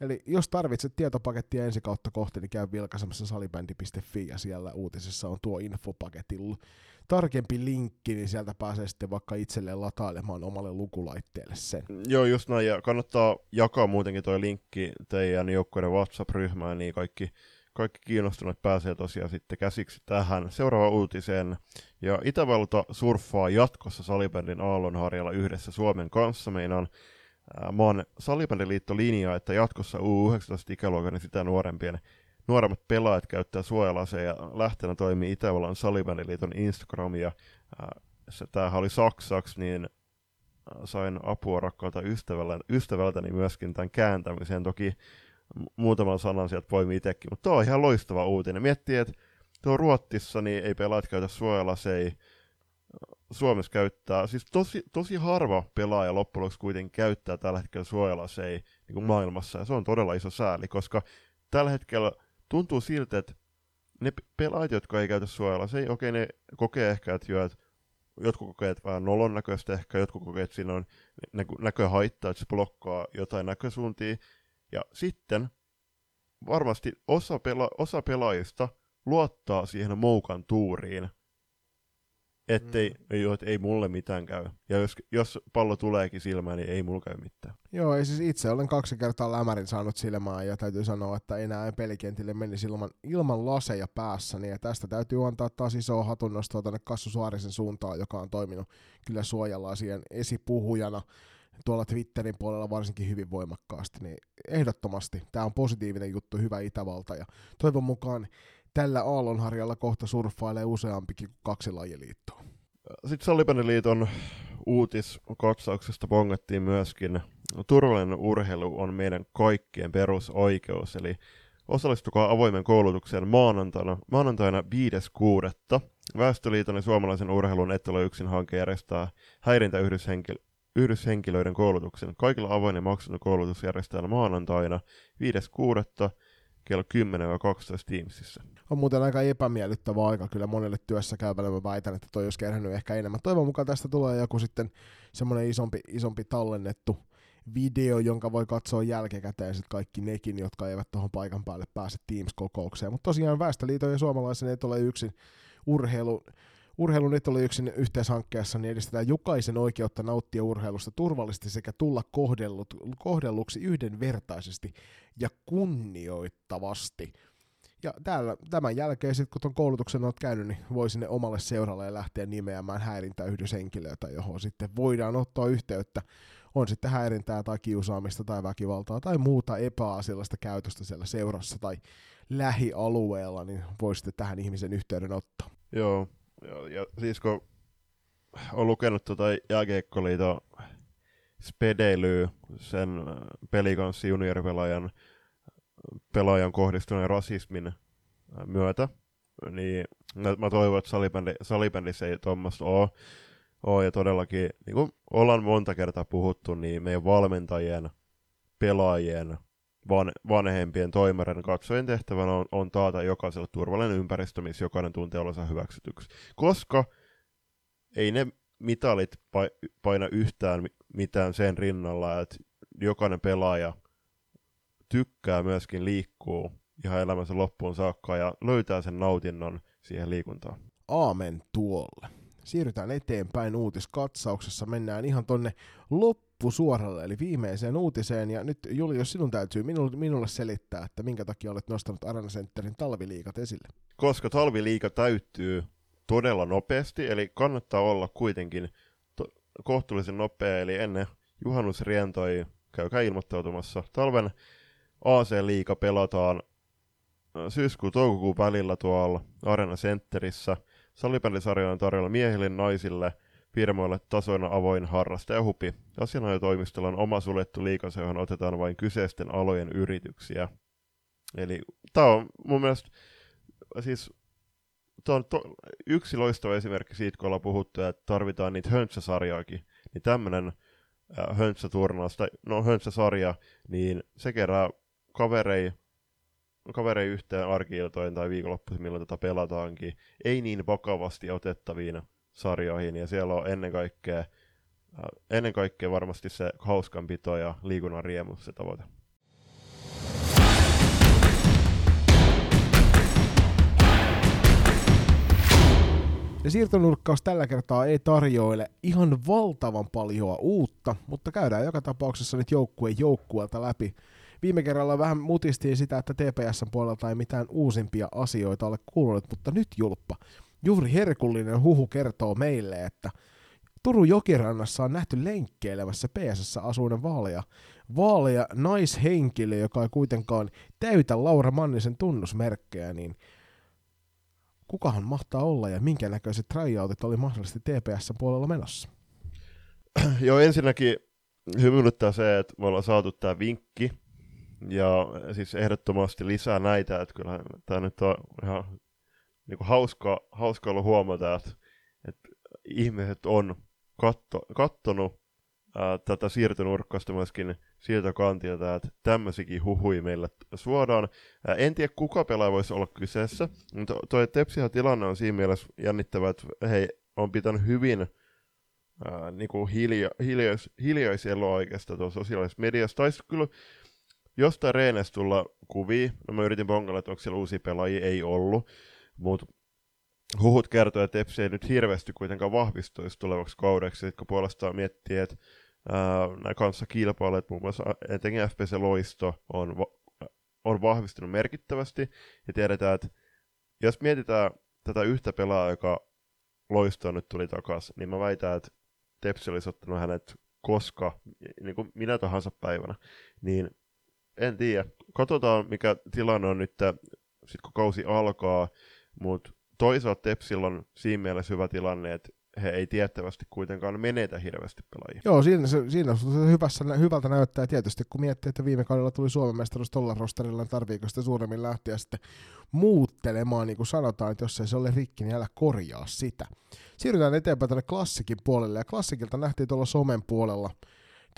Eli jos tarvitset tietopakettia ensi kautta kohti, niin käy vilkaisemassa salibändi.fi ja siellä uutisessa on tuo infopaketin tarkempi linkki, niin sieltä pääsee sitten vaikka itselleen latailemaan omalle lukulaitteelle sen. Joo, just näin, ja kannattaa jakaa muutenkin toi linkki teidän joukkueiden WhatsApp-ryhmään, niin kaikki, kaikki kiinnostuneet pääsee tosiaan sitten käsiksi tähän seuraavaan uutiseen. Ja Itävalta surffaa jatkossa salibändin aallonharjalla yhdessä Suomen kanssa. Meinaan ää, maan salibändiliitto linjaa, että jatkossa U19-ikäluokan ja sitä nuorempien nuoremmat pelaajat käyttää suojalaseja ja lähteenä toimii Itävallan salibändiliiton Instagram ja ää, se, tämähän oli saksaksi, niin ää, sain apua rakkaalta ystävältä, ystävältäni myöskin tämän kääntämiseen. Toki muutaman sanan sieltä poimii itsekin, mutta tuo on ihan loistava uutinen. Miettii, että tuo Ruotsissa niin ei pelaajat käytä suojalaseja, Suomessa käyttää, siis tosi, tosi harva pelaaja loppujen lopuksi kuitenkin käyttää tällä hetkellä suojalaseja niin kuin maailmassa, ja se on todella iso sääli, koska tällä hetkellä tuntuu siltä, että ne pe- pelaajat, jotka ei käytä suojalaseja, okei, ne kokee ehkä, että, jo, että jotkut kokee, että vähän nolon näköistä ehkä, jotkut kokee, että siinä on nä- näköhaittaa, että se blokkaa jotain näkösuuntia, ja sitten varmasti osa, pela- osa pelaajista luottaa siihen moukan tuuriin, ettei, mm. ei, että ei mulle mitään käy. Ja jos, jos pallo tuleekin silmään, niin ei mulla käy mitään. Joo, ei siis itse olen kaksi kertaa lämärin saanut silmään ja täytyy sanoa, että enää ei pelikentille menisi ilman, ilman laseja päässä, niin ja tästä täytyy antaa taas isoa hatunnostoa tuonne Kassu Suorisen suuntaan, joka on toiminut kyllä suojalasien esipuhujana tuolla Twitterin puolella varsinkin hyvin voimakkaasti, niin ehdottomasti tämä on positiivinen juttu, hyvä Itävalta ja toivon mukaan tällä aallonharjalla kohta surffailee useampikin kuin kaksi lajiliittoa. Sitten Salibändiliiton uutiskatsauksesta bongattiin myöskin, turvallinen urheilu on meidän kaikkien perusoikeus, eli osallistukaa avoimen koulutukseen maanantaina, maanantaina 5.6. Väestöliiton ja suomalaisen urheilun et yksin hanke järjestää häirintäyhdyshenkilö yhdyshenkilöiden koulutuksen. Kaikilla avoin ja maksullinen koulutus järjestetään maanantaina 5.6. kello 10-12 Teamsissa. On muuten aika epämiellyttävä aika kyllä monelle työssä käyvälle. Mä väitän, että toi olisi kerännyt ehkä enemmän. Toivon mukaan tästä tulee joku sitten semmoinen isompi, isompi tallennettu video, jonka voi katsoa jälkikäteen sitten kaikki nekin, jotka eivät tuohon paikan päälle pääse Teams-kokoukseen. Mutta tosiaan Väestöliiton ja suomalaisen et ole yksin urheilu, Urheilun yksin yhteishankkeessa, niin edistetään jokaisen oikeutta nauttia urheilusta turvallisesti sekä tulla kohdellut, kohdelluksi yhdenvertaisesti ja kunnioittavasti. Ja täällä, tämän jälkeen, sit, kun tuon koulutuksen olet käynyt, niin voi sinne omalle seuralle lähteä nimeämään häirintäyhdyshenkilöitä, johon sitten voidaan ottaa yhteyttä. On sitten häirintää tai kiusaamista tai väkivaltaa tai muuta epäasiallista käytöstä siellä seurassa tai lähialueella, niin voi sitten tähän ihmisen yhteyden ottaa. Joo, ja, ja siis kun on lukenut tuota jääkiekkoliiton spedeilyä sen pelikanssi junioripelaajan pelaajan kohdistuneen rasismin myötä, niin mä toivon, että salibändi, salibändissä ei tuommoista ole. Ja todellakin, niin kuin ollaan monta kertaa puhuttu, niin meidän valmentajien, pelaajien, van, vanhempien toimareiden katsojien tehtävänä on, on taata jokaiselle turvallinen ympäristö, missä jokainen tuntee olonsa hyväksytyksi. Koska ei ne mitalit paina yhtään mitään sen rinnalla, että jokainen pelaaja tykkää myöskin liikkuu ihan elämänsä loppuun saakka ja löytää sen nautinnon siihen liikuntaan. Aamen tuolle. Siirrytään eteenpäin uutiskatsauksessa. Mennään ihan tonne loppusuoralle, eli viimeiseen uutiseen. Ja nyt Juli, jos sinun täytyy minulle, minulle selittää, että minkä takia olet nostanut Arena Centerin talviliikat esille. Koska talviliika täyttyy todella nopeasti, eli kannattaa olla kuitenkin to- kohtuullisen nopea, eli ennen juhannusrientoja käykää ilmoittautumassa. Talven AC-liiga pelataan syyskuun toukokuun välillä tuolla Arena Centerissä. Salibändisarja on tarjolla miehille, naisille, firmoille tasoina avoin harrastajahupi. Asianajotoimistolla on oma suljettu liikansa, johon otetaan vain kyseisten alojen yrityksiä. Eli tämä on mun mielestä siis Tuo on to, yksi loistava esimerkki siitä, kun ollaan puhuttu, että tarvitaan niitä höntsäsarjaakin, niin tämmöinen äh, höntsäturnaus, tai no höntsäsarja, niin se kerää kaverei, kaverei yhteen arki tai viikonloppuisin, milloin tätä pelataankin, ei niin vakavasti otettaviin sarjoihin, ja siellä on ennen kaikkea, äh, ennen kaikkea varmasti se hauskanpito ja liikunnan riemu se tavoite. Ja siirtonurkkaus tällä kertaa ei tarjoile ihan valtavan paljon uutta, mutta käydään joka tapauksessa nyt joukkueen joukkueelta läpi. Viime kerralla vähän mutistiin sitä, että TPSn puolelta ei mitään uusimpia asioita ole kuulunut, mutta nyt julppa. Juuri herkullinen huhu kertoo meille, että Turun jokirannassa on nähty lenkkeilemässä PSS asuinen vaalea, vaalea naishenkilö, joka ei kuitenkaan täytä Laura Mannisen tunnusmerkkejä, niin kukahan mahtaa olla ja minkä näköiset tryoutit oli mahdollisesti TPS puolella menossa? Joo, ensinnäkin hymyilyttää se, että me ollaan saatu tämä vinkki, ja siis ehdottomasti lisää näitä, että kyllä tämä nyt on ihan niin hauska, hauska ollut huomata, että, että ihmiset on katto, kattonut ää, tätä siirtonurkkasta myöskin siltä kantilta, että tämmöisikin huhui meille suodaan. Ää, en tiedä, kuka pelaaja voisi olla kyseessä, mutta tuo Tepsihan tilanne on siinä mielessä jännittävä, että he on pitänyt hyvin ää, niin kuin hilja, hiljais, hiljaiseloa oikeastaan tuossa sosiaalisessa mediassa. Taisi kyllä jostain reenestä tulla kuvia. No mä yritin bongalla, että onko siellä uusia pelaajia, ei ollut. Mutta huhut kertoo, että Tepsi ei nyt hirveästi kuitenkaan vahvistuisi tulevaksi kaudeksi, sitten kun puolestaan miettii, että nämä kanssa kilpailijat, muun muassa etenkin FPC Loisto, on, va- on vahvistunut merkittävästi, ja tiedetään, että jos mietitään tätä yhtä pelaajaa, joka Loistoon nyt tuli takaisin, niin mä väitän, että Tepsi olisi ottanut hänet koska, niin kuin minä tahansa päivänä, niin en tiedä. Katsotaan, mikä tilanne on nyt, sit kun kausi alkaa, mutta toisaalta Tepsillä on siinä mielessä hyvä tilanne, että he ei tiettävästi kuitenkaan menetä hirveästi pelaajia. Joo, siinä se, siinä se hyvässä, hyvältä näyttää tietysti, kun miettii, että viime kaudella tuli Suomen mestaruus tuolla rosterilla, niin tarviiko sitä suuremmin lähteä sitten muuttelemaan, niin kuin sanotaan, että jos ei se ole rikki, niin älä korjaa sitä. Siirrytään eteenpäin tänne klassikin puolelle, ja klassikilta nähtiin tuolla somen puolella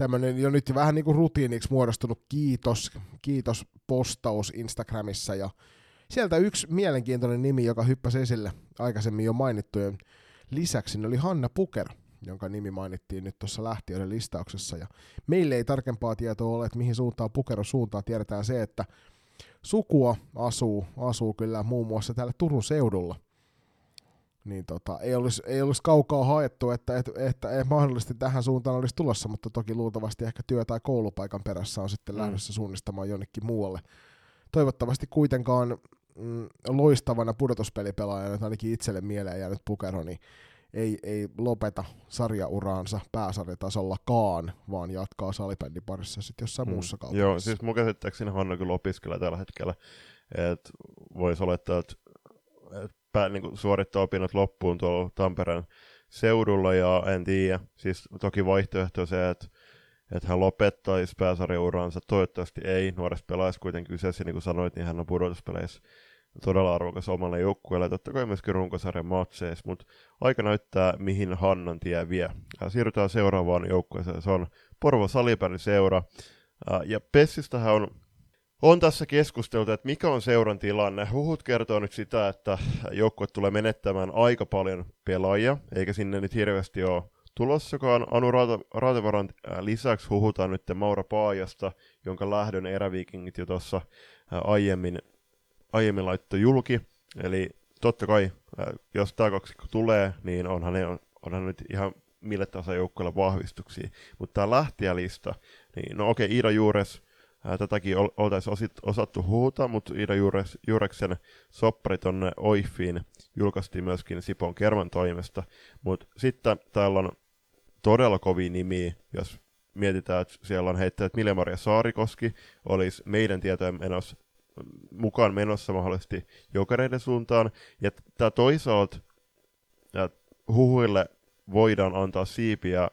tämmöinen jo nyt vähän niin kuin rutiiniksi muodostunut kiitos, kiitos postaus Instagramissa, ja sieltä yksi mielenkiintoinen nimi, joka hyppäsi esille aikaisemmin jo mainittujen lisäksi, oli Hanna Puker, jonka nimi mainittiin nyt tuossa lähtiöiden listauksessa. Ja meille ei tarkempaa tietoa ole, että mihin suuntaan Pukero suuntaan. Tiedetään se, että sukua asuu, asuu kyllä muun muassa täällä Turun seudulla. Niin tota, ei, olisi, ei olisi kaukaa haettu, että, että, että, että mahdollisesti tähän suuntaan olisi tulossa, mutta toki luultavasti ehkä työ- tai koulupaikan perässä on sitten mm. lähdössä suunnistamaan jonnekin muualle. Toivottavasti kuitenkaan mm, loistavana pudotuspelipelaajana, ainakin itselle mieleen jäänyt Pukero, niin ei, ei lopeta sarjauraansa pääsarjatasollakaan, vaan jatkaa salibändin parissa sitten jossain mm. muussa kaupungissa. Joo, siis mun käsittääkseni Hanna kyllä opiskelee tällä hetkellä, että voisi olettaa, että, että pää, niin kuin suorittaa opinnot loppuun tuolla Tampereen seudulla, ja en tiedä, siis toki vaihtoehto on se, että että hän lopettaisi pääsarjauransa. Toivottavasti ei. Nuoressa pelaajassa kuitenkin kyseessä, niin kuin sanoit, niin hän on pudotuspeleissä todella arvokas omalle joukkueelle, totta kai myöskin runkosarjan matseissa, mutta aika näyttää, mihin Hannan tie vie. Siirrytään seuraavaan joukkueeseen, se on Porvo Salipärin seura. Ja Pessistähän on, on tässä keskusteltu, että mikä on seuran tilanne. Huhut kertoo nyt sitä, että joukkue tulee menettämään aika paljon pelaajia, eikä sinne nyt hirveästi ole tulossakaan. Anu Raatevaran lisäksi huhutaan nyt Maura Paajasta, jonka lähdön eräviikingit jo tuossa aiemmin aiemmin laittoi julki, eli totta kai, jos tämä kaksikko tulee, niin onhan, ne, onhan nyt ihan mille tahansa joukkueelle vahvistuksia. Mutta tämä lähtijälista, niin no okei, okay, Iida Juures, tätäkin ol, oltaisiin osattu huuta, mutta Iida Juures, Juureksen soppari tonne Oifiin julkaistiin myöskin Sipon Kerman toimesta, mutta sitten täällä on todella kovin nimi, jos mietitään, että siellä on heittäjät Mille-Maria Saarikoski, olisi meidän tietojen menossa mukaan menossa mahdollisesti jokereiden suuntaan. Ja tämä toisaalta huhuille voidaan antaa siipiä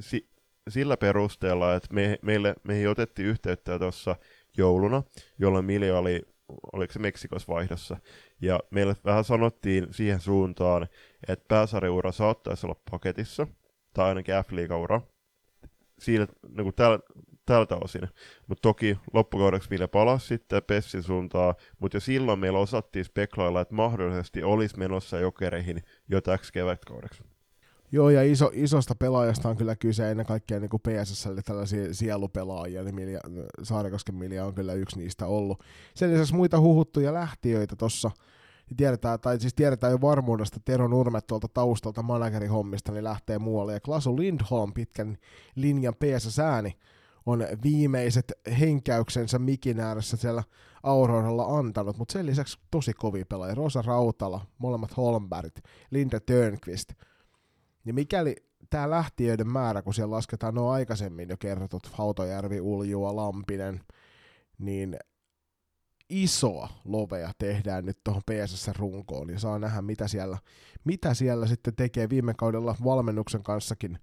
si- sillä perusteella, että me, meille, meihin otettiin yhteyttä tuossa jouluna, jolloin Milja oli, oliko se Meksikos vaihdossa, ja meille vähän sanottiin siihen suuntaan, että pääsarjaura saattaisi olla paketissa, tai ainakin F-liigaura, siinä, niin kuin täällä, tältä osin. Mutta toki loppukaudeksi vielä palasi sitten Pessin suuntaan, mutta jo silloin meillä osattiin speklailla, että mahdollisesti olisi menossa jokereihin jo täksi kevätkaudeksi. Joo, ja iso, isosta pelaajasta on kyllä kyse ennen kaikkea niin kuin PSSlle tällaisia sielupelaajia, niin Milja, Saarikosken Milja on kyllä yksi niistä ollut. Sen lisäksi muita huhuttuja lähtiöitä tuossa tiedetään, tai siis tiedetään jo varmuudesta, että Tero Nurmet tuolta taustalta managerihommista niin lähtee muualle, ja Klasu Lindholm pitkän linjan PSS-ääni on viimeiset henkäyksensä mikin ääressä siellä Auroralla antanut, mutta sen lisäksi tosi kovi pelaaja. Rosa Rautala, molemmat Holmbergit, Linda Törnqvist. Ja mikäli tämä lähtiöiden määrä, kun siellä lasketaan nuo aikaisemmin jo kerrotut, Hautojärvi, Uljua, Lampinen, niin isoa lovea tehdään nyt tuohon PSS-runkoon, ja saa nähdä, mitä siellä, mitä siellä sitten tekee viime kaudella valmennuksen kanssakin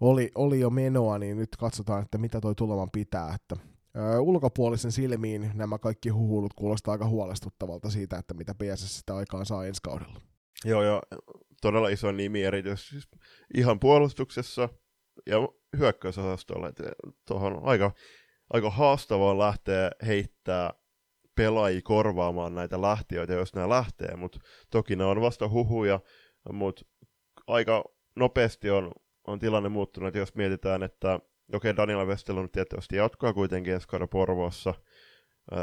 oli, oli jo menoa, niin nyt katsotaan, että mitä toi tulevan pitää. Että, ö, ulkopuolisen silmiin nämä kaikki huhulut kuulostaa aika huolestuttavalta siitä, että mitä PSS sitä aikaan saa ensi kaudella. Joo, joo, todella iso nimi erityisesti siis ihan puolustuksessa ja hyökkäysosastolla. Tuohon aika, aika haastavaa lähteä heittää pelaajia korvaamaan näitä lähtiöitä, jos nämä lähtee, mutta toki ne on vasta huhuja, mutta aika nopeasti on on tilanne muuttunut, jos mietitään, että okei, Daniela Vestel on tietysti jatkoa kuitenkin kauden Porvoossa,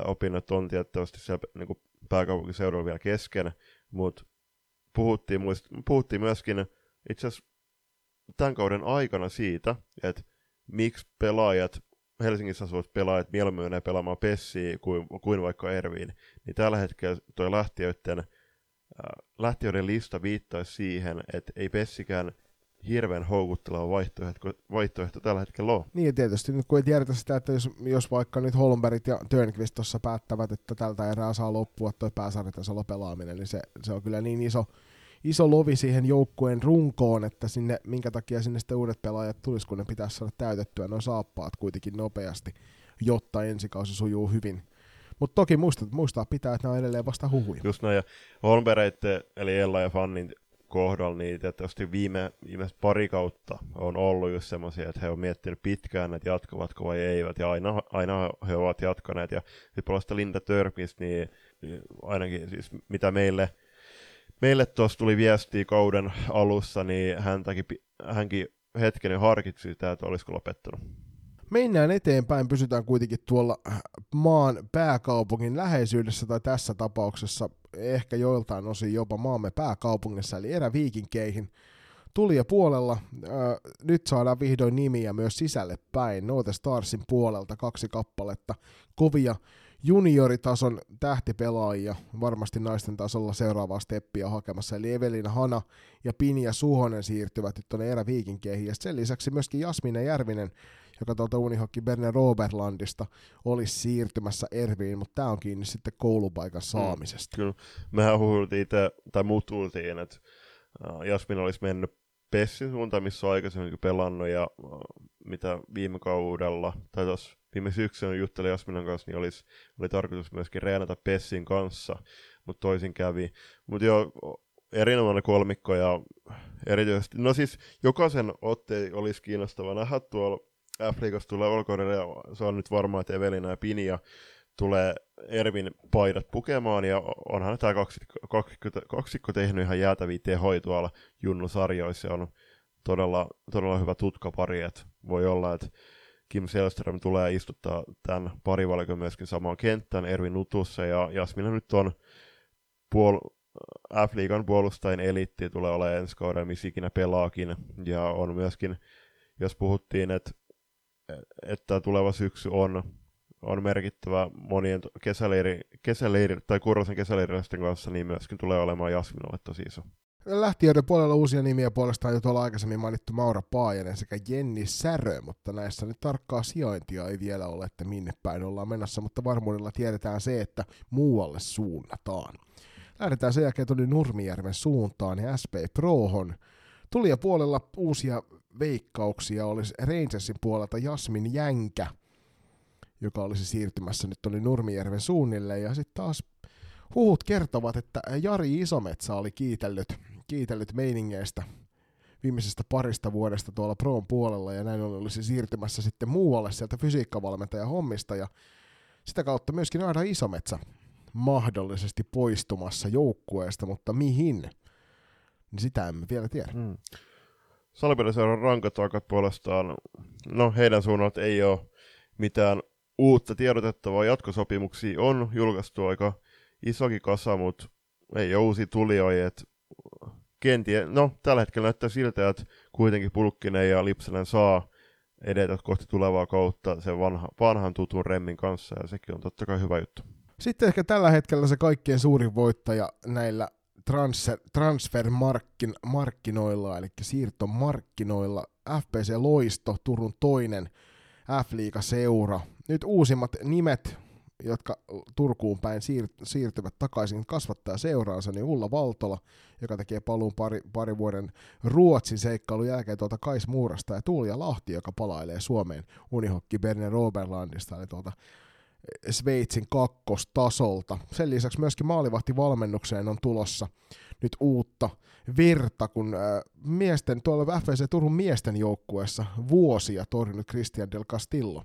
opinnot on tietysti siellä niin kuin pääkaupunkiseudulla vielä kesken, mutta puhuttiin, muist, puhuttiin myöskin itse asiassa tämän kauden aikana siitä, että miksi pelaajat, Helsingissä asuvat pelaajat mieluummin menee pelaamaan Pessiä kuin, kuin vaikka Erviin, niin tällä hetkellä tuo lähtiöiden, äh, lähtiöiden lista viittaisi siihen, että ei Pessikään hirveän houkutteleva vaihtoehto, vaihtoehto tällä hetkellä on. Niin tietysti nyt kun ei tiedetä sitä, että jos, jos vaikka nyt Holmbergit ja Törnqvist tuossa päättävät, että tältä erää saa loppua toi pääsarjatasolla pelaaminen, niin se, se on kyllä niin iso, iso lovi siihen joukkueen runkoon, että sinne, minkä takia sinne sitten uudet pelaajat tulisi, kun ne pitäisi saada täytettyä noin saappaat kuitenkin nopeasti, jotta ensi kausi sujuu hyvin. Mutta toki muistaa, muistaa pitää, että ne on edelleen vasta huhuja. Just näin, ja Holmberg, eli Ella ja Fannin kohdalla, niin tietysti viime, viimeiset pari kautta on ollut just semmoisia, että he on miettinyt pitkään, että jatkavatko vai eivät, ja aina, aina he ovat jatkaneet, ja sitten Linda Törkist, niin, niin ainakin siis mitä meille, meille tuossa tuli viestiä kauden alussa, niin häntäkin, hänkin hetken harkitsi sitä, että olisiko lopettanut. Mennään eteenpäin, pysytään kuitenkin tuolla maan pääkaupungin läheisyydessä tai tässä tapauksessa ehkä joiltain osin jopa maamme pääkaupungissa, eli eräviikinkeihin. Tuli ja puolella, ää, nyt saadaan vihdoin nimiä myös sisälle päin, Note Starsin puolelta kaksi kappaletta, kovia junioritason tähtipelaajia, varmasti naisten tasolla seuraavaa steppiä hakemassa, eli Evelina Hana ja Pinja Suhonen siirtyvät nyt tuonne eräviikinkeihin, ja sen lisäksi myöskin Jasmina Järvinen, joka tuolta Unihokki Berne Robertlandista olisi siirtymässä Erviin, mutta tämä on kiinni sitten koulupaikan saamisesta. Mm, kyllä. Mehän huhultiin itse, tai muut tultiin, että Jasmin olisi mennyt Pessin suuntaan, missä on aikaisemmin pelannut, ja mitä viime kaudella, tai tuossa viime syksynä juttelin Jasminan kanssa, niin olisi, oli tarkoitus myöskin reenata Pessin kanssa, mutta toisin kävi. Mutta joo, erinomainen kolmikko ja erityisesti, no siis jokaisen otteen olisi kiinnostava nähdä tuolla F-liigassa tulee ja se on nyt varmaa, että Evelina ja Pinja tulee Ervin paidat pukemaan, ja onhan tämä kaksikko, kaksikko, kaksikko tehnyt ihan jäätäviä tehoja tuolla Junnu-sarjoissa, on todella, todella hyvä tutkapari, että voi olla, että Kim Selström tulee istuttaa tämän parivalikon myöskin samaan kenttään Ervin Nutussa, ja Jasmina nyt on puol- F-liigan puolustajien eliitti, tulee olemaan ensi kaudella, missä ikinä pelaakin, ja on myöskin, jos puhuttiin, että että tuleva syksy on, on merkittävä monien kesäleiri, kesäleiri, tai Kurrosen kesäleiriläisten kanssa, niin myöskin tulee olemaan Jasminalle tosi iso. Lähtiöiden puolella uusia nimiä puolestaan jo tuolla aikaisemmin mainittu Maura Paajanen sekä Jenni Särö, mutta näissä nyt tarkkaa sijaintia ei vielä ole, että minne päin ollaan menossa, mutta varmuudella tiedetään se, että muualle suunnataan. Lähdetään sen jälkeen tuonne Nurmijärven suuntaan ja SP Prohon. Tuli ja puolella uusia veikkauksia olisi Rangersin puolelta Jasmin Jänkä, joka olisi siirtymässä nyt tuonne Nurmijärven suunnille. Ja sitten taas huhut kertovat, että Jari Isometsä oli kiitellyt, kiitellyt meiningeistä viimeisestä parista vuodesta tuolla Proon puolella, ja näin olisi siirtymässä sitten muualle sieltä fysiikkavalmentajan hommista, ja sitä kautta myöskin Aida Isometsä mahdollisesti poistumassa joukkueesta, mutta mihin? Niin sitä emme vielä tiedä. Hmm. Salipelliseuran rankatakat puolestaan, no heidän suunnalta ei ole mitään uutta tiedotettavaa. Jatkosopimuksia on julkaistu aika isokin kasa, mutta ei ole uusia tulijoita. Kentie, no tällä hetkellä näyttää siltä, että kuitenkin Pulkkinen ja Lipselen saa edetä kohti tulevaa kautta sen vanha, vanhan tutun Remmin kanssa, ja sekin on totta kai hyvä juttu. Sitten ehkä tällä hetkellä se kaikkien suurin voittaja näillä transfer, transfermarkkinoilla, eli siirtomarkkinoilla. FPC Loisto, Turun toinen F-liiga-seura. Nyt uusimmat nimet, jotka Turkuun päin siir- siirtyvät takaisin kasvattaa seuraansa, niin Ulla Valtola, joka tekee paluun pari, pari vuoden Ruotsin seikkailun jälkeen tuolta Kais Muurasta, ja Tuulia Lahti, joka palailee Suomeen Unihokki Berne Roberlandista, eli tuolta Sveitsin kakkostasolta. Sen lisäksi myöskin maalivahtivalmennukseen on tulossa nyt uutta virta, kun äh, miesten, tuolla FVC Turun miesten joukkueessa vuosia torjunut Christian Del Castillo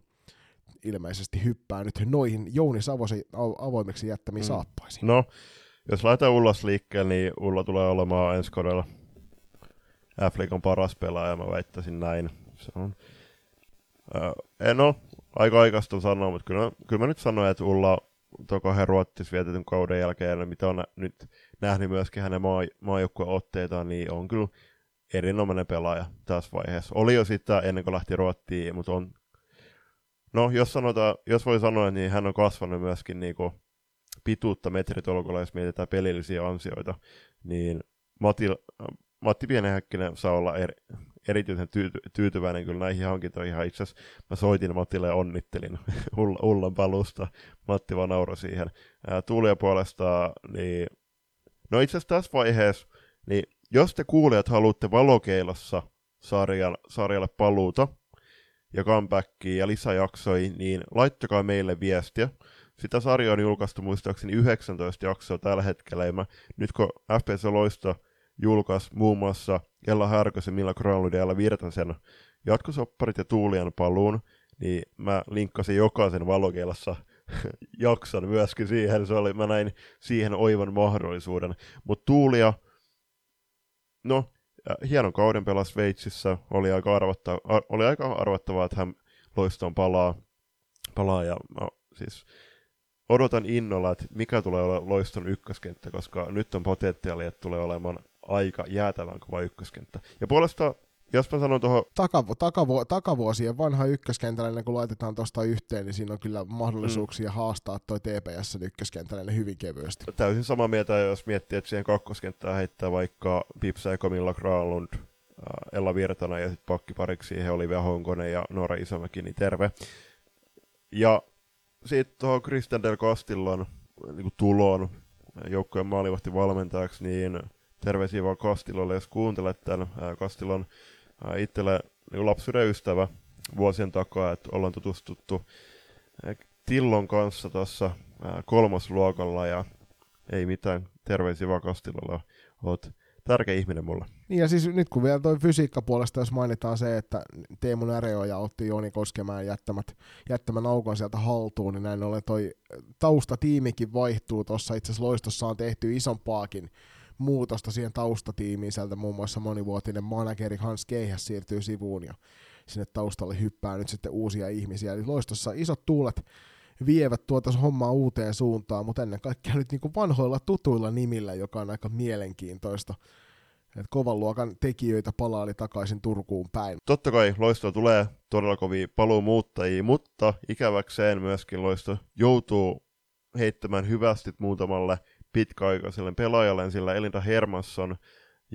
ilmeisesti hyppää nyt noihin Jouni Savosi avoimeksi jättämiin mm. saappaisiin. No, jos laitetaan Ullas liikkeelle, niin Ulla tulee olemaan ensi kaudella f paras pelaaja, mä väittäisin näin. Se on, äh, no, aika aikaista sanoa, mutta kyllä, kyllä mä nyt sanoin, että Ulla tuon kahden Ruottis vietetyn kauden jälkeen, mitä on nyt nähnyt myöskin hänen maa, maajoukkueen otteitaan, niin on kyllä erinomainen pelaaja tässä vaiheessa. Oli jo sitä ennen kuin lähti Ruottiin, mutta on, no jos, sanotaan, jos voi sanoa, niin hän on kasvanut myöskin niin kuin pituutta metritolkulla, jos mietitään pelillisiä ansioita, niin Matti, Matti Pienehäkkinen saa olla eri, erityisen tyyty- tyytyväinen kyllä näihin hankintoihin. Itse asiassa mä soitin Mattille ja onnittelin Ullan palusta. Matti vaan nauroi siihen. Tuulia puolestaan, niin no itse asiassa tässä vaiheessa, niin jos te kuulijat haluatte valokeilassa sarjan, sarjalle paluuta ja comebackia ja lisäjaksoja, niin laittakaa meille viestiä. Sitä sarjaa on julkaistu muistaakseni 19 jaksoa tällä hetkellä, ja mä, nyt kun FPS Loisto julkaisi muun muassa Ella Härkösen, Milla Granlund ja Ella Virtasen jatkosopparit ja Tuulian paluun, niin mä linkkasin jokaisen valokeilassa jakson myöskin siihen, se oli, mä näin siihen oivan mahdollisuuden. Mutta Tuulia, no, hienon kauden pelasi Sveitsissä, oli aika, arvattava, oli aika arvattavaa, että hän loistoon palaa, palaa ja mä, siis odotan innolla, että mikä tulee olla loiston ykköskenttä, koska nyt on potentiaalia, että tulee olemaan aika jäätävän kova ykköskenttä. Ja puolesta jos mä sanon tuohon, Takavu, takavu, takavuosien vanha ykköskentäläinen, kun laitetaan tuosta yhteen, niin siinä on kyllä mahdollisuuksia mm. haastaa toi TPS ykköskentäläinen hyvin kevyesti. täysin samaa mieltä, jos miettii, että siihen kakkoskenttään heittää vaikka Pipsa ja Komilla Granlund, äh, Ella Virtana ja sitten pakkipariksi siihen Olivia Honkonen ja Noora Isomäki, niin terve. Ja sitten tuohon Christian Del Castillon niin tuloon joukkueen maalivahti valmentajaksi, niin terveisiä vaan Kastilolle, jos kuuntelet tämän. Kastilon itselle niin lapsuuden ystävä vuosien takaa, että ollaan tutustuttu Tillon kanssa tuossa kolmosluokalla ja ei mitään, terveisiä vaan Kastilolle, oot tärkeä ihminen mulle. Niin ja siis nyt kun vielä toi fysiikkapuolesta, jos mainitaan se, että Teemu Näreoja otti Jooni Koskemaan jättämät, jättämän aukon sieltä haltuun, niin näin ollen toi taustatiimikin vaihtuu tuossa. Itse asiassa loistossa on tehty isompaakin muutosta siihen taustatiimiin. Sieltä muun muassa monivuotinen manageri Hans Keihäs siirtyy sivuun ja sinne taustalle hyppää nyt sitten uusia ihmisiä. Eli loistossa isot tuulet vievät tuota hommaa uuteen suuntaan, mutta ennen kaikkea nyt niin kuin vanhoilla tutuilla nimillä, joka on aika mielenkiintoista. Et kovan luokan tekijöitä palaali takaisin Turkuun päin. Totta kai Loisto tulee todella kovia paluumuuttajia, mutta ikäväkseen myöskin Loisto joutuu heittämään hyvästi muutamalle pitkäaikaiselle pelaajalle, sillä Elinta Hermansson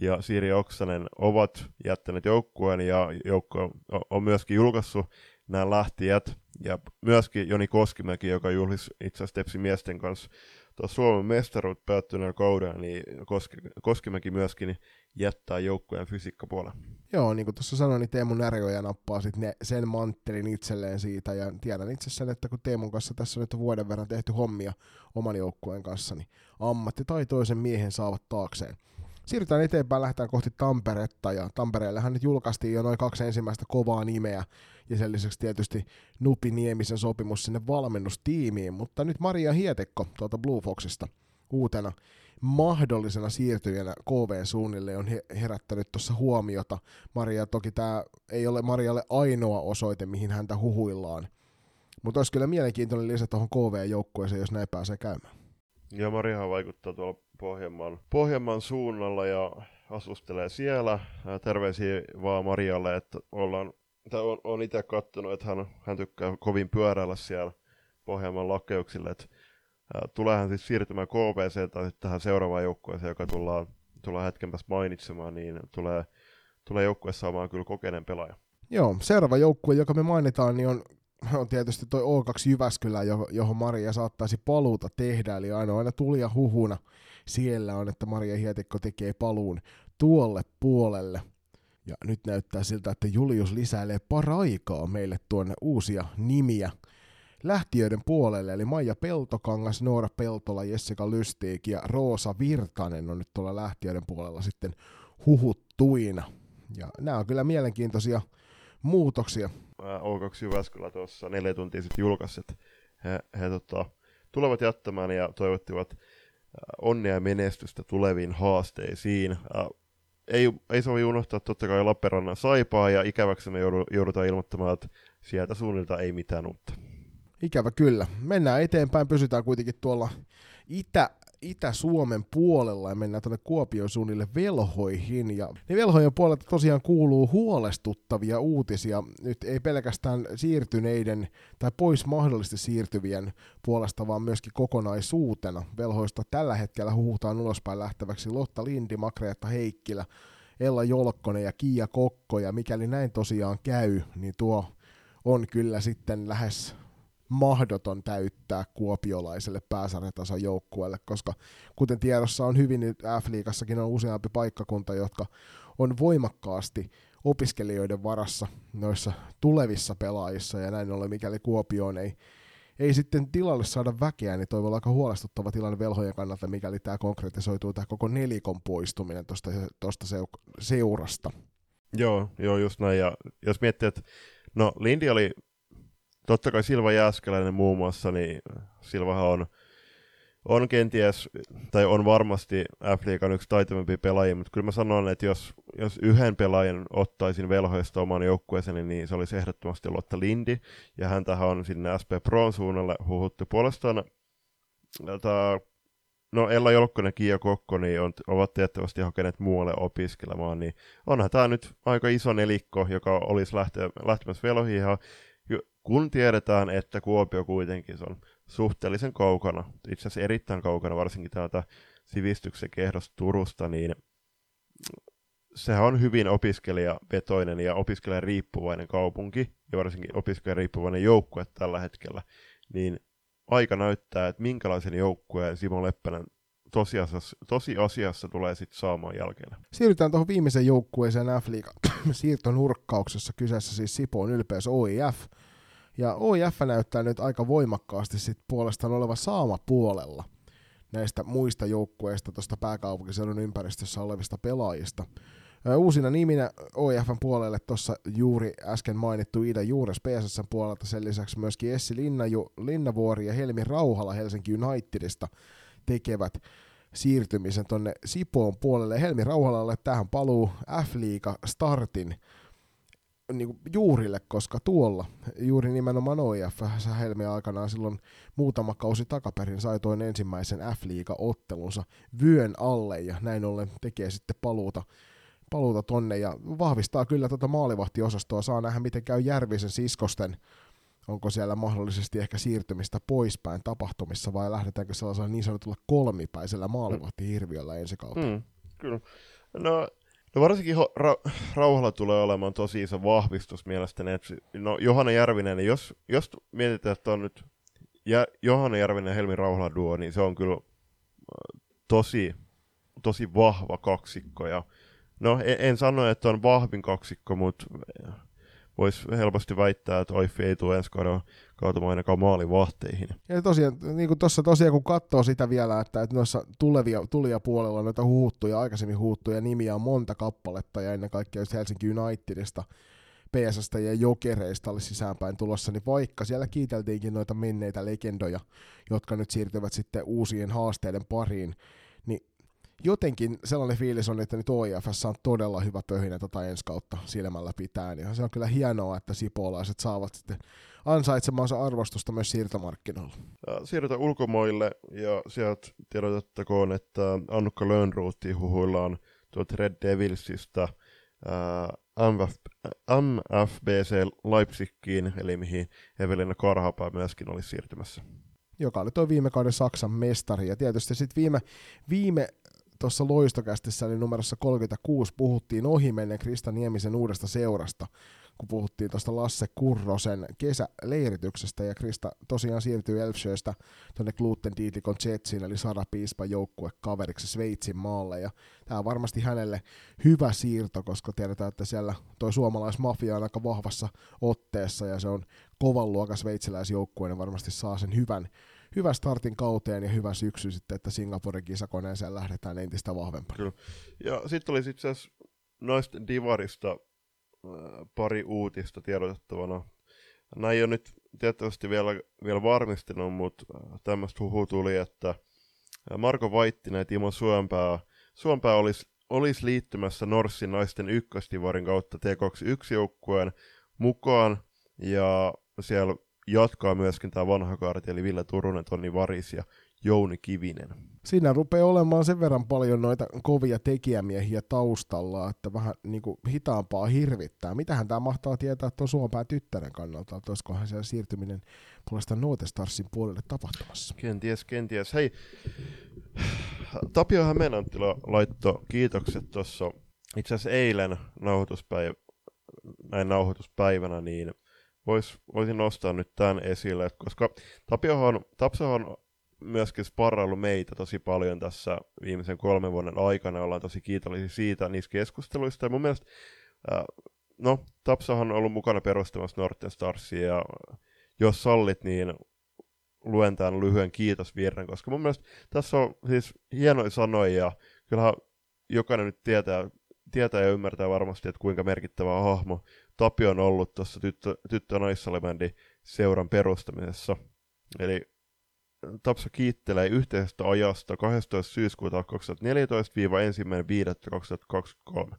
ja Siiri Oksanen ovat jättäneet joukkueen ja joukkue on myöskin julkaissut nämä lähtijät. Ja myöskin Joni Koskimäki, joka juhlisi itse asiassa Tepsi miesten kanssa tuossa Suomen mestaruut päättyneen kauden, niin Koski, Koskimäki myöskin jättää joukkueen fysiikkapuolella. Joo, niin kuin tuossa sanoin, niin Teemu Närjoja nappaa sit ne, sen manttelin itselleen siitä, ja tiedän itse sen, että kun Teemun kanssa tässä nyt on vuoden verran tehty hommia oman joukkueen kanssa, niin ammattitaitoisen miehen saavat taakseen. Siirrytään eteenpäin, lähdetään kohti Tamperetta, ja Tampereellehan nyt julkaistiin jo noin kaksi ensimmäistä kovaa nimeä, ja sen lisäksi tietysti Nupi Niemisen sopimus sinne valmennustiimiin, mutta nyt Maria Hietekko tuolta Blue Foxista uutena mahdollisena siirtyjänä KVn suunnille on herättänyt tuossa huomiota. Maria, toki tämä ei ole Marialle ainoa osoite, mihin häntä huhuillaan, mutta olisi kyllä mielenkiintoinen lisä tuohon KV-joukkueeseen, jos näin pääsee käymään. Ja Mariahan vaikuttaa tuolla Pohjanmaan, Pohjanmaan suunnalla ja asustelee siellä. Terveisiä vaan Marialle, että ollaan, tai on, on itse katsonut, että hän, hän tykkää kovin pyöräillä siellä Pohjanmaan lakeuksille, että tulee hän siis siirtymään KPC tai tähän seuraavaan joukkueeseen, joka tullaan, tullaan hetken päästä mainitsemaan, niin tulee, tulee joukkue saamaan kyllä kokeneen pelaaja. Joo, seuraava joukkue, joka me mainitaan, niin on on tietysti toi O2 Jyväskylä, johon Maria saattaisi paluuta tehdä, eli aina tuli ja huhuna siellä on, että Maria Hietikko tekee paluun tuolle puolelle. Ja nyt näyttää siltä, että Julius lisäilee paraikaa meille tuonne uusia nimiä lähtiöiden puolelle, eli Maija Peltokangas, Noora Peltola, Jessica Lystiik ja Roosa Virtanen on nyt tuolla lähtiöiden puolella sitten huhuttuina. Ja nämä on kyllä mielenkiintoisia muutoksia. O2 Jyväskylä tuossa neljä tuntia sitten julkaisi, että he, he tota, tulevat jättämään ja toivottivat onnea ja menestystä tuleviin haasteisiin. Ei, ei sovi unohtaa totta kai Lappeenrannan saipaa ja ikäväksi me joudutaan ilmoittamaan, että sieltä suunnilta ei mitään uutta. Ikävä kyllä. Mennään eteenpäin, pysytään kuitenkin tuolla Itä, Itä-Suomen puolella ja mennään tuonne Kuopion suunnille velhoihin. Ja ne velhojen puolelta tosiaan kuuluu huolestuttavia uutisia. Nyt ei pelkästään siirtyneiden tai pois mahdollisesti siirtyvien puolesta, vaan myöskin kokonaisuutena. Velhoista tällä hetkellä huhutaan ulospäin lähteväksi Lotta Lindi, Makreetta Heikkilä, Ella Jolkkonen ja Kiia Kokko. Ja mikäli näin tosiaan käy, niin tuo on kyllä sitten lähes mahdoton täyttää kuopiolaiselle pääsarjatason joukkueelle, koska kuten tiedossa on hyvin, nyt F-liigassakin on useampi paikkakunta, jotka on voimakkaasti opiskelijoiden varassa noissa tulevissa pelaajissa, ja näin ollen mikäli Kuopioon ei, ei sitten tilalle saada väkeä, niin toi voi olla aika huolestuttava tilanne velhojen kannalta, mikäli tämä konkretisoituu tämä koko nelikon poistuminen tuosta seurasta. Joo, joo, just näin. Ja jos miettii, että no Lindi oli totta kai Silva Jääskeläinen muun muassa, niin Silvahan on, on kenties, tai on varmasti F-liigan yksi taitavampi pelaaja, mutta kyllä mä sanon, että jos, jos yhden pelaajan ottaisin velhoista oman joukkueeseen, niin se olisi ehdottomasti Lotta Lindi, ja häntähän on sinne SP Proon suunnalle huhuttu puolestaan. Tämä no Ella Jolkkonen, Kiia Kokko, niin on, ovat tiettävästi hakeneet muualle opiskelemaan, niin onhan tämä nyt aika iso nelikko, joka olisi lähtemässä velohihaan, kun tiedetään, että Kuopio kuitenkin on suhteellisen kaukana, itse asiassa erittäin kaukana, varsinkin täältä sivistyksen kehdosta Turusta, niin sehän on hyvin opiskelijavetoinen ja opiskelijariippuvainen kaupunki, ja varsinkin opiskelijariippuvainen joukkue tällä hetkellä, niin aika näyttää, että minkälaisen joukkueen Simo Leppänen tosiasiassa, tosiasiassa tulee sitten saamaan jälkeen. Siirrytään tuohon viimeiseen joukkueeseen F-liiga siirtonurkkauksessa. Kyseessä siis Sipoon ylpeys OIF. Ja OIF näyttää nyt aika voimakkaasti sit puolestaan oleva saama puolella näistä muista joukkueista tuosta pääkaupunkiseudun ympäristössä olevista pelaajista. Uusina niminä OIFn puolelle tuossa juuri äsken mainittu Ida Juures PSSn puolelta, sen lisäksi myöskin Essi Linnaju, Linnavuori ja Helmi Rauhala Helsinki Unitedista tekevät siirtymisen tonne Sipoon puolelle. Helmi Rauhalalle tähän paluu F-liiga startin niin kuin juurille, koska tuolla juuri nimenomaan OIF Helmi aikanaan silloin muutama kausi takaperin sai toin ensimmäisen F-liiga-ottelunsa vyön alle ja näin ollen tekee sitten paluuta paluuta tonne ja vahvistaa kyllä tuota maalivahtiosastoa. Saa nähdä, miten käy Järvisen siskosten. Onko siellä mahdollisesti ehkä siirtymistä poispäin tapahtumissa vai lähdetäänkö sellaisella niin sanotulla kolmipäisellä maalivahtihirviöllä ensi kautta? Mm, kyllä. No, no varsinkin ra- Rauhalla tulee olemaan tosi iso vahvistus mielestäni. Että, no Johanna Järvinen, jos, jos mietitään, että on nyt ja Johanna Järvinen ja Helmi Rauhala duo, niin se on kyllä tosi, tosi vahva kaksikko. Ja No, en, en sano, että on vahvin kaksikko, mutta voisi helposti väittää, että Oiffi ei tule ensi kaudella kaatumaan ainakaan maalivahteihin. Ja tosiaan, niin kuin tuossa tosiaan kun katsoo sitä vielä, että, että noissa tulevia, puolella noita huuttuja, aikaisemmin huuttuja nimiä on monta kappaletta ja ennen kaikkea just Helsinki Unitedista, PSstä ja Jokereista oli sisäänpäin tulossa, niin vaikka siellä kiiteltiinkin noita menneitä legendoja, jotka nyt siirtyvät sitten uusien haasteiden pariin, jotenkin sellainen fiilis on, että nyt OIFS on todella hyvä pöhinä tota ensi kautta silmällä pitäen. Ja se on kyllä hienoa, että sipolaiset saavat sitten ansaitsemansa arvostusta myös siirtomarkkinoilla. Siirrytään ulkomaille ja sieltä tiedotettakoon, että Annukka Lönnruutti huhuillaan tuolta Red Devilsista MF, MFBC Leipzigiin, eli mihin Evelina Karhapää myöskin oli siirtymässä joka oli tuo viime kauden Saksan mestari. Ja tietysti sitten viime, viime tuossa loistokästissä eli numerossa 36 puhuttiin ohimennen Krista Niemisen uudesta seurasta, kun puhuttiin tuosta Lasse Kurrosen kesäleirityksestä, ja Krista tosiaan siirtyy Elfsjöstä tuonne Gluten Dietikon Jetsiin, eli Sara Piispa joukkue kaveriksi Sveitsin maalle, ja tämä on varmasti hänelle hyvä siirto, koska tiedetään, että siellä toi suomalaismafia on aika vahvassa otteessa, ja se on kovan luokan sveitsiläisjoukkue, niin varmasti saa sen hyvän, hyvä startin kauteen ja hyvä syksy sitten, että Singaporen kisakoneeseen lähdetään entistä vahvempana. Kyllä. Ja sitten oli itse asiassa noista divarista äh, pari uutista tiedotettavana. Nämä ei ole nyt tietysti vielä, vielä varmistunut, mutta äh, tämmöistä huhu tuli, että äh, Marko Vaittinen ja Timo Suompää, Suompää olisi, olisi liittymässä Norssin naisten ykköstivarin kautta T21-joukkueen mukaan, ja siellä jatkaa myöskin tämä vanha kaarti, eli Ville Turunen, Toni Varis ja Jouni Kivinen. Siinä rupeaa olemaan sen verran paljon noita kovia tekijämiehiä taustalla, että vähän niin kuin hitaampaa hirvittää. Mitähän tämä mahtaa tietää tuon Suompää tyttären kannalta, että olisikohan siellä siirtyminen puolesta Nootestarsin puolelle tapahtumassa? Kenties, kenties. Hei, Tapio Hämeenanttila laittoi kiitokset tuossa itse asiassa eilen nauhoituspäivä, näin nauhoituspäivänä, niin vois, voisin nostaa nyt tämän esille, koska Tapiohan, Tapsahan on myöskin sparrailu meitä tosi paljon tässä viimeisen kolmen vuoden aikana, ollaan tosi kiitollisia siitä niistä keskusteluista, ja mun mielestä, äh, no, Tapsahan on ollut mukana perustamassa Norten Starsia, ja jos sallit, niin luen tämän lyhyen kiitosvirran, koska mun mielestä tässä on siis hienoja sanoja, ja kyllähän jokainen nyt tietää, tietää ja ymmärtää varmasti, että kuinka merkittävä hahmo Tapio on ollut tuossa tyttö, tyttö seuran perustamisessa. Eli Tapsa kiittelee yhteisestä ajasta 12. syyskuuta 2014-1.5.2023.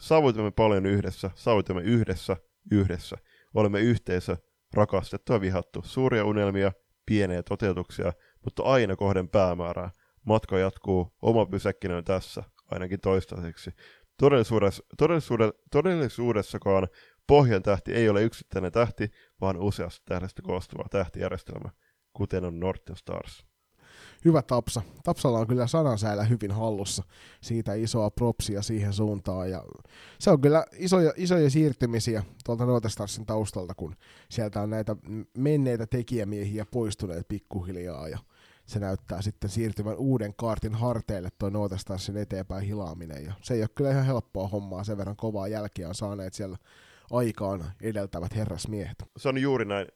Saavutimme paljon yhdessä, saavutimme yhdessä, yhdessä. Olemme yhteisö, rakastettu ja vihattu. Suuria unelmia, pieniä toteutuksia, mutta aina kohden päämäärää. Matka jatkuu, oma pysäkkinä on tässä, ainakin toistaiseksi. Todellisuudessa, todellisuudessa, todellisuudessakaan pohjan tähti ei ole yksittäinen tähti, vaan useasta tähdestä koostuva tähtijärjestelmä, kuten on Northern Stars. Hyvä Tapsa. Tapsalla on kyllä sanansäällä hyvin hallussa. Siitä isoa propsia siihen suuntaan. Ja se on kyllä isoja, isoja siirtymisiä tuolta Northern taustalta, kun sieltä on näitä menneitä tekijämiehiä poistuneet pikkuhiljaa. Ja se näyttää sitten siirtyvän uuden kaartin harteille tuo Northern eteenpäin hilaaminen. Ja se ei ole kyllä ihan helppoa hommaa, sen verran kovaa jälkeä on saaneet siellä aikaan edeltävät herrasmiehet. Se on juuri näin.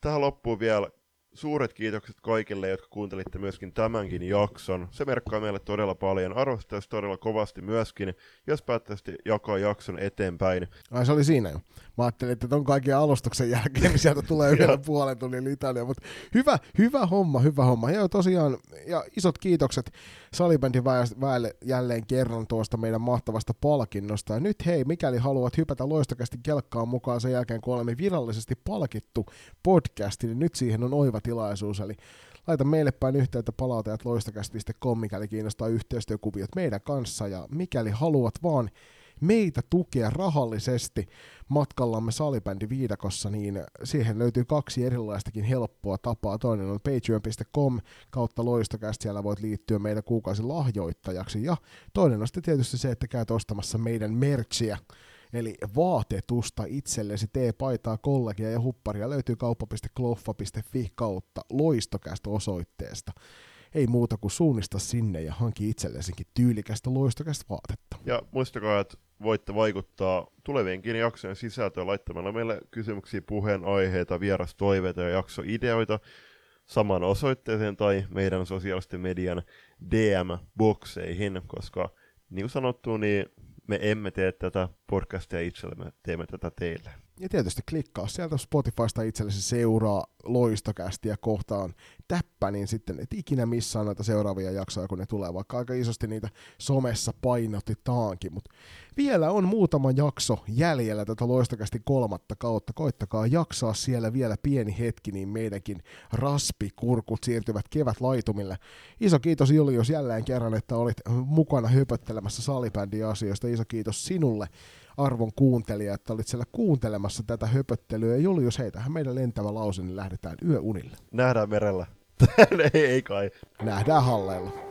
Tähän loppuu vielä suuret kiitokset kaikille, jotka kuuntelitte myöskin tämänkin jakson. Se merkkaa meille todella paljon. Arvostaisi todella kovasti myöskin, jos päättäisitte jakaa jakson eteenpäin. Ai se oli siinä jo. Mä ajattelin, että ton kaiken alustuksen jälkeen niin sieltä tulee vielä puolen tunnin litania, mutta hyvä, hyvä homma, hyvä homma. Ja tosiaan, ja isot kiitokset salibändin väelle jälleen kerran tuosta meidän mahtavasta palkinnosta. Ja nyt hei, mikäli haluat hypätä loistokästi kelkkaan mukaan sen jälkeen, kun olemme virallisesti palkittu podcasti, niin nyt siihen on oiva tilaisuus. Eli laita meille päin yhteyttä palautajat loistokästi.com, mikäli kiinnostaa yhteistyökuviot meidän kanssa. Ja mikäli haluat vaan meitä tukea rahallisesti matkallamme salibändi viidakossa, niin siihen löytyy kaksi erilaistakin helppoa tapaa. Toinen on patreon.com kautta loistokästä, siellä voit liittyä meidän kuukausi lahjoittajaksi. Ja toinen on sitten tietysti se, että käyt ostamassa meidän merchiä, Eli vaatetusta itsellesi, tee paitaa, kollegia ja hupparia löytyy kauppa.kloffa.fi kautta loistokästä osoitteesta ei muuta kuin suunnista sinne ja hanki itsellesikin tyylikästä loistokästä vaatetta. Ja muistakaa, että voitte vaikuttaa tulevienkin jaksojen sisältöön laittamalla meille kysymyksiä, puheenaiheita, vierastoiveita ja jaksoideoita saman osoitteeseen tai meidän sosiaalisten median DM-bokseihin, koska niin kuin sanottu, niin me emme tee tätä podcastia itsellemme, teemme tätä teille. Ja tietysti klikkaa sieltä Spotifysta itsellesi seuraa loistokästiä kohtaan täppä, niin sitten et ikinä missään noita seuraavia jaksoja, kun ne tulee, vaikka aika isosti niitä somessa painotetaankin. Mutta vielä on muutama jakso jäljellä tätä loistokästi kolmatta kautta. Koittakaa jaksaa siellä vielä pieni hetki, niin meidänkin raspikurkut siirtyvät kevätlaitumille. Iso kiitos Julius jälleen kerran, että olit mukana höpöttelemässä salibändin asioista. Iso kiitos sinulle arvon kuuntelija, että olit siellä kuuntelemassa tätä höpöttelyä. Ja Julius, hei, tähän meidän lentävä lause, niin lähdetään yöunille. Nähdään merellä. ei, ei kai. Nähdään halleilla.